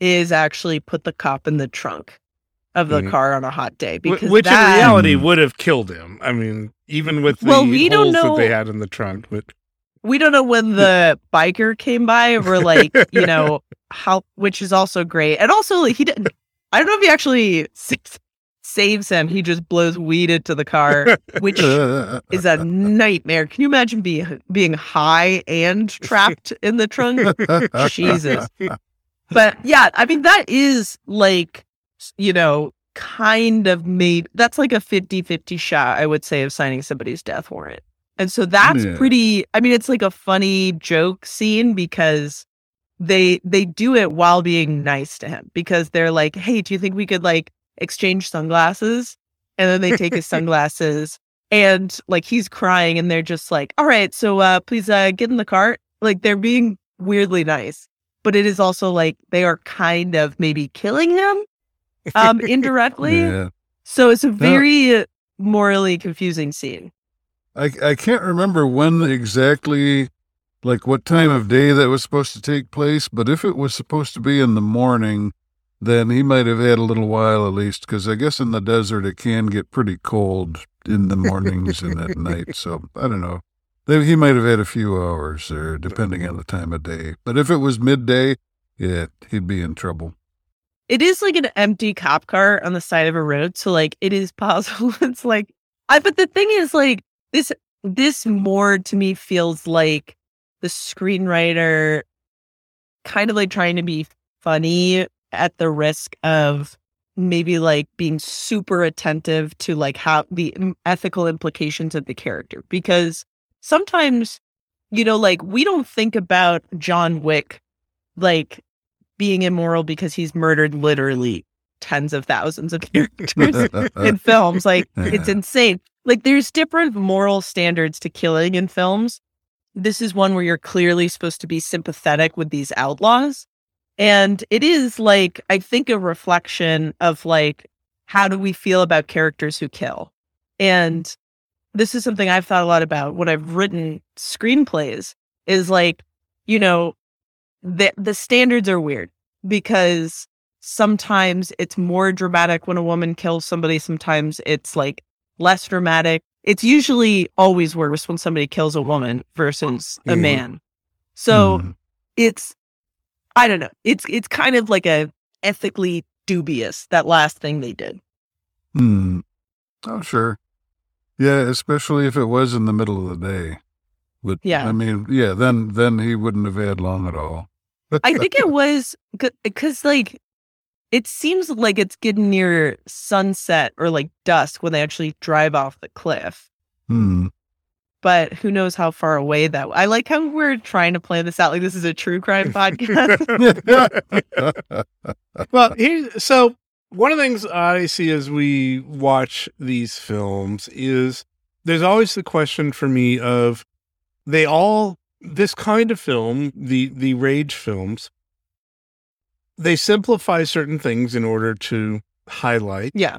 is actually put the cop in the trunk of the Mhm. car on a hot day because Which that, in reality would have killed him. I mean, even with the Well, we don't holes that they had in the trunk. But we don't know when the biker came by or like you know how which is also great and also like, he didn't i don't know if he actually saves, him. He just blows weed into the car which is a nightmare. Can you imagine being being high and trapped in the trunk? Jesus. But yeah i mean that is like you know kind of made that's like a 50-50 shot i would say of signing somebody's death warrant. And so that's Yeah. pretty I mean it's like a funny joke scene because they they do it while being nice to him because they're like, "Hey, do you think we could like exchange sunglasses?" And then they take his sunglasses and like he's crying and they're just like, "All right, so uh please uh get in the cart." Like they're being weirdly nice. But it is also like they are kind of maybe killing him um indirectly. Yeah. So it's a very morally confusing scene. I I can't remember when exactly, like what time of day that was supposed to take place, but if it was supposed to be in the morning, then he might have had a little while at least, because I guess in the desert it can get pretty cold in the mornings and at night. So I don't know. He might have had a few hours there, depending on the time of day. But if it was midday, yeah, he'd be in trouble. It is like an empty cop car on the side of a road. So like it is possible. It's like I but the thing is like this this more to me feels like the screenwriter kind of like trying to be funny at the risk of maybe like being super attentive to like how the ethical implications of the character because sometimes you know like we don't think about John Wick like being immoral because he's murdered literally tens of thousands of characters in films. Like it's insane. Like there's different moral standards to killing in films. This is one where you're clearly supposed to be sympathetic with these outlaws. And it is like, I think a reflection of like, how do we feel about characters who kill? And this is something I've thought a lot about when I've written screenplays is like, you know, the the standards are weird because sometimes it's more dramatic when a woman kills somebody sometimes it's like less dramatic it's usually always worse when somebody kills a woman versus a Mhm. man so Mhm. it's i don't know it's it's kind of like a ethically dubious that last thing they did Hmm. Oh, sure. Yeah, especially if it was in the middle of the day. But Yeah. I mean, yeah, then then he wouldn't have had long at all. I think it was because, like, it seems like it's getting near sunset or like dusk when they actually drive off the cliff. Hmm. But who knows how far away that? I like how we're trying to plan this out like this is a true crime podcast. well, here's so one of the things I see as we watch these films is there's always the question for me of they all this kind of film, the the rage films, they simplify certain things in order to highlight yeah.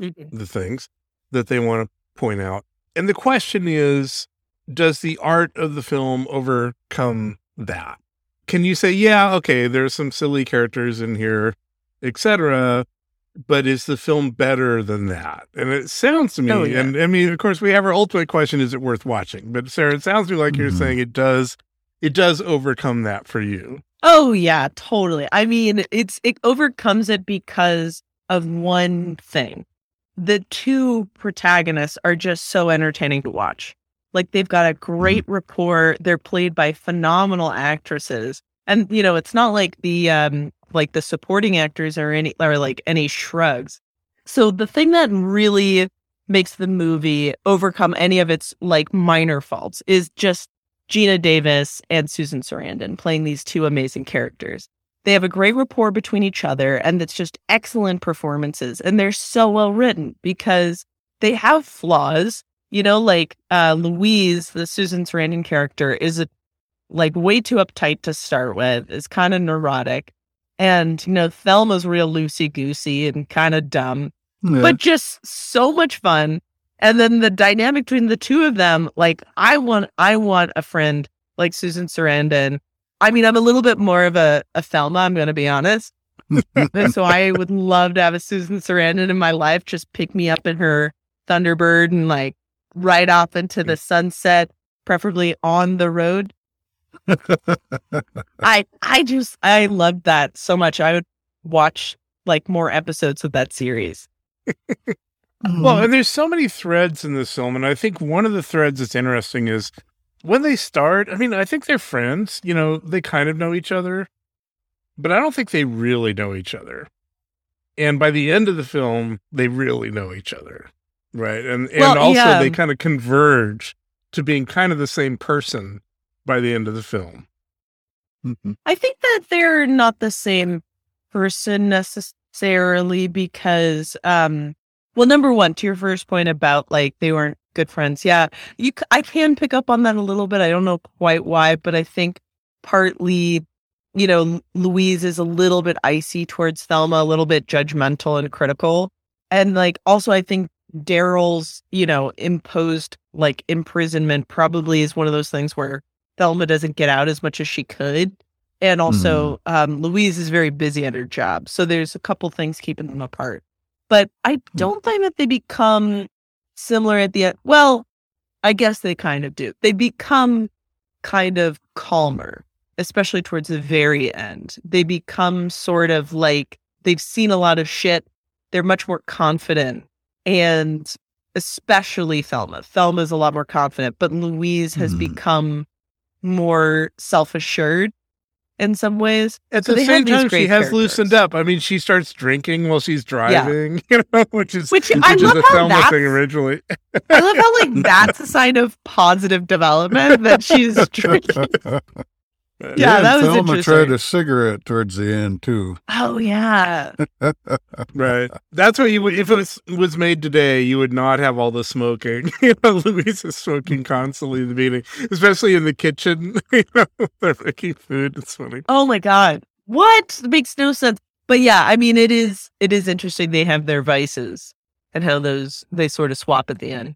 Mm-hmm. the things that they want to point out. And the question is, does the art of the film overcome that? Can you say, yeah, okay, there's some silly characters in here, etc., but is the film better than that? And it sounds to me, Oh, yeah. and I mean, of course, we have our ultimate question: Is it worth watching? But Sarah, it sounds to me like you're Mhm. saying it does. It does overcome that for you. Oh yeah, totally. I mean, it's it overcomes it because of one thing. The two protagonists are just so entertaining to watch. Like they've got a great rapport. They're played by phenomenal actresses. And you know, it's not like the um like the supporting actors are any are like any shrugs. So the thing that really makes the movie overcome any of its like minor faults is just Geena Davis and Susan Sarandon playing these two amazing characters. They have a great rapport between each other and it's just excellent performances and they're so well written because they have flaws. You know, like uh Louise, the Susan Sarandon character, is a, like way too uptight to start with, is kind of neurotic. And, you know, Thelma's real loosey goosey and kind of dumb Yeah. but just so much fun. And then the dynamic between the two of them, like I want, I want a friend like Susan Sarandon. I mean, I'm a little bit more of a, a Thelma, I'm going to be honest. so I would love to have a Susan Sarandon in my life, just pick me up in her Thunderbird and like ride off into the sunset, preferably on the road. I, I just, I loved that so much. I would watch like more episodes of that series. Well, mm-hmm. and there's so many threads in this film, and I think one of the threads that's interesting is when they start. I mean, I think they're friends. You know, they kind of know each other, but I don't think they really know each other. And by the end of the film, they really know each other, right? And and Well, also yeah. they kind of converge to being kind of the same person by the end of the film. Mhm. I think that they're not the same person necessarily because, um, well, number one, to your first point about like they weren't good friends. Yeah, you, I can pick up on that a little bit. I don't know quite why, but I think partly, you know, Louise is a little bit icy towards Thelma, a little bit judgmental and critical. And like, also, I think Daryl's, you know, imposed like imprisonment probably is one of those things where Thelma doesn't get out as much as she could. And also, um, Louise is very busy at her job. So there's a couple things keeping them apart. But I don't think that they become similar at the end. Well, I guess they kind of do. They become kind of calmer, especially towards the very end. They become sort of like they've seen a lot of shit. They're much more confident. And especially Thelma. Thelma's a lot more confident, but Louise has Mhm. become more self assured in some ways. At So the same time, she has characters. loosened up. I mean, she starts drinking while she's driving, you know, which is Which which, I is love a how Thelma that's- thing originally. I love how like that's a sign of positive development that she's drinking. Yeah, that was Thelma interesting. tried a cigarette towards the end too. Oh yeah. Right. That's what you would, if it was, was made today, you would not have all the smoking. You know, Louise is smoking mm. constantly in the beginning, especially in the kitchen. You know, they're making food. It's funny. Oh my god. What? It makes no sense. But yeah, I mean it is it is interesting they have their vices and how those they sort of swap at the end.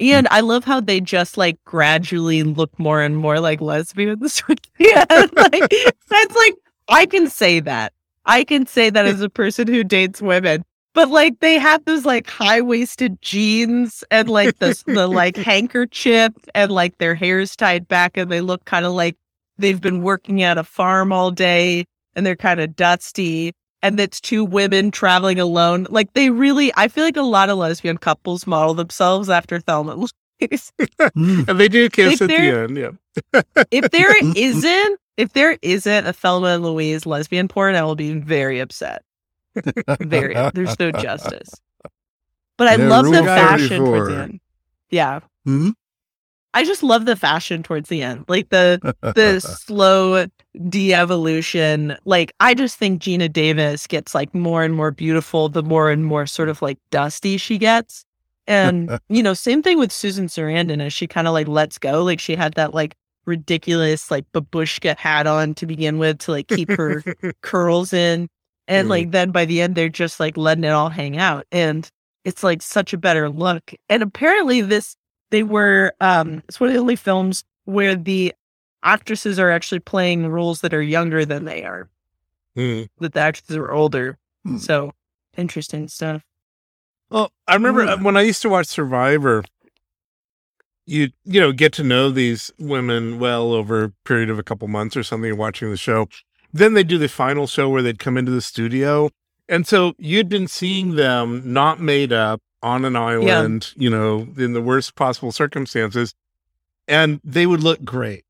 And I love how they just like gradually look more and more like lesbians. yeah, like, that's like I can say that. I can say that as a person who dates women. But like they have those like high waisted jeans and like the the like handkerchief and like their hair's tied back and they look kind of like they've been working at a farm all day and they're kind of dusty and it's two women traveling alone. Like they really, I feel like a lot of lesbian couples model themselves after Thelma. and Louise. Mm. And they do kiss If at the end. Yeah. if there isn't, if there isn't a Thelma and Louise lesbian porn, I will be very upset. Very, there's no justice. But I Yeah, love the fashion towards the end. Yeah, Hmm? I just love the fashion towards the end, like the the slow de-evolution. Like I just think Geena Davis gets like more and more beautiful the more and more sort of like dusty she gets. And you know, same thing with Susan Sarandon as she kind of like lets go. Like she had that like ridiculous like babushka hat on to begin with to like keep her curls in. And like then by the end they're just like letting it all hang out. And it's like such a better look. And apparently this they were um it's one of the only films where the actresses are actually playing roles that are younger than they are. Hmm. That the actresses are older. Hmm. So interesting stuff. Well, I remember Mm. uh, when I used to watch Survivor, you you know get to know these women well over a period of a couple months or something watching the show. Then they do the final show where they'd come into the studio, and so you'd been seeing them not made up on an island, you know, in the worst possible circumstances, and they would look great.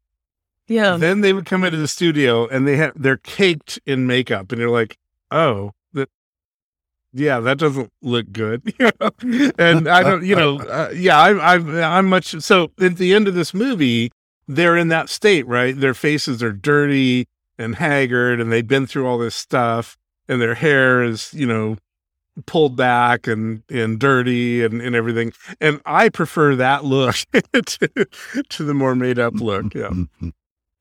Yeah. Then they would come into the studio and they have they're caked in makeup, and you're like, oh, that, yeah, that doesn't look good. You and I don't, you know, uh, yeah, I, I, I'm much so. At the end of this movie, they're in that state, right? Their faces are dirty and haggard, and they've been through all this stuff, and their hair is, you know, pulled back and and dirty and, and everything. And I prefer that look to, to the more made up look. Yeah.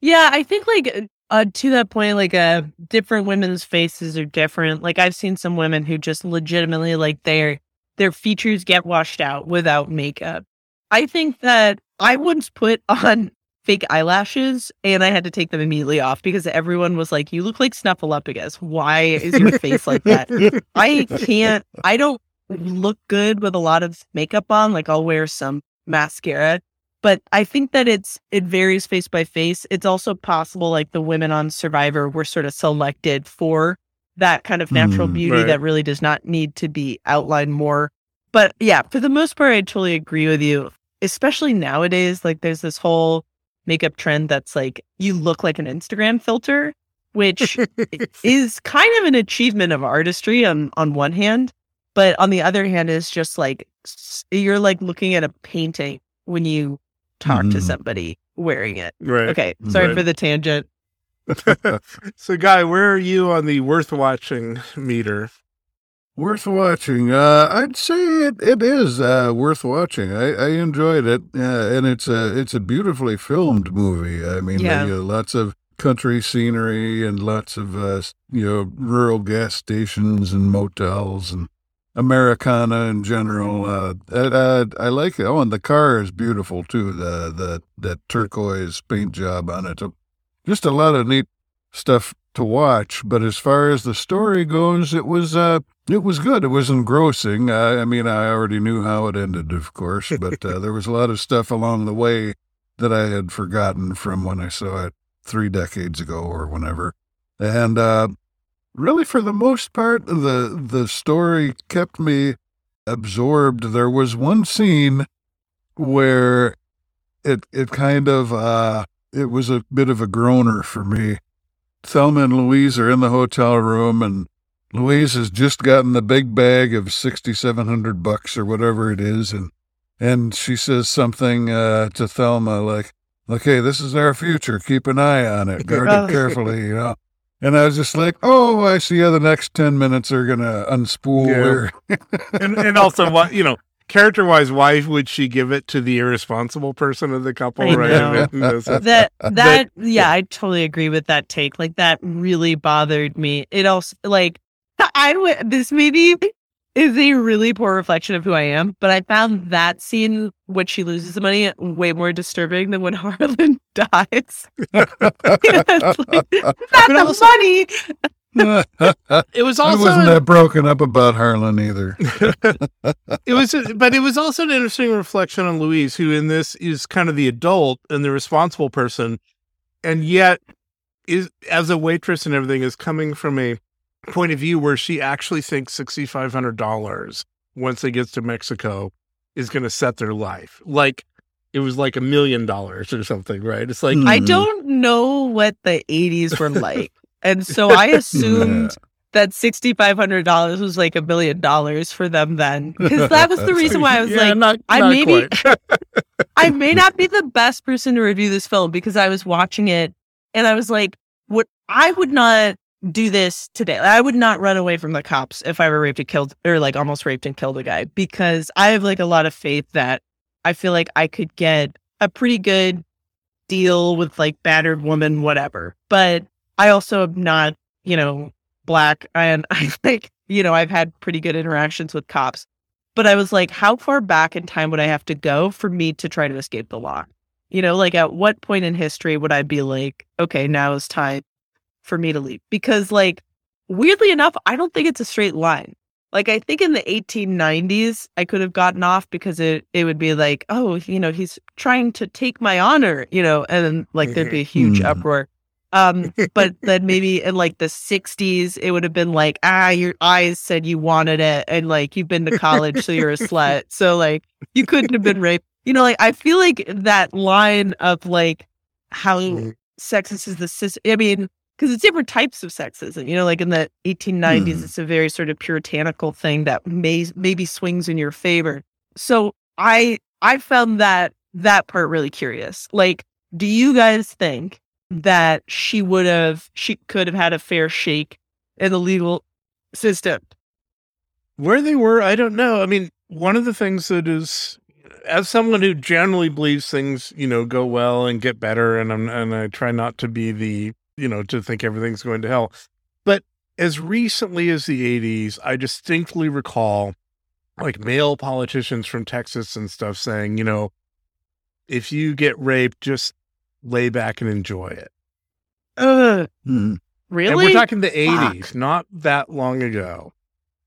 Yeah, I think like uh, to that point, like uh, different women's faces are different. Like I've seen some women who just legitimately like their their features get washed out without makeup. I think that I once put on fake eyelashes and I had to take them immediately off because everyone was like, "You look like Snuffleupagus. Why is your face like that?" I can't. I don't look good with a lot of makeup on. Like I'll wear some mascara, but I think that it's it varies face by face. It's also possible like the women on Survivor were sort of selected for that kind of natural Mm, beauty right. that really does not need to be outlined more. But yeah, for the most part, I totally agree with you. Especially nowadays, like there's this whole makeup trend that's like you look like an Instagram filter, which is kind of an achievement of artistry on on one hand, but on the other hand is just like you're like looking at a painting when you talk to Mhm. somebody wearing it. Right. Okay, sorry Right. for the tangent. so, Guy, where are you on the worth watching meter? Worth watching. Uh, I'd say it, it is uh, worth watching. I, I enjoyed it, uh, and it's a it's a beautifully filmed movie. I mean, Yeah. uh, lots of country scenery and lots of uh, you know rural gas stations and motels and Americana in general. Uh, I, I, I like it. Oh, and the car is beautiful too. The the that turquoise paint job on it. just a lot of neat stuff to watch. But as far as the story goes, it was uh, it was good. It was engrossing. I, I mean, I already knew how it ended, of course, but uh, there was a lot of stuff along the way that I had forgotten from when I saw it three decades ago or whenever. And uh, really, for the most part, the the story kept me absorbed. There was one scene where it it kind of uh, it was a bit of a groaner for me. Thelma and Louise are in the hotel room, and Louise has just gotten the big bag of sixty seven hundred bucks or whatever it is, and and she says something uh, to Thelma like, "Okay, this is our future. Keep an eye on it. Guard it carefully." You know. And I was just like, "Oh, I see how the next ten minutes are gonna unspool Yeah. her." and and also what you know character wise why would she give it to the irresponsible person of the couple I right know. You know, that that yeah, I totally agree with that take. Like that really bothered me. It also like I would this maybe is a really poor reflection of who I am, but I found that scene when she loses the money way more disturbing than when Harlan dies. It's like, not the money. it was I also wasn't that broken up about Harlan either. it was but it was also an interesting reflection on louise who in this is kind of the adult and the responsible person and yet is as a waitress and everything is coming from a point of view where she actually thinks $6500 once it gets to mexico is going to set their life like it was like a million dollars or something right it's like hmm. I don't know what the 80s were like. And so I assumed that $6,500 was like a million dollars for them then. Because that was the reason why I was Yeah, like, not- I not maybe. I may not be the best person to review this film because I was watching it and I was like, what I would not do this today. I would not run away from the cops if I were raped and killed or like almost raped and killed a guy because I have like a lot of faith that I feel like I could get a pretty good deal with like battered woman, whatever. But I also am not, you know, black and I like, you know, I've had pretty good interactions with cops. But I was like, how far back in time would I have to go for me to try to escape the law? You know, like at what point in history would I be like, okay, now is time for me to leave? Because like weirdly enough, I don't think it's a straight line. Like I think in the 1890s, I could have gotten off because it it would be like, oh, you know, he's trying to take my honor, you know, and then like there'd be a huge Hmm. uproar. Um, but then maybe in like the 60s, it would have been like, ah, your eyes said you wanted it, and like you've been to college, so you're a slut. So like you couldn't have been raped. You know, like I feel like that line of like how sexist is the system. I mean, because it's different types of sexism. You know, like in the 1890s, Hmm. it's a very sort of puritanical thing that may maybe swings in your favor. So I I found that that part really curious. Like, do you guys think that she would have she could have had a fair shake in the legal system? Where they were, I don't know. I mean, one of the things that is, as someone who generally believes things, you know, go well and get better, and I'm and I try not to be the, you know, to think everything's going to hell. But as recently as the '80s, I distinctly recall, like male politicians from Texas and stuff saying, you know, if you get raped, just lay back and enjoy it. Ugh, Hmm. really? And we're talking the Fuck. 80s, not that long ago.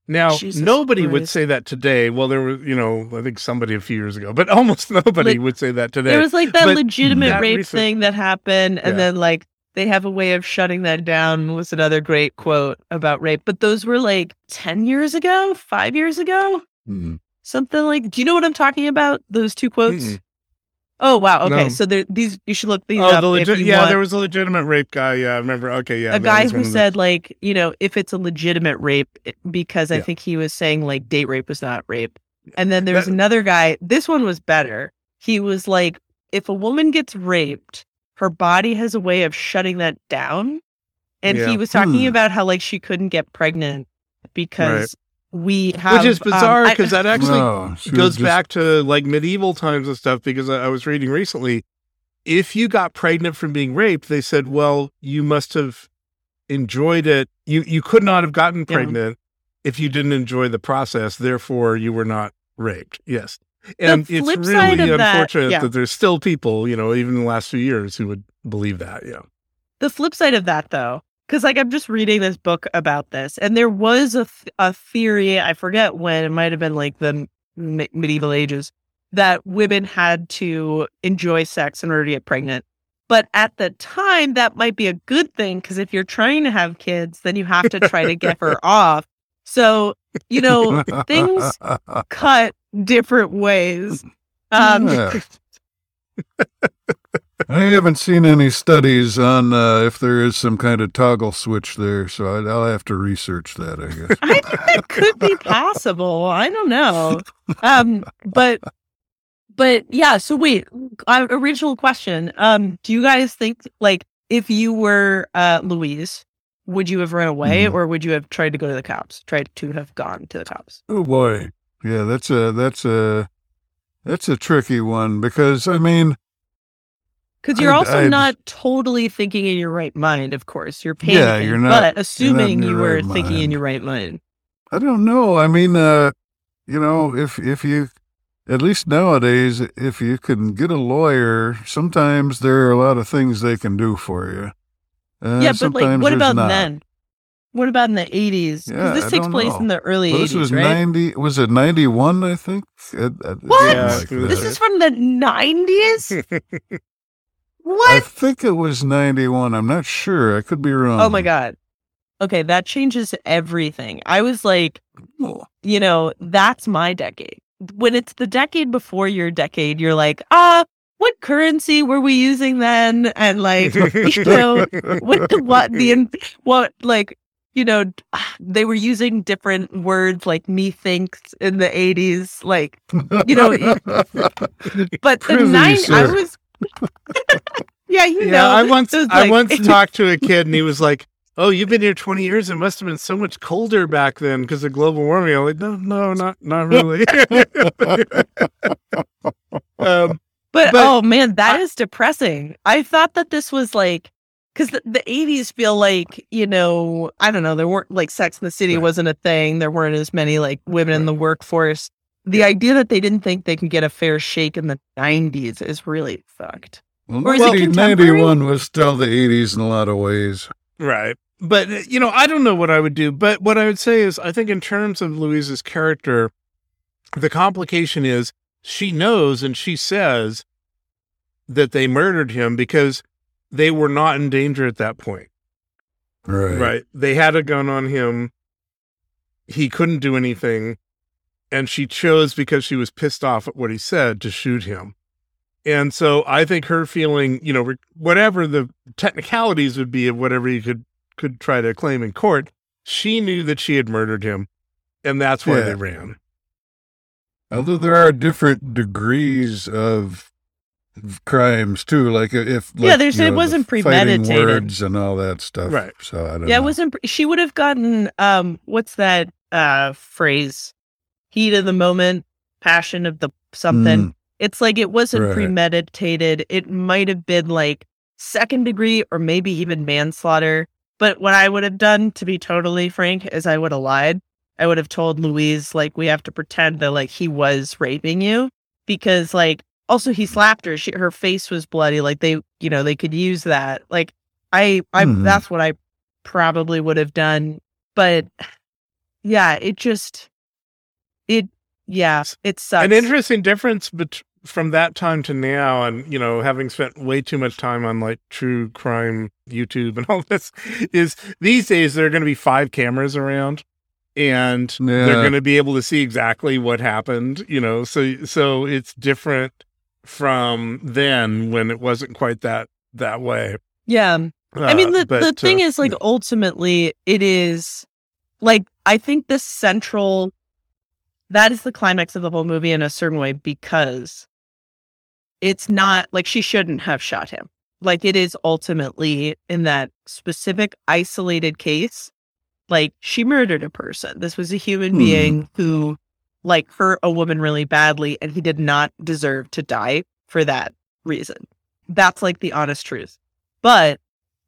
Now, Jesus nobody would say that today. Well, there was, you know, I think somebody a few years ago, but almost nobody Like, would say that today. There was like that But legitimate that rape recent- thing that happened, and Yeah. then like they have a way of shutting that down. Was another great quote about rape, but those were like ten years ago, five years ago, Hmm. something like. Do you know what I'm talking about? Those two quotes. Mm-mm. Oh wow. Okay, No. so there, these you should look these Oh, up. the if you yeah, want. there was a legitimate rape guy. Yeah, I remember. Okay, yeah, a guy who one of the- said like you know if it's a legitimate rape because I Yeah. think he was saying like date rape was not rape. And then there was That- another guy. This one was better. He was like, if a woman gets raped, her body has a way of shutting that down. And Yeah. he was talking Hmm. about how like she couldn't get pregnant because we have which is um, bizarre I- because that actually No, goes just- back to like medieval times and stuff because I, I was reading recently if you got pregnant from being raped they said well you must have enjoyed it you you could not have gotten Yeah. pregnant if you didn't enjoy the process therefore you were not raped yes and it's flip side really of that- unfortunate yeah. that there's still people you know even in the last few years who would believe that yeah the flip side of that though, because like I'm just reading this book about this, and there was a, th- a theory, I forget when, it might have been like the m- medieval ages, that women had to enjoy sex in order to get pregnant. But at the time, that might be a good thing because if you're trying to have kids, then you have to try to get her off. So, you know, things cut different ways. Um, Yeah. I haven't seen any studies on uh, if there is some kind of toggle switch there, so I, I'll have to research that. I guess. I think that could be possible. I don't know. Um, but but yeah. So wait, uh, original question. Um, do you guys think like if you were uh Louise, would you have run away Mhm. or would you have tried to go to the cops? Tried to have gone to the cops? Oh boy, yeah, that's a that's a that's a tricky one because I mean, Because you're I'd- also I'd- not totally thinking in your right mind. Of course, you're panicking. Yeah, you're not- But assuming in you were right thinking in your right mind. I don't know. I mean, uh, you know, if if you at least nowadays, if you can get a lawyer, sometimes there are a lot of things they can do for you. Uh, yeah, but like, what about not. then? What about in the 80s? Because Yeah, this I takes don't place know. in the early Well, 80s, this was right? ninety. Was it ninety one? I think. Uh, What? something like This is from the 90s? what? I think it was ninety one. I'm not sure. I could be wrong. Oh my God. Okay, that changes everything. I was like, you know, that's my decade. When it's the decade before your decade, you're like, ah, what currency were we using then? And like, you know, what, what the, what, like, you know, they were using different words like methinks in the 80s. Like, you know, but the nine, I was, yeah, you Yeah, know, I once those, I once talked to a kid and he was like, "Oh, you've been here twenty years. It must have been so much colder back then because of global warming." I'm like, "No, no, not not really." um, But, But oh man, that is depressing. I thought that this was like because the, the 80s feel like you know I don't know there weren't like Sex in the City Right. wasn't a thing. There weren't as many like women in the workforce. The idea that they didn't think they could get a fair shake in the 90s is really fucked. Well, Or is it 90 91 was still the 80s in a lot of ways. right. But uh, you know, I don't know what I would do. But what I would say is, I think in terms of Louise's character, the complication is she knows and she says that they murdered him because they were not in danger at that point. Right. Right. They had a gun on him. He couldn't do anything. And she chose because she was pissed off at what he said to shoot him. And so I think her feeling, you know, whatever the technicalities would be of whatever he could could try to claim in court, she knew that she had murdered him, and that's why Yeah. they ran. Although there are different degrees of crimes too, like if Yeah, there's- you it know, the wasn't fighting premeditated. words and all that stuff. Right. So I don't Yeah, it wasn't. She would have gotten um, what's that uh phrase? Heat of the moment, passion of the something. Mm, It's like it wasn't Right. premeditated. It might have been like second degree or maybe even manslaughter. But what I would have done, to be totally frank, is I would have lied. I would have told Louise, like, we have to pretend that like he was raping you because like also he slapped her. She her face was bloody. Like they, you know, they could use that. Like I I Mhm. that's what I probably would have done. But yeah, it just it yeah, it sucks. An interesting difference bet- from that time to now, and you know, having spent way too much time on like true crime YouTube and all this, is these days there are going to be five cameras around, and they're going to be able to see exactly what happened. You know, so so it's different from then when it wasn't quite that that way. yeah. I mean, Uh, the, but, the thing uh, is, like, ultimately, it is like, I think the central, that is the climax of the whole movie in a certain way because it's not like she shouldn't have shot him. Like, it is ultimately in that specific isolated case, like, she murdered a person. This was a human Hmm. being who, like, hurt a woman really badly, and he did not deserve to die for that reason. That's like the honest truth. But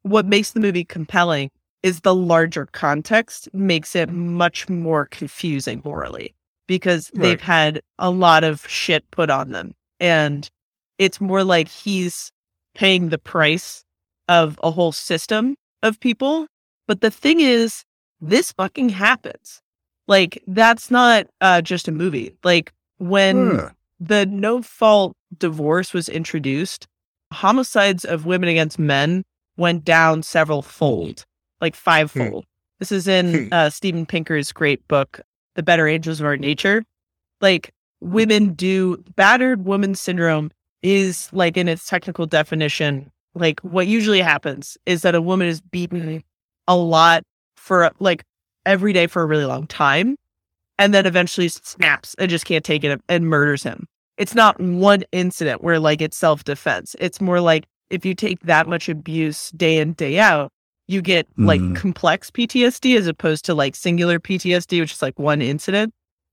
what makes the movie compelling is the larger context makes it much more confusing morally because they've had a lot of shit put on them and it's more like he's paying the price of a whole system of people. But the thing is, this fucking happens. Like, that's not uh, just a movie. Like, when Huh. the no fault divorce was introduced, homicides of women against men went down several fold, like fivefold. fold. This is in Hmm. uh, Steven Pinker's great book, The Better Angels of Our Nature. Like, women do battered woman syndrome is like in its technical definition, like what usually happens is that a woman is beaten a lot for like every day for a really long time and then eventually snaps and just can't take it and murders him. It's not one incident where like it's self defense. It's more like if you take that much abuse day in, day out, you get like Mhm. complex PTSD as opposed to like singular PTSD, which is like one incident.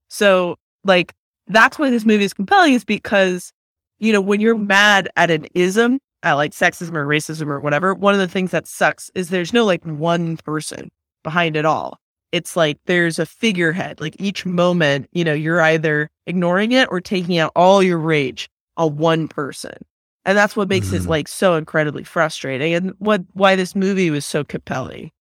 So, like, that's why this movie is compelling, is because, you know, when you're mad at an ism, at like sexism or racism or whatever, one of the things that sucks is there's no like one person behind it all. It's like there's a figurehead. Like each moment, you know, you're either ignoring it or taking out all your rage on one person. And that's what makes it Mhm. like so incredibly frustrating and what why this movie was so compelling.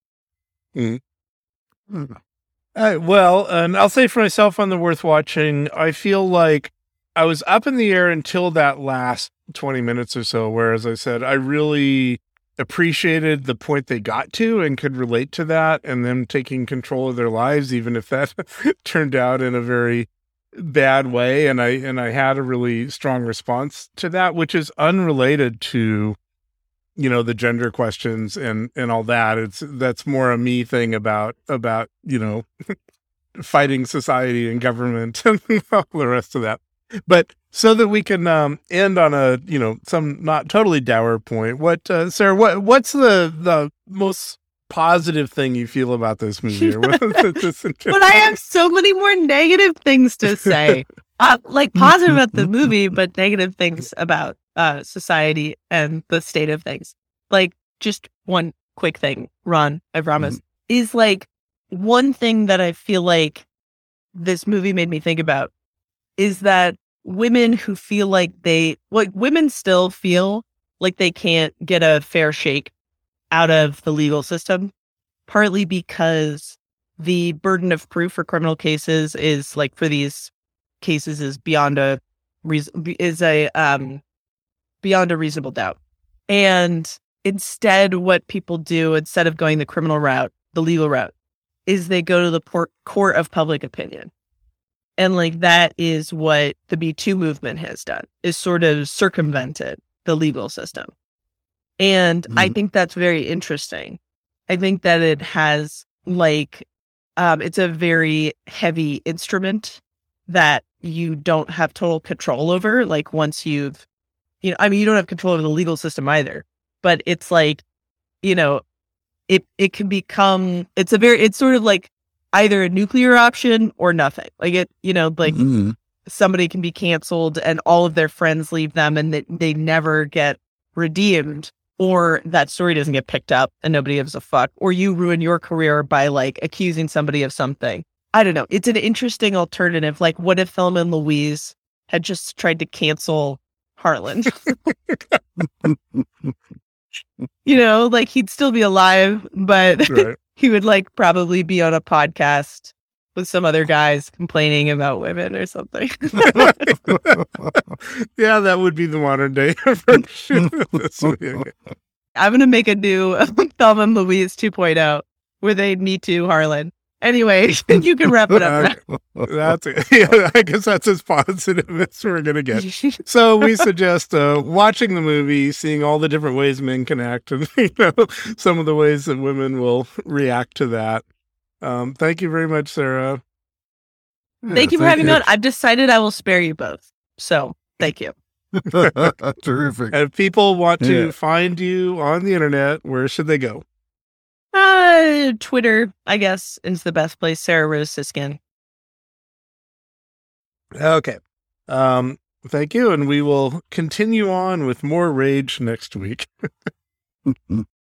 Uh, well, and I'll say for myself on the worth watching, I feel like I was up in the air until that last 20 minutes or so, where, as I said, I really appreciated the point they got to and could relate to that and them taking control of their lives, even if that turned out in a very bad way. And I, and I had a really strong response to that, which is unrelated to, you know, the gender questions and, and all that. It's, that's more a me thing about, about, you know, fighting society and government and all the rest of that. But so that we can um, end on a you know some not totally dour point, what uh, Sarah? What what's the the most positive thing you feel about this movie? Or what- this- but I have so many more negative things to say. Uh, like positive about the movie, but negative things about uh, society and the state of things. Like just one quick thing, Ron, I promise, is like one thing that I feel like this movie made me think about is that women who feel like they like women still feel like they can't get a fair shake out of the legal system partly because the burden of proof for criminal cases is like for these cases is beyond a reason is a um beyond a reasonable doubt. And instead what people do instead of going the criminal route the legal route is they go to the court of public opinion and like that is what the Me Too movement has done is sort of circumvented the legal system. And I Mhm. think that's very interesting. I think that it has like um it's a very heavy instrument that you don't have total control over like once you've you know I mean you don't have control over the legal system either. But it's like you know it it can become it's a very it's sort of like either a nuclear option or nothing. Like it, you know, like Mhm. somebody can be canceled and all of their friends leave them and they, they never get redeemed or that story doesn't get picked up and nobody gives a fuck or you ruin your career by like accusing somebody of something. I don't know. It's an interesting alternative. Like what if Thelma and Louise had just tried to cancel Harlan? you know, like he'd still be alive, but right. He would like probably be on a podcast with some other guys complaining about women or something. yeah, that would be the modern day version of this movie. I'm gonna make a new Thelma and Louise 2.0 where they Me Too Harlan. Anyway, you can wrap it up. That's it. Yeah, I guess that's as positive as we're gonna get. So we suggest uh, watching the movie, seeing all the different ways men can act, and you know some of the ways that women will react to that. Um, thank you very much, Sarah. thank you for having me on. I've decided I will spare you both. So thank you. Terrific. And if people want to Yeah. find you on the internet, where should they go? Uh, Twitter, I guess, is the best place. Sarah Rose Siskind. Okay. Um, thank you, and we will continue on with more rage next week.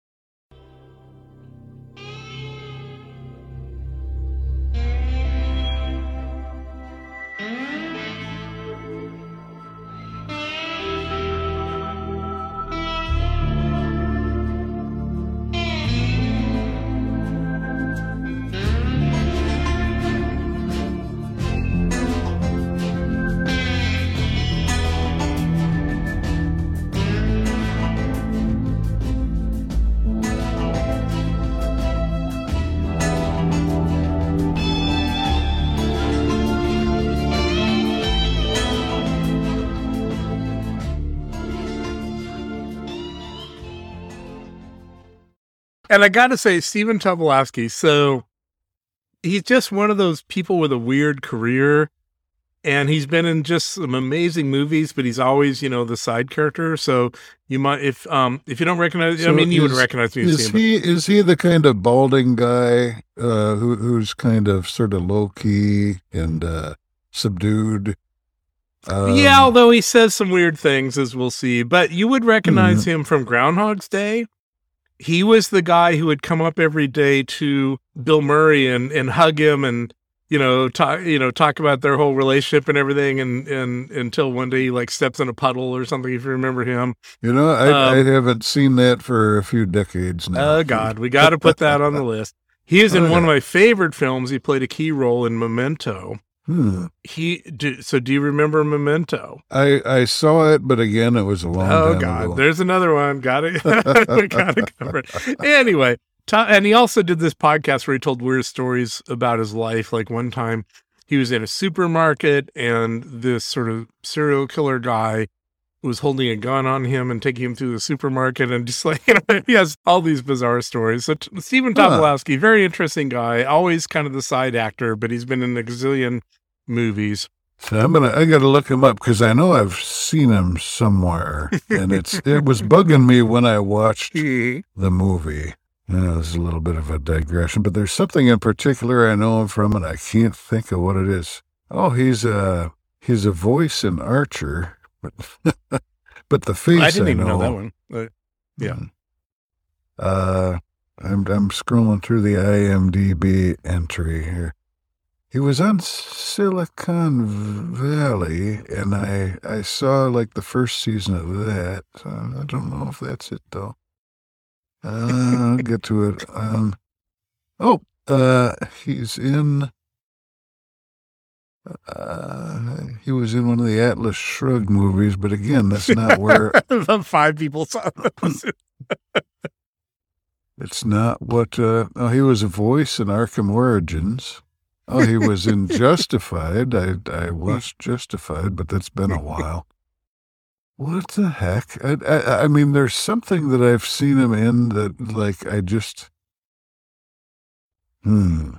And I got to say, Stephen Tobolowsky. So he's just one of those people with a weird career, and he's been in just some amazing movies. But he's always, you know, the side character. So you might, if um, if you don't recognize, I So mean, you would is- recognize me. Is he is he the kind of balding guy uh, who who's kind of sort of low key and uh, subdued? but- Um, yeah, although he says some weird things, as we'll see. But you would recognize Mm-hmm. him from Groundhog's Day. He was the guy who would come up every day to Bill Murray and, and hug him and you know talk you know talk about their whole relationship and everything and and until one day he like steps in a puddle or something if you remember him. you know, I, I Um, haven't seen that for a few decades now. Oh God, we got to put that on the list. He is in one of my favorite films. He played a key role in Memento. Hmm. He do, so do you remember Memento? I I saw it, but again, it was a long time. Oh God, ago. there's another one. Got it. we got to cover it. Anyway, Tom, and he also did this podcast where he told weird stories about his life. Like one time, he was in a supermarket, and this sort of serial killer guy was holding a gun on him and taking him through the supermarket, and just like you know, he has all these bizarre stories. So t- Stephen Huh. Very interesting guy, always kind of the side actor, but he's been in a gazillion movies. So I'm gonna I gotta look him up because I know I've seen him somewhere, and it's it was bugging me when I watched mm-hmm. the movie. Know, it's a little bit of a digression, but there's something in particular I know him from, and I can't think of what it is. Oh, he's a he's a voice in Archer, but but the face I didn't even know know that one. Uh, yeah. Uh, I'm I'm scrolling through the IMDb entry here. He was on Silicon Valley, and I I saw like the first season of that. So I don't know if that's it though. Uh, I'll get to it. Um, oh, uh, he's in. Uh, he was in one of the Atlas Shrugged movies, but again, that's not where the five people saw. It's not what. Uh, oh, he was a voice in Arkham Origins. Oh, he was in Justified. I I watched Justified, but that's been a while. What the heck? I, I I mean, there's something that I've seen him in that, like, I just. Hmm.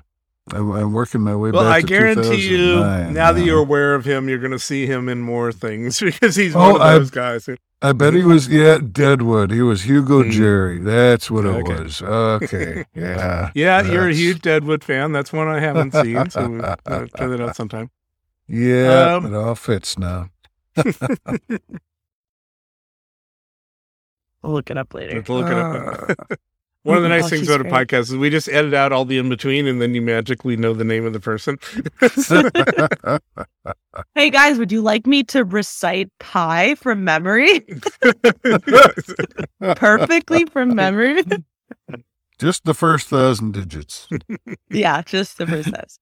I'm, I'm working my way Well, back. Well, I to guarantee you, 2009 now that you're aware of him, you're going to see him in more things because he's Oh, one of I- those guys. I bet he was yeah Deadwood. He was Hugo Mm. Jarry. That's what it Okay. was. Okay, yeah, Yeah, you're a huge Deadwood fan. That's one I haven't seen, so we'll try that out sometime. Yeah, Um, it all fits now. I'll look it up later. Have to look it up. One of the oh, nice Oh, things she's about a podcast is we just edit out all the in between, and then you magically know the name of the person. Hey guys, would you like me to recite pi from memory? Perfectly from memory? Just the first thousand digits. yeah, just the first test.